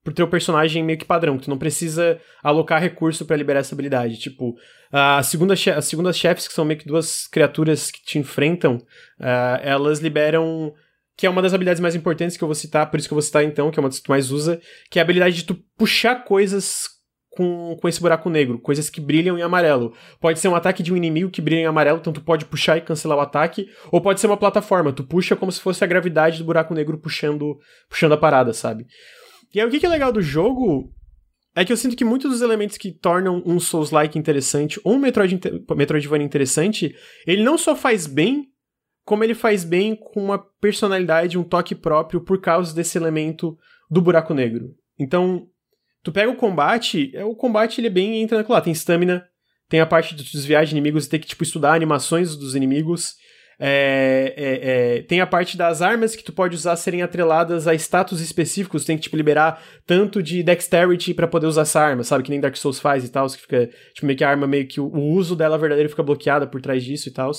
pro teu personagem meio que padrão, que tu não precisa alocar recurso para liberar essa habilidade. Tipo, a segunda as segundas chefes, que são meio que duas criaturas que te enfrentam, uh, elas liberam que é uma das habilidades mais importantes que eu vou citar, por isso que eu vou citar então, que é uma das que tu mais usa, que é a habilidade de tu puxar coisas com, com esse buraco negro, coisas que brilham em amarelo. Pode ser um ataque de um inimigo que brilha em amarelo, então tu pode puxar e cancelar o ataque, ou pode ser uma plataforma, tu puxa como se fosse a gravidade do buraco negro puxando, puxando a parada, sabe? E aí o que é legal do jogo é que eu sinto que muitos dos elementos que tornam um Souls-like interessante ou um Metroid, Metroidvania interessante, ele não só faz bem como ele faz bem com uma personalidade, um toque próprio por causa desse elemento do buraco negro. Então, tu pega o combate, é, o combate ele é bem entra naquilo lá, tem stamina, tem a parte de desviar de inimigos e ter que tipo estudar animações dos inimigos. É, é, é, tem a parte das armas que tu pode usar serem atreladas a status específicos, tem que tipo liberar tanto de dexterity para poder usar essa arma, sabe? Que nem Dark Souls faz e tal, que fica tipo meio que a arma meio que o, o uso dela verdadeiro fica bloqueada por trás disso e tal.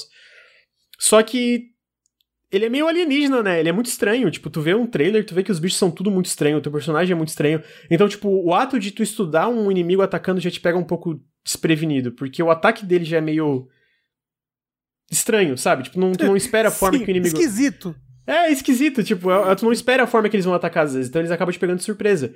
Só que ele é meio alienígena, né? Ele é muito estranho. Tipo, tu vê um trailer, tu vê que os bichos são tudo muito estranho, o teu personagem é muito estranho. Então, tipo, o ato de tu estudar um inimigo atacando já te pega um pouco desprevenido, porque o ataque dele já é meio estranho, sabe? Tipo, não, tu não espera a forma Sim, que o inimigo. Esquisito. É, esquisito, tipo, é, tu não espera a forma que eles vão atacar às vezes, então eles acabam te pegando de surpresa.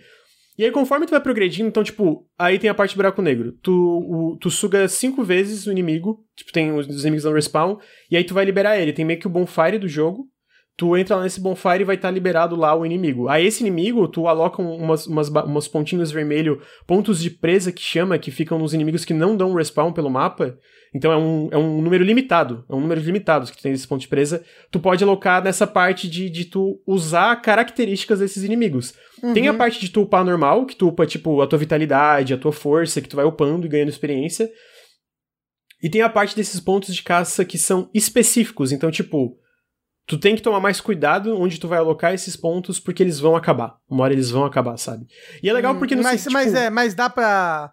E aí, conforme tu vai progredindo, então, tipo, aí tem a parte do buraco negro. Tu, o, tu suga cinco vezes o inimigo, tipo, tem os, os inimigos no respawn, e aí tu vai liberar ele. Tem meio que o bonfire do jogo. Tu entra lá nesse bonfire e vai estar tá liberado lá o inimigo. A esse inimigo, tu aloca umas, umas, umas pontinhos vermelho, pontos de presa que chama, que ficam nos inimigos que não dão respawn pelo mapa. Então é um, é um número limitado, é um número limitado que tem esse ponto de presa. Tu pode alocar nessa parte de, de tu usar características desses inimigos. Uhum. Tem a parte de tu upar normal, que tu upa, tipo, a tua vitalidade, a tua força, que tu vai upando e ganhando experiência. E tem a parte desses pontos de caça que são específicos. Então, tipo, tu tem que tomar mais cuidado onde tu vai alocar esses pontos, porque eles vão acabar. Uma hora eles vão acabar, sabe? E é legal hum, porque... Hum, mas, tipo, mas, é, mas dá pra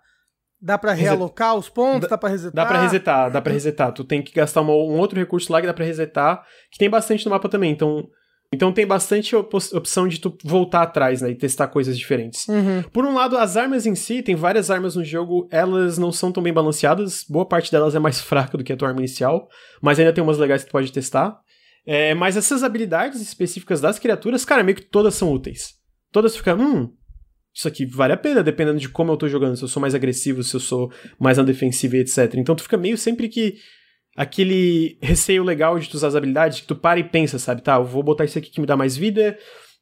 Dá pra realocar os pontos? Dá, dá pra resetar? Dá pra resetar, dá pra resetar. Tu tem que gastar uma, um outro recurso lá que dá pra resetar, que tem bastante no mapa também. Então, então tem bastante op opção de tu voltar atrás, né? E testar coisas diferentes. Uhum. Por um lado, as armas em si, tem várias armas no jogo, elas não são tão bem balanceadas. Boa parte delas é mais fraca do que a tua arma inicial, mas ainda tem umas legais que tu pode testar. É, mas essas habilidades específicas das criaturas, cara, meio que todas são úteis. Todas ficam, hum, isso aqui vale a pena, dependendo de como eu tô jogando, se eu sou mais agressivo, se eu sou mais na defensiva e etc. Então tu fica meio sempre que aquele receio legal de tu usar as habilidades, que tu para e pensa, sabe? Tá, eu vou botar isso aqui que me dá mais vida,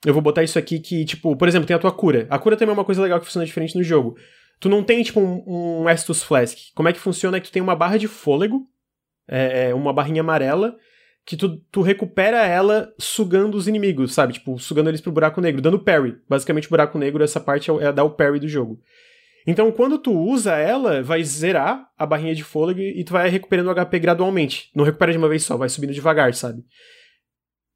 eu vou botar isso aqui que, tipo, por exemplo, tem a tua cura. A cura também é uma coisa legal que funciona diferente no jogo. Tu não tem, tipo, um, um Estus Flask. Como é que funciona é que tu tem uma barra de fôlego, é, é uma barrinha amarela, que tu, tu recupera ela sugando os inimigos, sabe? Tipo, sugando eles pro buraco negro, dando parry. Basicamente, o buraco negro, essa parte é, é dar o parry do jogo. Então, quando tu usa ela, vai zerar a barrinha de fôlego e tu vai recuperando o HP gradualmente. Não recupera de uma vez só, vai subindo devagar, sabe?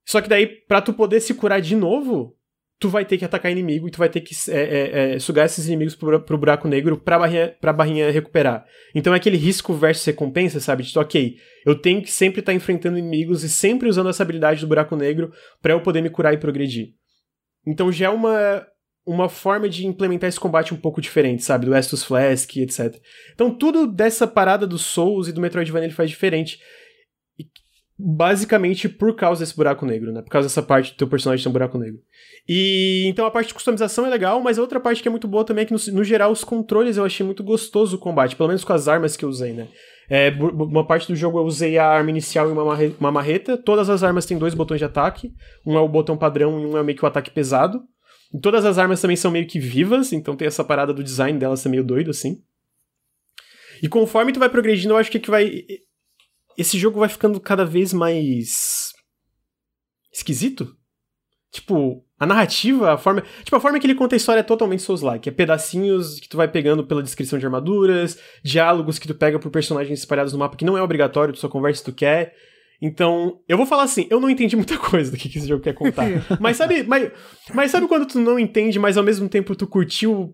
Só que daí, pra tu poder se curar de novo, tu vai ter que atacar inimigo e tu vai ter que é, é, é, sugar esses inimigos pro, pro buraco negro pra barrinha, pra barrinha recuperar. Então é aquele risco versus recompensa, sabe? De, ok, eu tenho que sempre estar tá enfrentando inimigos e sempre usando essa habilidade do buraco negro para eu poder me curar e progredir. Então já é uma, uma forma de implementar esse combate um pouco diferente, sabe? Do Estus Flask, etc. Então tudo dessa parada do Souls e do Metroidvania ele faz diferente basicamente por causa desse buraco negro, né? Por causa dessa parte do teu personagem ter um buraco negro. E então a parte de customização é legal, mas a outra parte que é muito boa também é que, no, no geral, os controles eu achei muito gostoso o combate, pelo menos com as armas que eu usei, né? É, uma parte do jogo eu usei a arma inicial e uma, uma marreta. Todas as armas têm dois botões de ataque. Um é o botão padrão e um é meio que o ataque pesado. E todas as armas também são meio que vivas, então tem essa parada do design delas ser meio doido, assim. E conforme tu vai progredindo, eu acho que, que vai. Esse jogo vai ficando cada vez mais. esquisito. Tipo, a narrativa, a forma. Tipo, a forma que ele conta a história é totalmente Souls-like. É pedacinhos que tu vai pegando pela descrição de armaduras, diálogos que tu pega por personagens espalhados no mapa que não é obrigatório, tu só conversa se tu quer. Então, eu vou falar assim, eu não entendi muita coisa do que, esse jogo quer contar. mas sabe, mas, mas sabe quando tu não entende, mas ao mesmo tempo tu curtiu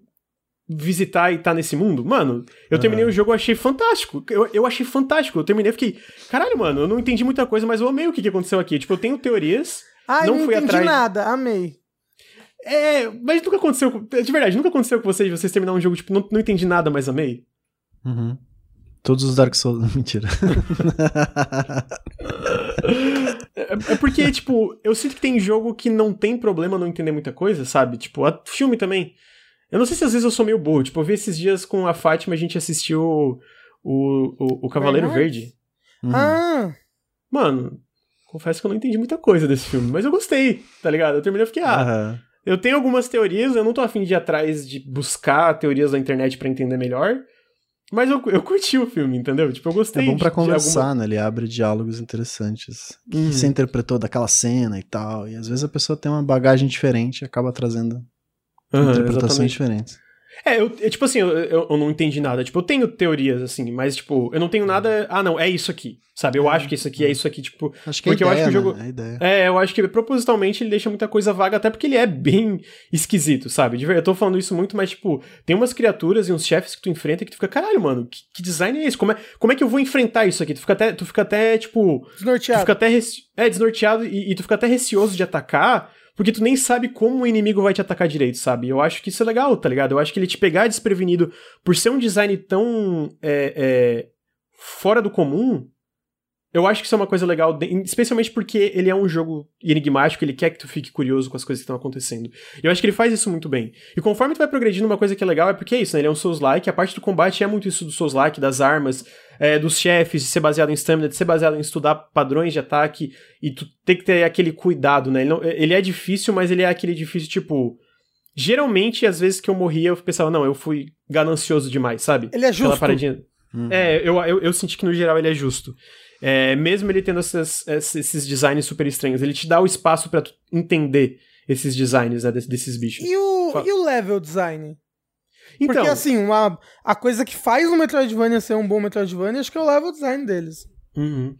visitar e tá nesse mundo? Mano, eu terminei o jogo, eu achei fantástico. Eu, eu achei fantástico. Eu terminei e fiquei, caralho, mano, eu não entendi muita coisa, mas eu amei o que, que aconteceu aqui. Tipo, eu tenho teorias. Ai, Não não, fui entendi atrás- nada, amei. É, mas nunca aconteceu. De verdade, nunca aconteceu com vocês, vocês terminaram um jogo, tipo, não, não entendi nada, mas amei. Uhum. Todos os Dark Souls. Mentira. É, é porque, tipo, eu sinto que tem jogo que não tem problema não entender muita coisa, sabe? Tipo, filme também. Eu não sei se às vezes eu sou meio burro. Tipo, eu vi esses dias com a Fátima, a gente assistiu o, o, o Cavaleiro Bernardes? Verde. Uhum. Ah, Mano, confesso que eu não entendi muita coisa desse filme, mas eu gostei, tá ligado? Eu terminei e fiquei, ah, Aham. eu tenho algumas teorias, eu não tô afim de ir atrás de buscar teorias na internet pra entender melhor, mas eu, eu curti o filme, entendeu? Tipo, eu É gostei. bom pra de- de alguma- conversar, né? Ele abre diálogos interessantes. O que Uhum. você interpretou daquela cena e tal. E às vezes a pessoa tem uma bagagem diferente e acaba trazendo Aham, interpretações exatamente. diferentes. É, eu, eu, tipo assim, eu, eu, eu não entendi nada. Tipo, eu tenho teorias, assim, mas, tipo, eu não tenho nada. Ah, não, é isso aqui. Sabe? Eu acho que isso aqui é isso aqui, tipo. Acho que Porque é eu a acho ideia, que o jogo- né? É ideia. É, eu acho que propositalmente ele deixa muita coisa vaga, até porque ele é bem esquisito, sabe? De ver- Eu tô falando isso muito, mas, tipo, tem umas criaturas e uns chefes que tu enfrenta que tu fica, caralho, mano, que, que design é esse? Como é, como é que eu vou enfrentar isso aqui? Tu fica até, tu fica até tipo. Tu desnorteado. fica até é, desnorteado e, e tu fica até receoso de atacar, porque tu nem sabe como o inimigo vai te atacar direito, sabe? Eu acho que isso é legal, tá ligado? Eu acho que ele te pegar desprevenido por ser um design tão é, é, fora do comum. Eu acho que isso é uma coisa legal, especialmente porque ele é um jogo enigmático, ele quer que tu fique curioso com as coisas que estão acontecendo. E eu acho que ele faz isso muito bem. E conforme tu vai progredindo, uma coisa que é legal é porque é isso, né? Ele é um Souls-like, a parte do combate é muito isso do Souls-like, das armas, é, dos chefes, de ser baseado em stamina, de ser baseado em estudar padrões de ataque, e tu tem que ter aquele cuidado, né? Ele, não- ele é difícil, mas ele é aquele difícil, tipo... Geralmente, às vezes que eu morria, eu pensava, não, eu fui ganancioso demais, sabe? Ele é Aquela justo. paradinha. Uhum. É, eu, eu, eu senti que no geral ele é justo. É, mesmo ele tendo essas- esses, designs super estranhos, ele te dá o espaço pra tu entender esses designs né, desses, desses bichos. E o, Fala. e o level design? Então, Porque assim, uma, a coisa que faz o Metroidvania ser um bom Metroidvania, acho que é o level design deles. uhum.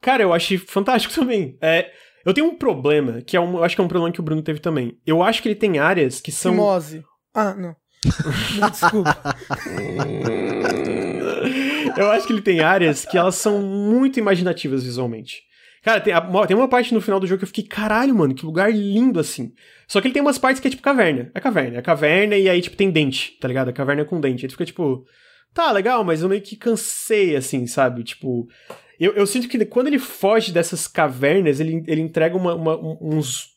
cara, eu achei fantástico também. É, eu tenho um problema, que é um, eu acho que é um problema que o Bruno teve também. Eu acho que ele tem áreas que são. Fimose. Ah, não. Não, Desculpa. eu acho que ele tem áreas que elas são muito imaginativas visualmente. Cara, tem, a- tem uma parte no final do jogo que eu fiquei, caralho, mano, que lugar lindo assim. Só que ele tem umas partes que é tipo caverna. É caverna, é caverna e aí, tipo, tem dente, tá ligado? A caverna é com dente. Aí tu fica tipo, tá, legal, mas eu meio que cansei, assim, sabe? Tipo. Eu, eu sinto que quando ele foge dessas cavernas, ele, ele entrega uma- uma- um- uns,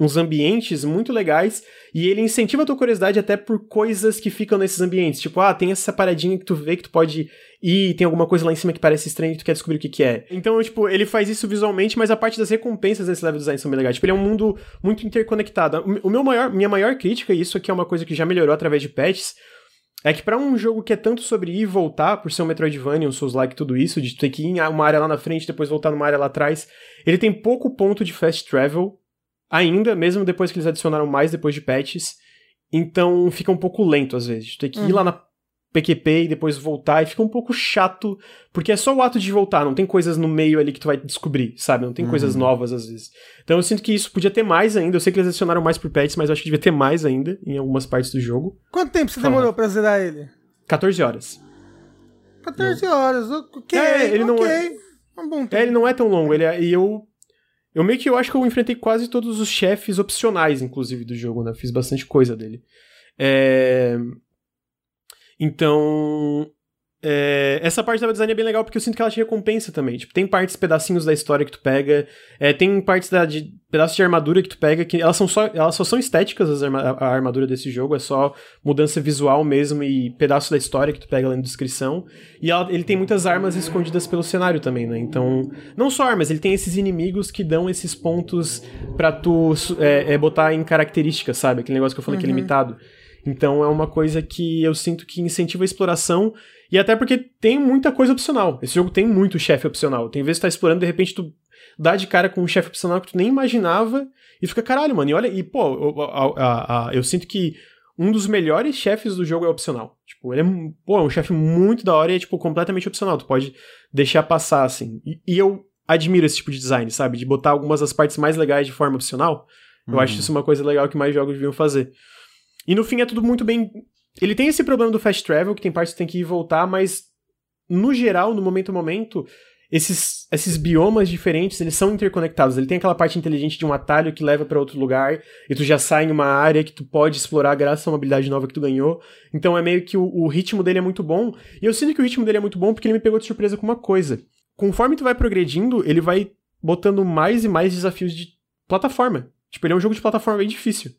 uns ambientes muito legais e ele incentiva a tua curiosidade até por coisas que ficam nesses ambientes. Tipo, ah, tem essa paradinha que tu vê que tu pode ir, tem alguma coisa lá em cima que parece estranha e tu quer descobrir o que, que é. Então, tipo, ele faz isso visualmente, mas a parte das recompensas desse level design são bem legais. Tipo, ele é um mundo muito interconectado. O meu maior, minha maior crítica, e isso aqui é uma coisa que já melhorou através de patches, é que pra um jogo que é tanto sobre ir e voltar, por ser um Metroidvania, um Souls-like, tudo isso, de ter que ir em uma área lá na frente, depois voltar numa área lá atrás, ele tem pouco ponto de fast travel, ainda, mesmo depois que eles adicionaram mais depois de patches. Então fica um pouco lento às vezes. Tem que ir Uhum. lá na PQP e depois voltar, e fica um pouco chato, porque é só o ato de voltar, não tem coisas no meio ali que tu vai descobrir, sabe? Não tem coisas Uhum. novas às vezes. Então eu sinto que isso podia ter mais ainda. Eu sei que eles adicionaram mais por patches, mas eu acho que devia ter mais ainda em algumas partes do jogo. Quanto tempo você Fala. demorou pra zerar ele? 14 horas. 14 horas, ok. É, ele não ok. é- Um bom tempo. É, ele não é tão longo, ele é, e eu eu meio que eu acho que eu enfrentei quase todos os chefes opcionais, inclusive, do jogo, né? Fiz bastante coisa dele. É... Então, é, essa parte da design é bem legal porque eu sinto que ela te recompensa também. Tipo, tem partes, pedacinhos da história que tu pega, é, tem partes da, de pedaços de armadura que tu pega que elas são só, elas só são estéticas as arma, a armadura desse jogo, é só mudança visual mesmo e pedaço da história que tu pega lá na descrição. E ela, ele tem muitas armas escondidas pelo cenário também, né? Então, não só armas, ele tem esses inimigos que dão esses pontos para tu é, é, botar em características, sabe? Aquele negócio que eu falei uhum. que é limitado. Então é uma coisa que eu sinto que incentiva a exploração e até porque tem muita coisa opcional. Esse jogo tem muito chefe opcional. Tem vezes que tá explorando, de repente tu dá de cara com um chefe opcional que tu nem imaginava e fica, caralho, mano. E olha, e pô, eu, eu, eu sinto que um dos melhores chefes do jogo é opcional. Tipo, ele é, pô, é um chefe muito da hora e é, tipo, completamente opcional. Tu pode deixar passar, assim. E, e, eu admiro esse tipo de design, sabe? De botar algumas das partes mais legais de forma opcional. Eu acho uhum. isso uma coisa legal que mais jogos deviam fazer. E no fim é tudo muito bem ele tem esse problema do fast travel, que tem partes que tem que ir e voltar, mas no geral, no momento a momento, esses, esses biomas diferentes, eles são interconectados. Ele tem aquela parte inteligente de um atalho que leva para outro lugar, e tu já sai em uma área que tu pode explorar graças a uma habilidade nova que tu ganhou. Então é meio que o, o ritmo dele é muito bom. E eu sinto que o ritmo dele é muito bom porque ele me pegou de surpresa com uma coisa. Conforme tu vai progredindo, ele vai botando mais e mais desafios de plataforma. Tipo, ele é um jogo de plataforma bem difícil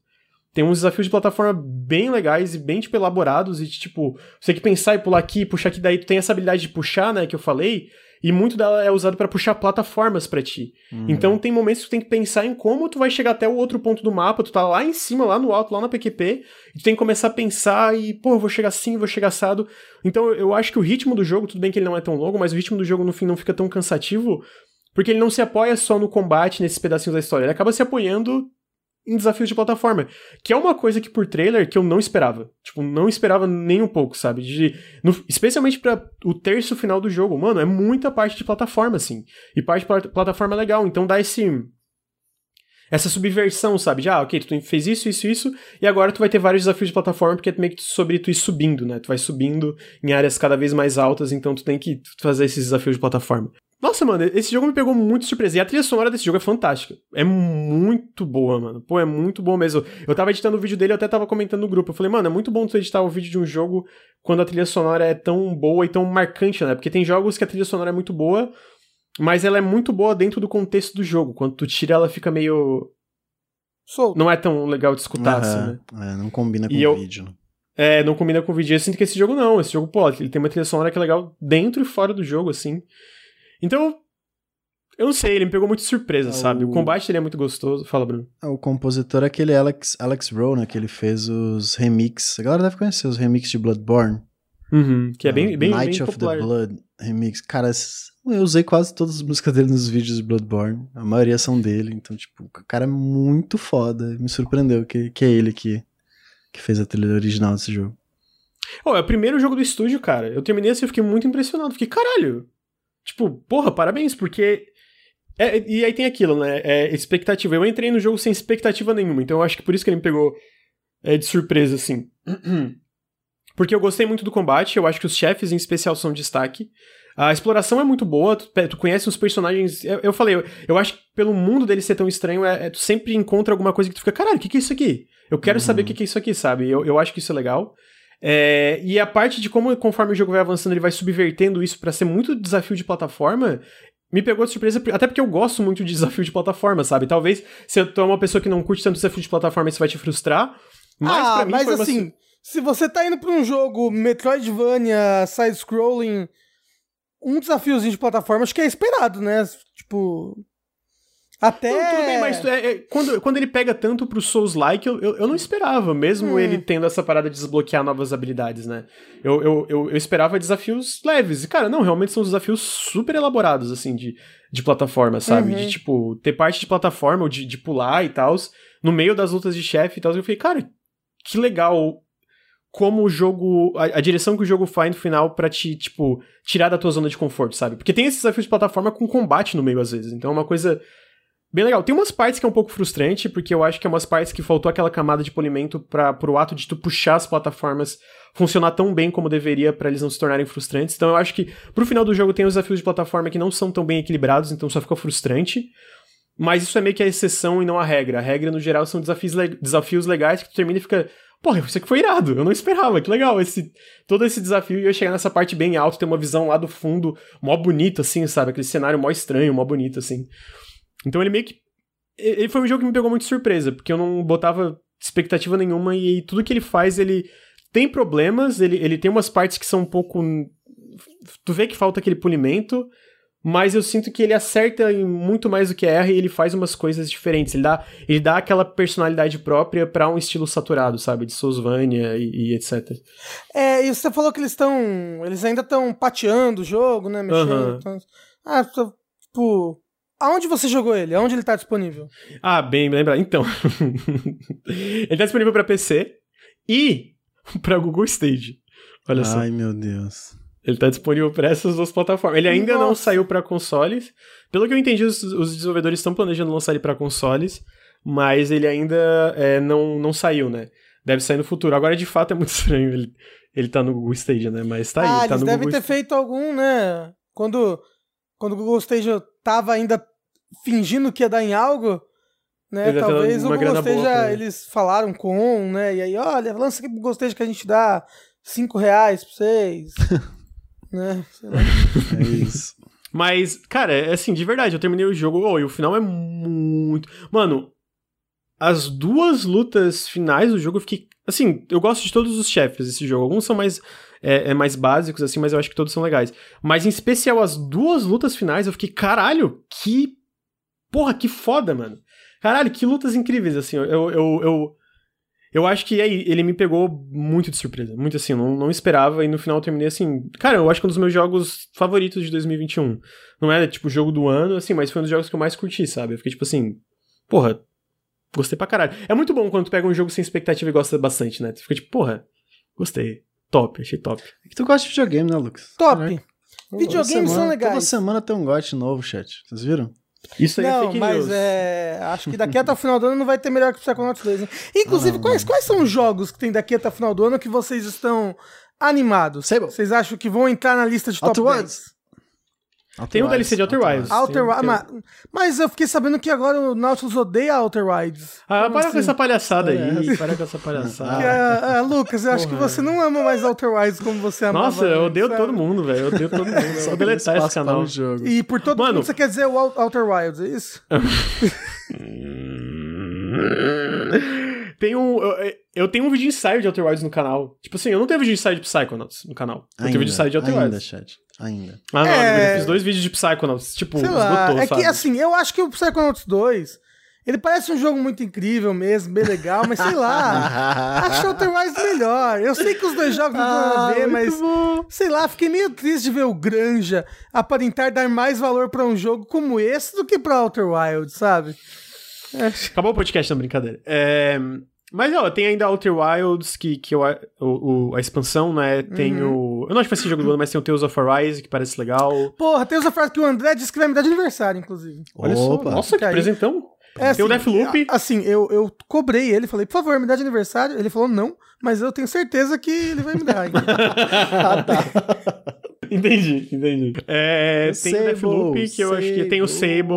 tem uns desafios de plataforma bem legais e bem, tipo, elaborados, e, tipo, você tem que pensar e pular aqui, puxar aqui, daí tu tem essa habilidade de puxar, né, que eu falei, e muito dela é usado para puxar plataformas para ti. Uhum. Então tem momentos que tu tem que pensar em como tu vai chegar até o outro ponto do mapa, tu tá lá em cima, lá no alto, lá na PQP, e tu tem que começar a pensar e, pô, vou chegar assim, vou chegar assado. Então eu acho que o ritmo do jogo, tudo bem que ele não é tão longo, mas o ritmo do jogo no fim não fica tão cansativo, porque ele não se apoia só no combate, nesses pedacinhos da história, ele acaba se apoiando em desafios de plataforma. Que é uma coisa que por trailer que eu não esperava. Tipo, não esperava nem um pouco, sabe? De, no, especialmente para o terço final do jogo. Mano, é muita parte de plataforma, assim. E parte de plataforma é legal. Então dá esse. Essa subversão, sabe? Já, ah, ok, tu fez isso, isso, isso, e agora tu vai ter vários desafios de plataforma, porque é meio que sobre tu ir subindo, né? Tu vai subindo em áreas cada vez mais altas, então tu tem que fazer esses desafios de plataforma. Nossa, mano, esse jogo me pegou muito surpresa. E a trilha sonora desse jogo é fantástica. É muito boa, mano. Pô, é muito bom mesmo. Eu tava editando o vídeo dele, eu até tava comentando no grupo. Eu falei, mano, é muito bom tu editar o vídeo de um jogo quando a trilha sonora é tão boa e tão marcante, né? Porque tem jogos que a trilha sonora é muito boa, mas ela é muito boa dentro do contexto do jogo. Quando tu tira, ela fica meio. Solto. Não é tão legal de escutar, uhum. assim, né? É, não combina com e o eu... vídeo. Né? É, não combina com o vídeo. Eu sinto que esse jogo não. Esse jogo, pô, ele tem uma trilha sonora que é legal dentro e fora do jogo, assim. Então, eu não sei, ele me pegou muito de surpresa, é sabe? O... combate dele é muito gostoso. Fala, Bruno. É, o compositor é aquele Alex, Alex Rowe, né? Que ele fez os remixes. A galera deve conhecer os remixes de Bloodborne. Uhum, que é bem, uh, bem, Night bem of popular. the Blood remix. Cara, eu usei quase todas as músicas dele nos vídeos de Bloodborne. A maioria são dele. Então, tipo, o cara é muito foda. Me surpreendeu que, que é ele que, que fez a trilha original desse jogo. Oh, é o primeiro jogo do estúdio, cara. Eu terminei assim, eu fiquei muito impressionado. Fiquei, caralho, Tipo, porra, parabéns, porque. É, e aí tem aquilo, né? É expectativa. Eu entrei no jogo sem expectativa nenhuma, então eu acho que por isso que ele me pegou é, de surpresa, assim. Porque eu gostei muito do combate, eu acho que os chefes em especial são destaque. A exploração é muito boa, tu, tu conhece os personagens. Eu, eu falei, eu, eu, acho que pelo mundo dele ser tão estranho, é, é, tu sempre encontra alguma coisa que tu fica, caralho, o que, que é isso aqui? Eu quero uhum. saber o que, que é isso aqui, sabe? Eu, eu acho que isso é legal. É, e a parte de como, conforme o jogo vai avançando, ele vai subvertendo isso para ser muito desafio de plataforma, me pegou de surpresa, até porque eu gosto muito de desafio de plataforma, sabe? Talvez se tu é uma pessoa que não curte tanto desafio de plataforma, isso vai te frustrar. Mas ah, pra mim mas foi assim, uma... se você tá indo pra um jogo Metroidvania, side-scrolling, um desafiozinho de plataforma, acho que é esperado, né? Tipo. Até. Não, tudo bem, mas é, é, quando, quando ele pega tanto pro Souls-like, eu, eu, eu, não esperava, mesmo hum. ele tendo essa parada de desbloquear novas habilidades, né? Eu, eu, eu, eu, esperava desafios leves. E, cara, não, realmente são desafios super elaborados, assim, de, de plataforma, sabe? Uhum. De, tipo, ter parte de plataforma, ou de, de pular e tal, no meio das lutas de chefe e tal. Eu falei, cara, que legal como o jogo. A, a, direção que o jogo faz no final para te, tipo, tirar da tua zona de conforto, sabe? Porque tem esses desafios de plataforma com combate no meio, às vezes. Então é uma coisa bem legal. Tem umas partes que é um pouco frustrante, porque eu acho que é umas partes que faltou aquela camada de polimento para pro ato de tu puxar as plataformas funcionar tão bem como deveria para eles não se tornarem frustrantes. Então eu acho que pro final do jogo tem os desafios de plataforma que não são tão bem equilibrados, então só fica frustrante. Mas isso é meio que a exceção e não a regra. A regra, no geral, são desafios, le desafios legais que tu termina e fica. porra, isso aqui foi irado, eu não esperava, que legal, esse, todo esse desafio ia chegar nessa parte bem alta, ter uma visão lá do fundo, mó bonito, assim, sabe, aquele cenário mó estranho, mó bonito, assim. Então ele meio que, ele foi um jogo que me pegou muito de surpresa, porque eu não botava expectativa nenhuma e tudo que ele faz, ele tem problemas, ele, ele tem umas partes que são um pouco, tu vê que falta aquele polimento, mas eu sinto que ele acerta em muito mais do que erra e ele faz umas coisas diferentes. Ele dá, ele dá aquela personalidade própria para um estilo saturado, sabe? De Soulsvania e, e, etc. É, e você falou que eles estão. Eles ainda estão pateando o jogo, né? Mexendo. Aham. então- Ah, tipo. Aonde você jogou ele? Aonde ele tá disponível? Ah, bem lembrado. Então, ele tá disponível para PC e para Google Stage. Olha só. Ai, meu Deus. Ele tá disponível para essas duas plataformas. Ele ainda não Nossa. saiu para consoles. Pelo que eu entendi, os, os desenvolvedores estão planejando lançar ele para consoles, mas ele ainda é, não, não saiu, né? Deve sair no futuro. Agora, de fato, é muito estranho ele, ele tá no Google Stage, né? Mas tá aí, ah, ele tá eles devem ter feito algum, né? Quando, quando o Google Stage tava ainda fingindo que ia dar em algo, né? Ele Talvez o Google ele. eles falaram com, né? E aí, olha, lança aqui pro Google que a gente dá 5 reais pra vocês. né? Sei lá. É isso. Mas, cara, é assim, de verdade, eu terminei o jogo, oh, e o final é muito. Mano, as duas lutas finais do jogo eu fiquei. Assim, eu gosto de todos os chefes desse jogo. Alguns são mais, é, é mais básicos, assim, mas eu acho que todos são legais. Mas em especial as duas lutas finais, eu fiquei, caralho, que. Porra, que foda, mano. Caralho, que lutas incríveis, assim. Eu, eu, eu, eu, acho que aí, ele me pegou muito de surpresa. Muito assim, não, não esperava. E no final eu terminei assim. Cara, eu acho que é um dos meus jogos favoritos de 2021. Não é, tipo, jogo do ano, assim, mas foi um dos jogos que eu mais curti, sabe? Eu fiquei tipo assim. Porra, gostei pra caralho. É muito bom quando tu pega um jogo sem expectativa e gosta bastante, né? Tu fica tipo, porra, gostei. Top, achei top. É que tu gosta de videogame, né, Lucas? Top. Toda Videogames semana- são legais. Toda semana tem um GOT novo, chat. Vocês viram? Isso aí é Não, fake mas news. é. Acho que daqui até o final do ano não vai ter melhor que o Psychonauts 2. Né? Inclusive, Ah, quais, quais são os jogos que tem daqui até o final do ano que vocês estão animados? Sable. Vocês acham que vão entrar na lista de top Outer 10? Wilds. Tem o DLC de Outer Wilds. Outer Tem- Wi- tem- ma- Mas eu fiquei sabendo que agora o Nautilus odeia Outer Wilds. Ah, Como para com assim? essa palhaçada É aí. Para com essa palhaçada. Ah, ah, Lucas, eu acho que você não ama mais Outer Wilds como você amava. Nossa, eu odeio sabe? todo mundo, velho. Eu odeio todo mundo. Eu Só vou deletar esse canal. o jogo. E por todo Mano- mundo você quer dizer o Out- Outer Wilds, é isso? Tem um. Eu, eu tenho um vídeo de ensaio de Outer Wilds no canal. Tipo assim, eu não tenho vídeo de ensaio de Psychonauts no canal. Eu tenho vídeo de ensaio de Outer ainda, Wilds. chat. Ainda. Ah, não, É. eu fiz dois vídeos de Psychonauts. Tipo, Sei lá. esgotou, É sabe? que assim, eu acho que o Psychonauts 2. Ele parece um jogo muito incrível mesmo, bem legal, mas sei lá. Acho Outer Wilds melhor. Eu sei que os dois jogos não tem nada a Ah, ver, mas. Sei lá, fiquei meio triste de ver o Granja aparentar dar mais valor pra um jogo como esse do que pra Outer Wilds, sabe? É, Acabou o podcast, não, brincadeira. É, Mas, ó, tem ainda Outer Wilds, que, que eu, o, o- a expansão, né? Tem Uhum. o. Eu não acho que vai ser jogo do ano, mas tem o Tales of Arise, que parece legal. Porra, tem os ofertas que o André disse que vai me dar de aniversário, inclusive. Olha só. Opa. Nossa, que presentão. É, Tem o Deathloop. Assim, eu, eu cobrei ele, falei, por favor, me dá de aniversário. Ele falou, não, mas eu tenho certeza que ele vai me dar. entendi, entendi. É, tem o Sable, Deathloop, que eu acho que tem o Sable.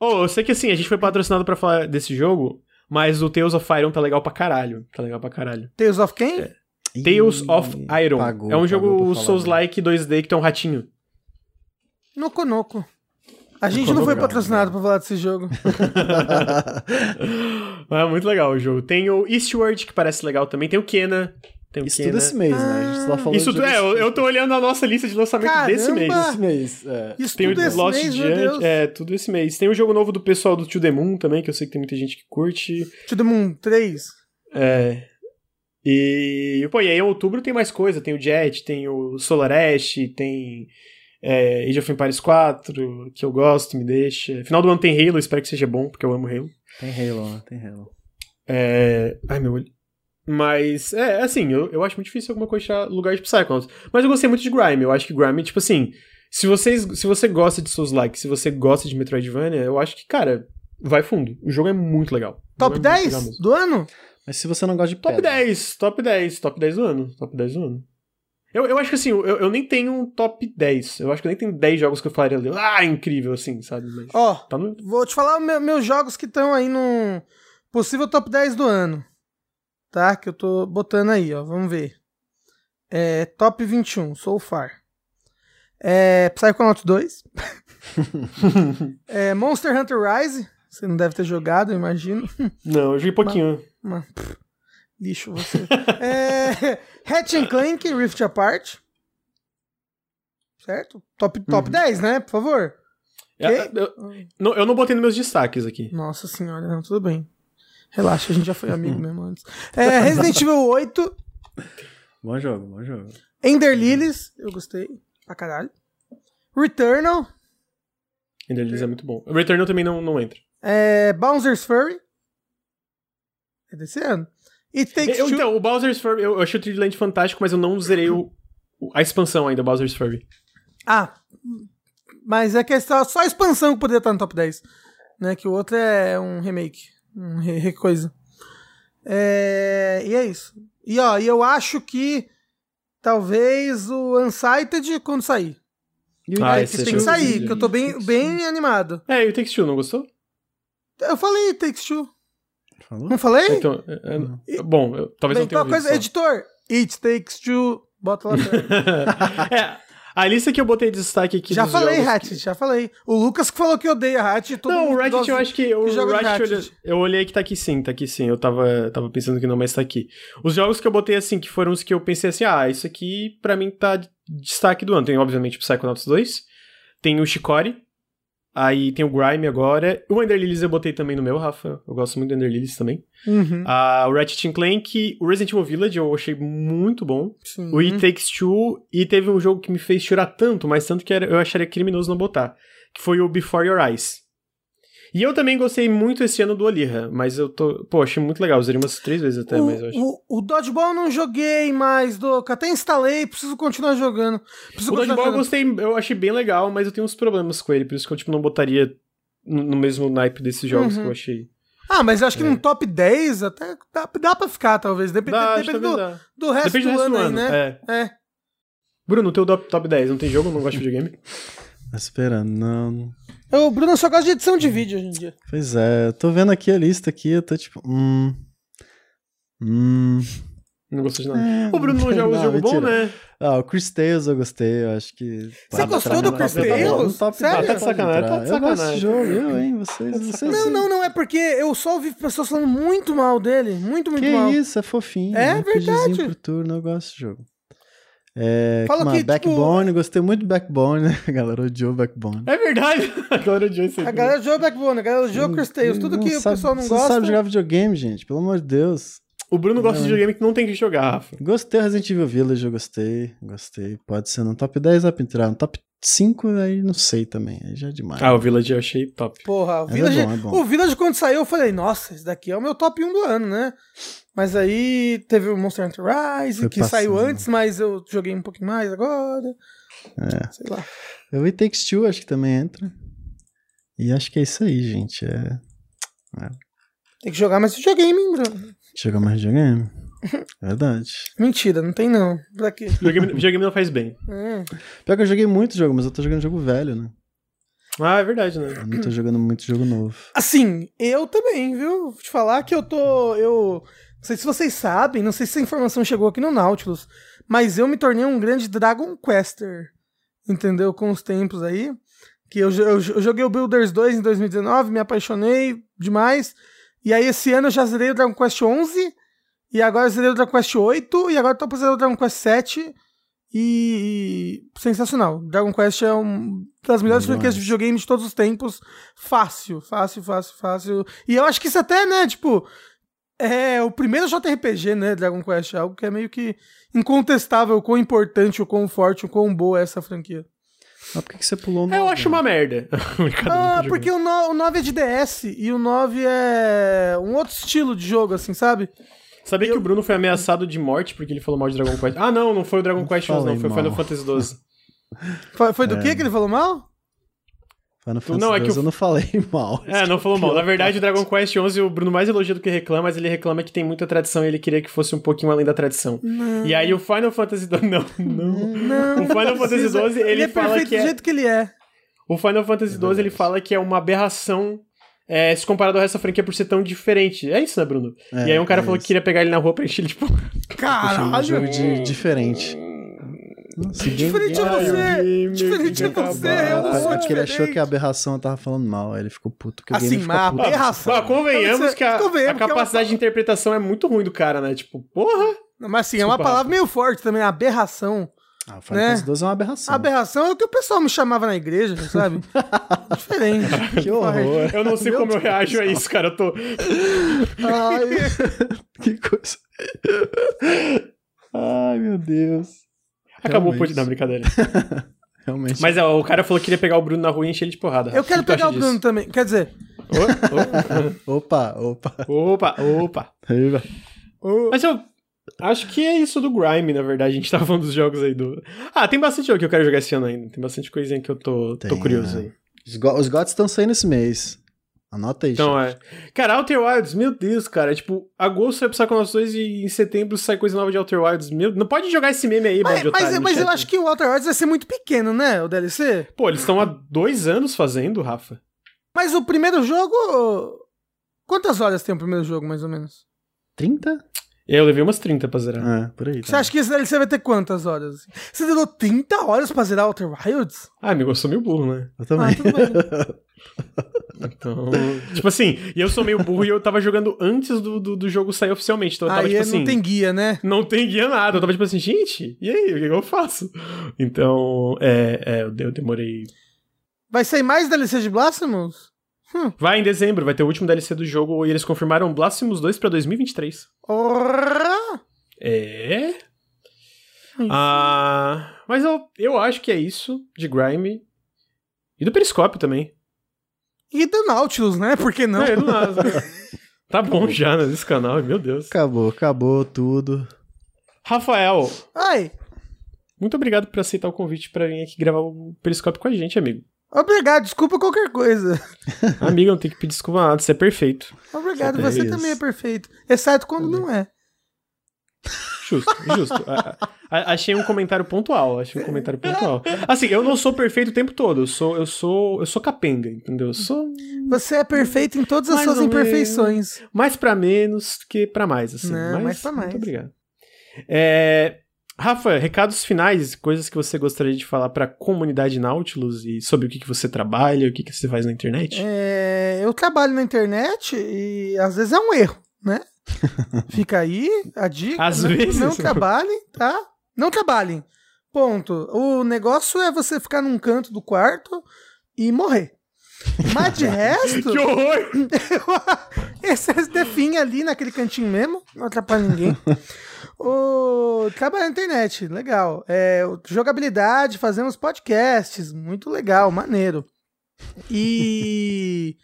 Oh, eu sei que assim, a gente foi patrocinado pra falar desse jogo, mas o Tales of Iron tá legal pra caralho. Tá legal pra caralho. Tales of quem? Tales Ih, of Iron. pagou, é um jogo Souls-like 2D que tem um ratinho. Noco Noco. A gente Noco não foi Noco. patrocinado pra falar desse jogo. é muito legal o jogo. Tem o Eastward, que parece legal também. Tem o Kena. Tem Isso Kena. tudo esse mês, né? A gente só falou Isso de tudo, é, eu, eu tô olhando a nossa lista de lançamento desse Caramba! mês. Esse mês, é. Isso Tem tudo o esse Lost mês, meu Giant, Deus. é, tudo esse mês. Tem o jogo novo do pessoal do To The Moon também, que eu sei que tem muita gente que curte. To the Moon 3. É. E, pô, e aí em outubro tem mais coisa. Tem o Jet, tem o Solar Ash, tem é, Age of Empires 4, que eu gosto, me deixa. Final do ano tem Halo, espero que seja bom, porque eu amo Halo. Tem Halo, né? Tem Halo. É... Ai, meu olho. Mas, é, assim, eu, eu acho muito difícil alguma coisa achar lugar de Psychonauts. Mas eu gostei muito de Grime. Eu acho que Grime, tipo assim, se, vocês, se você gosta de Souls-like, se você gosta de Metroidvania, eu acho que, cara, vai fundo. O jogo é muito legal. Top é muito legal 10 mesmo. do ano? Mas se você não gosta de Top pedra, 10, top 10, top 10 do ano. Top 10 do ano. Eu, eu acho que assim, eu, eu nem tenho um top 10. Eu acho que eu nem tenho 10 jogos que eu falaria ali. Ah, incrível, assim, sabe? Ó, tá no. vou te falar me- meus jogos que estão aí no possível top 10 do ano. Tá? Que eu tô botando aí, ó. Vamos ver. É, top 21, so far. É, Psychonauts 2. é, Monster Hunter Rise. Você não deve ter jogado, eu imagino. Não, eu joguei pouquinho. Mas, pff, lixo você. é, Hatch and Clank Rift Apart. Certo? Top, top 10, né? Por favor. É, Ok. eu, não, eu não botei nos meus destaques aqui. Nossa senhora, não, tudo bem. Relaxa, a gente já foi amigo mesmo antes. É, Resident Evil 8, Bom jogo, bom jogo. Ender Lilies, eu gostei pra caralho. Returnal, Ainda eles é muito bom. O Returnal também não, não entra. é, Bowser's Fury. É desse ano. E Takes Eu, então, o Bowser's Fury, eu, eu achei o Triland fantástico, mas eu não zerei o, o- a expansão ainda, Bowser's Fury. Ah, mas é que é só, só a expansão que poderia estar no top 10. Né? Que o outro é um remake. Um coisa. É, e é isso. E ó, e eu acho que talvez o Unsighted quando sair. E o Ah, que é tem que sair, de- que eu tô bem, bem animado. É, e o Takes Two, não gostou? Eu falei Takes Two. Falou? Não falei? Então, é- é- bom, eu, talvez Bem, não tenha ouvido coisa, só. editor, It Takes Two, bota lá é, a lista que eu botei de destaque aqui já falei, jogos Hatchet, já falei. O Lucas que falou que odeia Hatchet. todo Não, o Ratchet eu acho que. O de Ratchet, eu, Ratchet. eu olhei que tá aqui sim, tá aqui sim. Eu tava, tava pensando que não, mas tá aqui. Os jogos que eu botei assim, que foram os que eu pensei assim, ah, isso aqui pra mim tá de destaque do ano. Tem, obviamente, o Psychonauts 2, tem o Shikori, aí tem o Grime agora. O Ender eu botei também no meu, Rafa. Eu gosto muito do Ender também. Uhum, Ah, o Ratchet Clank, o Resident Evil Village eu achei muito bom. sim. O It Takes Two, e teve um jogo que me fez chorar tanto, mas tanto que eu acharia criminoso não botar, que foi o Before Your Eyes. E eu também gostei muito esse ano do Olirra, mas eu tô. Pô, achei muito legal. Usei umas três vezes até, o, mas eu acho. o, o Dodgeball eu não joguei mais, Doca. Até instalei, preciso continuar jogando. Preciso O continuar Dodgeball eu jogando. gostei, eu achei bem legal, mas eu tenho uns problemas com ele, por isso que eu tipo, não botaria no, no mesmo naipe desses jogos Uhum. que eu achei. Ah, mas eu acho que É. num top 10 até dá, dá pra ficar, talvez. Dep Dá, depende do, dá. do resto Depende do, do resto ano do aí, ano, né? é. É. Bruno, teu top, top 10, não tem jogo? Não gosta de videogame? Tá esperando, não. O Bruno só gosta de edição de vídeo hoje em dia. Pois é, eu tô vendo aqui a lista aqui, eu tô tipo. Hum. Hum. Não gostou de nada. É, O Bruno um não, jogo bom, né? Ah, o Chris Tales eu gostei, eu acho que. Você gostou do Chris Tales? Top Sério? 10 Tá de sacanagem, tá de. Eu sacanagem. de jogo, eu, hein? Vocês, vocês Não, não, não, é porque eu só ouvi pessoas falando muito mal dele. Muito, muito Que mal. isso, é fofinho. É um verdade. por turno, eu gosto de jogo. É, Fala que mais? que, tipo- Backbone, gostei muito do Backbone, né? A galera odiou Backbone. É verdade! Agora eu odiei isso A aqui. galera jogou Backbone, a galera jogou Chris Tales. Tudo que sabe, o pessoal não você gosta. sabe jogar videogame, gente, pelo amor de Deus. O Bruno gosta de videogame que não tem que jogar, Rafa. Gostei do Resident Evil Village, eu gostei, gostei. Pode ser no top 10 dá pra entrar. No top 5, aí não sei também, aí já é demais. Ah, o Village eu achei top. Porra, o Mas é Village, bom, é bom. o Village quando saiu eu falei, nossa, esse daqui é o meu top 1 do ano, né? Mas aí teve o Monster Hunter Rise, Foi que saiu passando. antes, mas eu joguei um pouquinho mais agora. É. Sei lá. Eu It Takes Two, acho que também entra. E acho que é isso aí, gente. É Tem que jogar mais videogame, hein, Bruno? jogar mais videogame. Verdade. Mentira, não tem não. Pra quê? Videogame, videogame não faz bem. Hum. Pior que eu joguei muito jogo, mas eu tô jogando jogo velho, né? Ah, é verdade, né? Eu não tô jogando muito jogo novo. Assim, eu também, viu? Vou te falar que eu tô. Eu. Não sei se vocês sabem, não sei se essa informação chegou aqui no Nautilus, mas eu me tornei um grande Dragon Quester. Entendeu? Com os tempos aí. Que eu, eu, eu joguei o Builders 2 em 2019, me apaixonei demais. E aí esse ano eu já zerei o Dragon Quest 11. E agora eu zerei o Dragon Quest 8. E agora eu tô pra zerar o Dragon Quest 7. E, e sensacional. Dragon Quest é uma das melhores Demais. franquias de videogame de todos os tempos. Fácil, fácil, fácil, fácil. E eu acho que isso até, né, tipo, é o primeiro JRPG, né, Dragon Quest, algo que é meio que incontestável o quão importante, o quão forte, o quão boa é essa franquia. Mas por que, que você pulou no É, eu acho uma merda. Brincadeira, Ah, porque o, no, o 9 é de DS e o 9 é um outro estilo de jogo, assim, sabe? Sabia que o Bruno foi ameaçado de morte porque ele falou mal de Dragon Quest? Ah, não, não foi o Dragon Quest 11, não, foi o Final. Fantasy 12. Foi, foi do que que ele falou mal? Final Fantasy não, é que o- eu não falei mal. É, não falou mal. Na verdade, o Dragon Quest 11, o Bruno mais elogia do que reclama, mas ele reclama que tem muita tradição e ele queria que fosse um pouquinho além da tradição. E aí o Final Fantasy 12. Não, não. Não, O Final Fantasy precisa. 12, ele é fala perfeito que do é- jeito que ele é. O Final Fantasy 12 ele fala que é uma aberração é, se comparado ao resto da franquia por ser tão diferente. É isso, né, Bruno? É, e aí um cara é falou isso. que queria pegar ele na rua pra encher ele, tipo... Puxa, um jogo Caralho! de, diferente. Nossa, game- Diferente é Ai, você! Diferente é que você! Eu não sou É porque ele achou que a aberração tava falando mal, aí ele ficou puto. Que o Assim, mas puto. a aberração- Ah, convenhamos que a, convenhamos a é uma- capacidade de interpretação é muito ruim do cara, né? Tipo, porra! Mas assim, é uma palavra meio forte também, aberração. Ah, o Final né? Fantasy 12 é uma aberração. Aberração é o que o pessoal me chamava na igreja, sabe? Diferente. Que horror. Eu não sei Meu como eu Deus reajo a isso, cara. Eu tô. Ai, que coisa. Ai, meu Deus. Acabou o podcast. Não, brincadeira. Realmente. Mas ó, o cara falou que queria pegar o Bruno na rua e encher ele de porrada. Eu quero pegar o disso? Bruno também. Quer dizer, Opa, opa. Opa, opa. Mas eu acho que é isso do Grime, na verdade. A gente tava falando dos jogos aí do. Ah, tem bastante jogo que eu quero jogar esse ano ainda. Tem bastante coisinha que eu tô, tô Tem, curioso né? aí. Os, go os GOTs estão saindo esse mês. Anota aí, Então chat. é. Cara, Outer Wilds, meu Deus, cara. Tipo, agosto vai pro Psychonauts 2 e em setembro sai coisa nova de Outer Wilds. Meu, não pode jogar esse meme aí, mas, de mas, otário mas eu acho que o Walter Wilds vai ser muito pequeno, né? O DLC. Pô, eles estão há dois anos fazendo, Rafa. Mas o primeiro jogo. Quantas horas tem o primeiro jogo, mais ou menos? 30? Eu levei umas 30 pra zerar. É, por aí. Você acha que esse DLC vai ter quantas horas? Você demorou 30 horas pra zerar Outer Wilds? Ah, amigo, eu sou meio burro, né? Eu também. Ah, tudo bem. Então. tipo assim, e eu sou meio burro e eu tava jogando antes do, do, do jogo sair oficialmente. Então eu tava Aí tipo assim. não tem guia, né? Não tem guia nada. Eu tava tipo assim, gente, e aí, o que eu faço? Então, é, é eu demorei. Vai sair mais DLC de Blasphemous? Vai em dezembro, vai ter o último DLC do jogo e eles confirmaram Blasphemous 2 pra 2023. Ora! É. Ah, mas eu, eu acho que é isso de Grime. E do Periscópio também. E do Nautilus, né? Por que não? É, do nada. tá bom já né, nesse canal, meu Deus. Acabou, acabou tudo. Rafael, Ai, muito obrigado por aceitar o convite pra vir aqui gravar o Periscópio com a gente, amigo. Obrigado, desculpa qualquer coisa. Amigo, não tem que pedir desculpa nada, você é perfeito. Obrigado, É você isso. também é perfeito. Exceto quando não é. Justo, justo. A- a- achei um comentário pontual, achei um comentário pontual. Assim, eu não sou perfeito o tempo todo, eu sou, eu sou, eu sou capenga, entendeu? Eu sou Você é perfeito em todas as Mais suas imperfeições. mais pra menos que pra mais, assim. Não, mas, mais pra mais. Muito obrigado. É, Rafa, recados finais, coisas que você gostaria de falar pra comunidade Nautilus e sobre o que, que você trabalha, o que, que você faz na internet? É, eu trabalho na internet e às vezes é um erro, né? Fica aí a dica. Às não, vezes. Não trabalhem, tá? Não trabalhem. Ponto. O negócio é você ficar num canto do quarto e morrer. Mas de resto, Que horror! esse define ali naquele cantinho mesmo, não atrapalha ninguém. O trabalho na internet, legal. É, jogabilidade, fazemos podcasts, muito legal, maneiro. E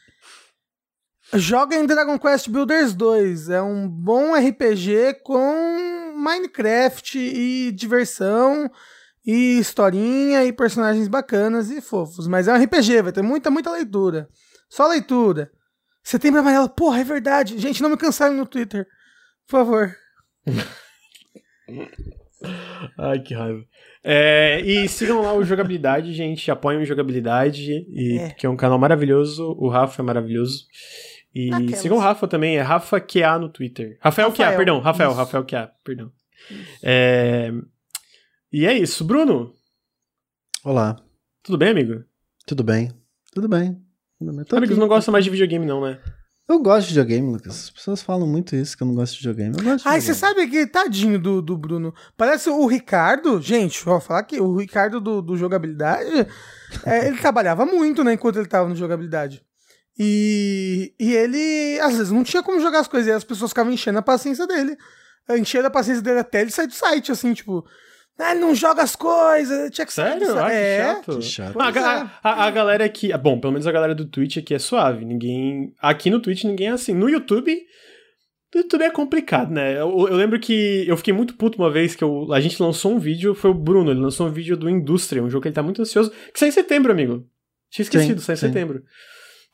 joga em Dragon Quest Builders 2, é um bom RPG com Minecraft e diversão e historinha e personagens bacanas e fofos, mas é um RPG, vai ter muita muita leitura. Só leitura. Setembro Amarelo, porra, é verdade. Gente, não me cancelem no Twitter. Por favor. Ai, que raiva. É, e sigam lá o Jogabilidade, gente. Apoiem o Jogabilidade, e, É. que é um canal maravilhoso. O Rafa é maravilhoso. E Aquelas. sigam o Rafa também, é Rafa QA no Twitter. Rafael, QA, perdão. Rafael, isso. Rafael QA, perdão. É, E é isso. Bruno, Olá, tudo bem, amigo? tudo bem? Tudo bem. Tudo bem. Amigos aqui. não gostam mais de videogame, não, né? Eu gosto de videogame, Lucas. As pessoas falam muito isso, que eu não gosto de videogame. Eu gosto de Ai, você sabe que tadinho do, do Bruno. Parece o Ricardo. Gente, vou falar que o Ricardo do, do jogabilidade. é, ele trabalhava muito, né? Enquanto ele tava no jogabilidade. E, e ele, às vezes, não tinha como jogar as coisas. E as pessoas ficavam enchendo a paciência dele. Enchendo a paciência dele até ele sair do site, assim, tipo. Ah, ele não joga as coisas. Tinha que Sério? Ah, site. que é. chato. Que chato. Ah, a, é. a- a galera aqui. ah, Bom, pelo menos a galera do Twitch aqui é suave. Ninguém. Aqui no Twitch ninguém é assim. No YouTube. No YouTube é complicado, né? Eu, eu lembro que eu fiquei muito puto uma vez que eu- a gente lançou um vídeo, foi o Bruno, ele lançou um vídeo do Indústria, um jogo que ele tá muito ansioso, que sai em setembro, amigo. Tinha esquecido, Sim, sai em sim. setembro.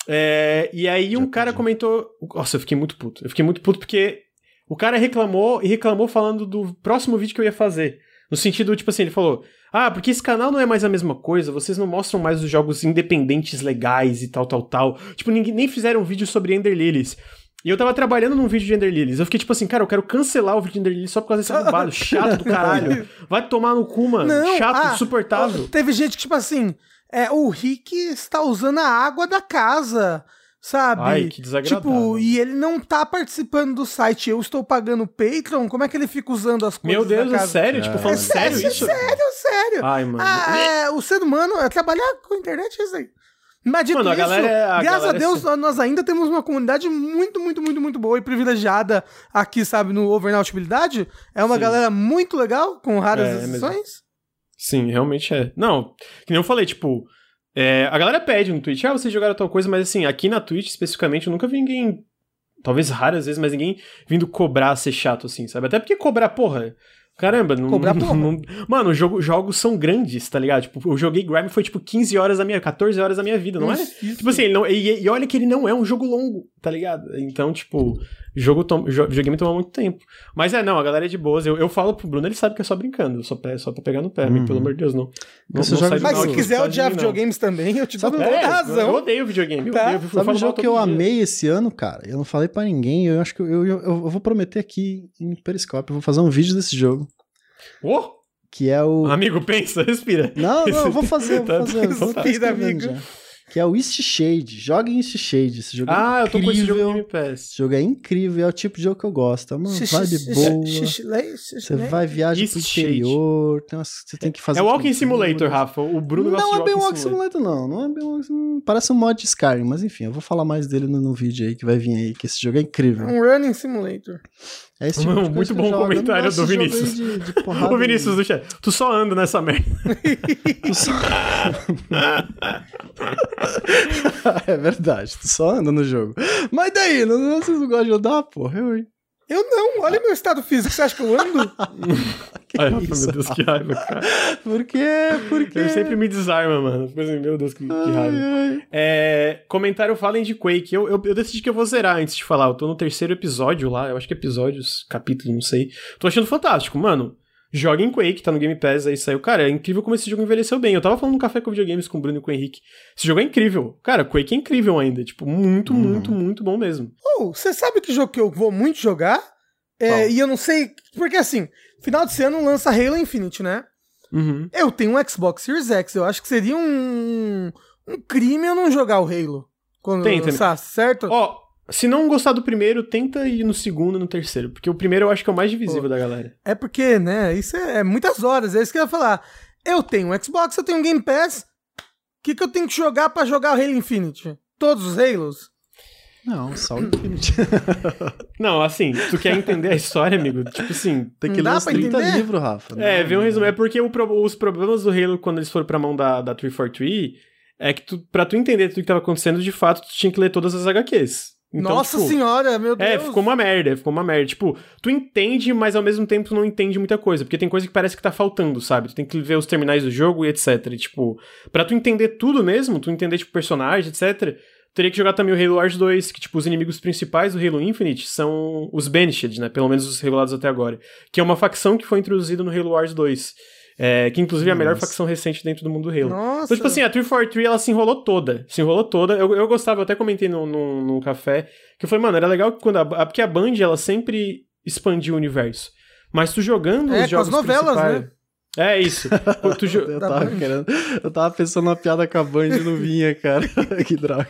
É, e aí Já um cara pedi. comentou. Nossa, eu fiquei muito puto. Eu fiquei muito puto porque o cara reclamou e reclamou falando do próximo vídeo que eu ia fazer. No sentido, tipo assim, ele falou: Ah, porque esse canal não é mais a mesma coisa, vocês não mostram mais os jogos independentes legais e tal, tal, tal. Tipo, ninguém, nem fizeram um vídeo sobre Ender Lilies. E eu tava trabalhando num vídeo de Ender Lilies. Eu fiquei tipo assim, cara, eu quero cancelar o vídeo de Ender Lilies só por causa desse roubado. Chato do caralho. Vai tomar no cu, mano. Não, Chato, ah, insuportável. Teve gente que, tipo assim, é, o Rick está usando a água da casa, sabe? Ai, que desagradável. Tipo, e ele não tá participando do site, eu estou pagando o Patreon, como é que ele fica usando as coisas Meu Deus, é sério? Tipo, falando É sério, sério, isso? sério, sério. Ai, mano. Ah, é, o ser humano, é, trabalhar com a internet é isso aí. Mas dito Mano, a isso, galera é- a graças galera a Deus, nós ainda temos uma comunidade muito, muito, muito, muito boa e privilegiada aqui, sabe, no Overnautibilidade. É uma Sim. galera muito legal, com raras É, é exceções. Sim, realmente é. Não, que nem eu falei, tipo, é, a galera pede no Twitch, ah, vocês jogaram tal coisa, mas assim, aqui na Twitch especificamente, eu nunca vi ninguém, talvez raras vezes, mas ninguém vindo cobrar ser chato, assim, sabe? Até porque cobrar, porra. Caramba, não. Cobrar, porra. não- mano, jogo, jogos são grandes, tá ligado? Tipo, eu joguei Grime foi tipo 15 horas da minha, 14 horas da minha vida, não é? Isso. Tipo assim, não, e, e olha que ele não é um jogo longo, tá ligado? Então, tipo, jogo tom, videogame toma muito tempo. Mas é, não, a galera é de boas. Eu, eu falo pro Bruno, ele sabe que é só brincando, só pra, só pra pegar no pé, Uhum. pelo amor de Deus, não. não, Você não joga Mas se aqui, quiser não odiar não. videogames também, eu te dou toda É, a razão. Eu odeio videogame. Eu Tá. odeio, eu Sabe um jogo que eu dia. amei esse ano, cara? Eu não falei pra ninguém, eu acho que eu, eu, eu, eu vou prometer aqui em Periscope, eu vou fazer um vídeo desse jogo, Ô, que é o... amigo, pensa, respira. Não, não, eu vou fazer, eu vou Tá- fazer. eu vou Respira, amigo. já. Que é o East Shade. Joga em East Shade. Esse jogo Ah, é eu tô com esse jogo no incrível. Game Esse Pass. jogo é incrível, é o tipo de jogo que eu gosto. É uma vibe boa. Você vai viajar pro interior, tem umas, você tem que fazer... É o Walking. Simulator, Rafa. O Bruno Não é bem Walking Walking Simulator. Simulator, não. Não é bem Walking Simulator. Parece um mod de Skyrim, mas enfim, eu vou falar mais dele no, no vídeo aí que vai vir aí, que esse jogo é incrível. Um running simulator. É esse tipo de coisa Muito bom comentário do Vinícius. De, de Ô, Vinícius do chat, tu só anda nessa merda. Tu só- é verdade, tu só anda no jogo. Mas daí, não, não, vocês não gostam de andar, porra? Eu, hein? Eu não, olha meu estado físico, você acha que eu ando? Ai, é meu isso, Deus, que raiva, cara. Por quê? Por quê? Ele sempre me desarma, mano. Assim, meu Deus, que, que Ai, raiva. ai. É, comentário falem de Quake. Eu, eu, eu decidi que eu vou zerar antes de falar. Eu tô no terceiro episódio lá. Eu acho que episódios, capítulo, não sei. Tô achando fantástico, mano. Joga em Quake, tá no Game Pass, aí saiu. Cara, é incrível como esse jogo envelheceu bem. Eu tava falando no Café com Videogames com o Bruno e com o Henrique. Esse jogo é incrível. Cara, Quake é incrível ainda. Tipo, muito, Uhum. muito, muito bom mesmo. Oh, você sabe que jogo que eu vou muito jogar? É, e eu não sei. Porque assim, final de ano lança Halo Infinite, né? Uhum. Eu tenho um Xbox Series X. Eu acho que seria um, um crime eu não jogar o Halo. Quando lançasse, certo? Ó, se não gostar do primeiro, tenta ir no segundo e no terceiro. Porque o primeiro eu acho que é o mais divisível Pô. da galera. É porque, né? Isso é, é muitas horas. É isso que eu ia falar. Eu tenho um Xbox, eu tenho um Game Pass. O que, que eu tenho que jogar pra jogar o Halo Infinite? Todos os Halos? Não, só o Infinity. Não, assim, tu quer entender a história, amigo? Tipo assim. Tem que ler os pra 30 entender? livros, Rafa. É, Não, vê um não. resumo. É porque o os problemas do Halo, quando eles foram pra mão da, da 343, é que tu, pra tu entender tudo que tava acontecendo, de fato, tu tinha que ler todas as HQs. Então, Nossa tipo, senhora, meu Deus. É, ficou uma merda, ficou uma merda. Tipo, tu entende, mas ao mesmo tempo tu não entende muita coisa. Porque tem coisa que parece que tá faltando, sabe? Tu tem que ver os terminais do jogo e etc. E, tipo, pra tu entender tudo mesmo, tu entender, tipo, personagem, etc., teria que jogar também o Halo Wars 2, que, tipo, os inimigos principais do Halo Infinite são os Banished, né? Pelo menos os revelados até agora. Que é uma facção que foi introduzida no Halo Wars 2. É, que inclusive é a melhor Nossa. facção recente dentro do mundo do Halo. Nossa. Então, tipo assim, a 343 ela se enrolou toda. Se enrolou toda. Eu, eu gostava, eu até comentei no, no, no café, que eu falei, mano, era legal que quando a, a- porque a Band ela sempre expandiu o universo. Mas tu jogando É, os com jogos as novelas, né? É isso. tu jo- Eu tava querendo. Eu tava pensando na piada com a Band e não vinha, cara. que droga.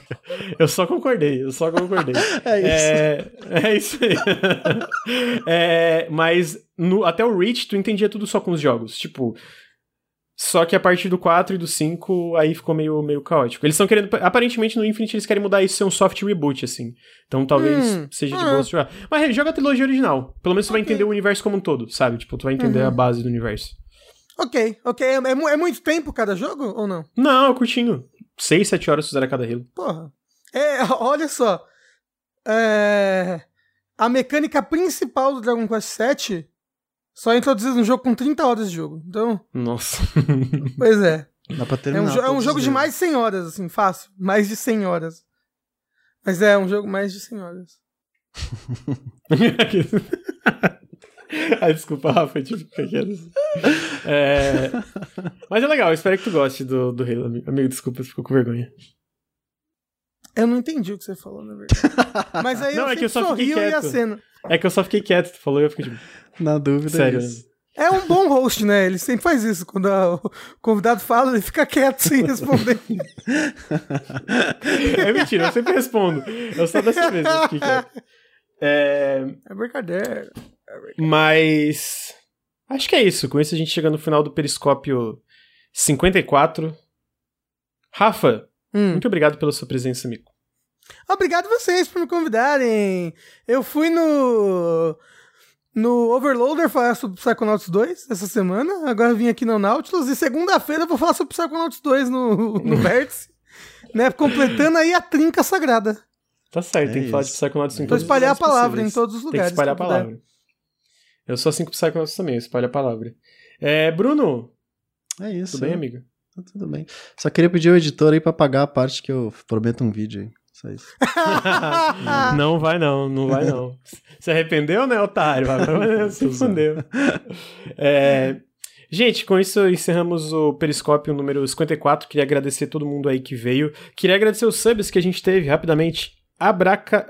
Eu só concordei, eu só concordei. É isso. É, é isso aí. É, mas no- até o Reach, tu entendia tudo só com os jogos. Tipo. Só que a partir do 4 e do 5, aí ficou meio, meio caótico. Eles estão querendo. Aparentemente no Infinite eles querem mudar isso ser um soft reboot, assim. Então talvez Hum, seja de ah. boa jogar. Mas joga a trilogia original. Pelo menos tu vai entender o universo como um todo, sabe? Tipo, tu vai entender Uhum. a base do universo. Ok, ok. É, é é muito tempo cada jogo ou não? Não, é curtinho. 6, 7 horas fizeram cada Halo. Porra. É, olha só. É, a mecânica principal do Dragon Quest VII só é introduzida no jogo com 30 horas de jogo. Então, Nossa. pois é. Dá pra É terminar. um, jo- é um jogo os de mais de 100 horas, assim, fácil. Mais de 100 horas. Mas é um jogo mais de 100 horas. ah, desculpa, Rafa, eu tive pequenos. É... Mas é legal, eu espero que tu goste do, do Halo, amigo. Amigo, desculpa, ficou com vergonha. Eu não entendi o que você falou, na verdade. Mas aí Não, eu é que eu só fiquei e quieto. É que eu só fiquei quieto, tu falou e eu fiquei tipo, Na dúvida, sério. é isso. É um bom host, né? Ele sempre faz isso. Quando a- o convidado fala, ele fica quieto sem responder. É mentira, eu sempre respondo. Eu só dessa vez eu fiquei quieto. É... É brincadeira. Mas. Acho que é isso. Com isso a gente chega no final do Periscópio 54. Rafa, Hum. muito obrigado pela sua presença, amigo. Obrigado vocês por me convidarem. Eu fui no no Overloader falar sobre Psychonauts 2 essa semana. Agora eu vim aqui no Nautilus e segunda-feira eu vou falar sobre Psychonauts 2 no, no Vértice. né, completando aí a trinca sagrada. Tá certo, É tem que falar de isso. Psychonauts em Vou todos os espalhar a lugares palavra possíveis. em todos os Tem que lugares. espalhar a eu puder. Eu sou assim com Psychonauts também, eu espalho a palavra. É, Bruno, É isso. tudo bem, né? amigo? Tá tudo bem. Só queria pedir ao editor aí pra pagar a parte que eu prometo um vídeo aí. Só isso. não vai não, não vai não. Se arrependeu, né, otário? Se fudeu. É, gente, com isso encerramos o Periscópio número 54. Queria agradecer todo mundo aí que veio. Queria agradecer os subs que a gente teve, rapidamente. Abraca...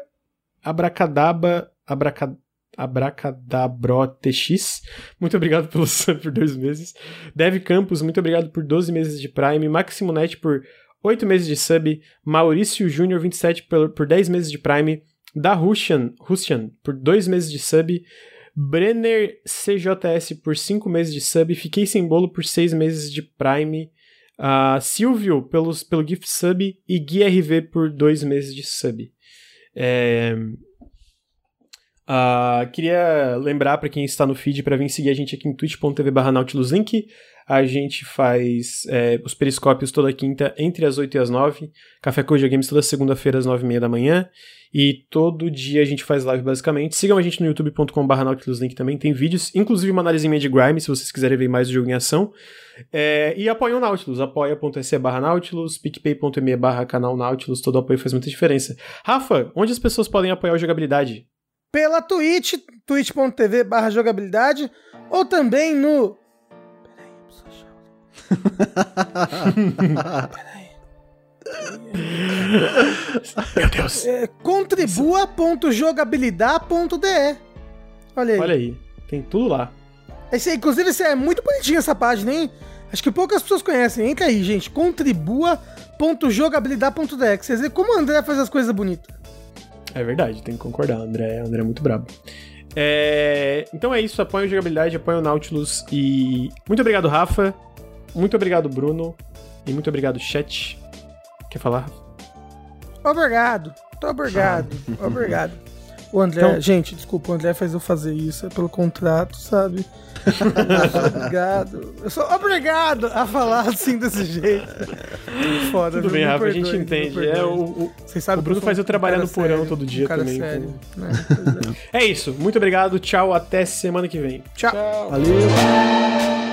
Abracadaba... Abraca... AbracadabrotX, muito obrigado pelo sub por dois meses. Dev Campos, muito obrigado por 12 meses de Prime. Maximonet por 8 meses de sub. Maurício Júnior, 27 por, por 10 meses de Prime. Da Russian, Russian por 2 meses de sub. Brenner CJS por 5 meses de sub. Fiquei sem bolo por 6 meses de Prime. Ah, Silvio pelos, pelo gift sub. E Gui RV por 2 meses de sub. É, ah, queria lembrar para quem está no feed para vir seguir a gente aqui em twitch.tv barra nautiluslink. A gente faz é, os periscópios toda quinta entre as 8 e as 9. Café com Games toda segunda-feira às 9 e meia da manhã. E todo dia a gente faz live basicamente. Sigam a gente no youtube.com barra nautiluslink também. Tem vídeos, inclusive uma análise minha de Grime, se vocês quiserem ver mais do jogo em ação. É, e apoiem o Nautilus, apoia.se barra Nautilus, picpay.me barra canal Nautilus, todo apoio faz muita diferença. Rafa, onde as pessoas podem apoiar o jogabilidade? Pela Twitch, twitch.tv barra jogabilidade, ou também no. Peraí, eu preciso achar. Meu Deus! É, contribua.jogabilidade.de. Olha aí. Olha aí, tem tudo lá. Esse, inclusive, esse é muito bonitinho essa página, hein? Acho que poucas pessoas conhecem. Entra aí, gente. Contribua.jogabilidade.de. Vocês veem como o André faz as coisas bonitas. É verdade, tem que concordar, André, André é muito brabo. É, Então é isso, apoia o jogabilidade, apoia o Nautilus e. Muito obrigado, Rafa. Muito obrigado, Bruno. E muito obrigado, chat. Quer falar? Obrigado. Muito obrigado. Obrigado. O André, Então- gente, desculpa, o André fez eu fazer isso, é pelo contrato, sabe? Obrigado. Eu sou obrigado a falar assim desse jeito. Foda, Tudo viu? bem, Rafa, a gente entende. É, o, o- Vocês sabem o Bruno faz eu um trabalhar no porão sério, todo um dia cara também, sério, com- né? É. é isso, muito obrigado, tchau, até semana que vem. Tchau. Valeu!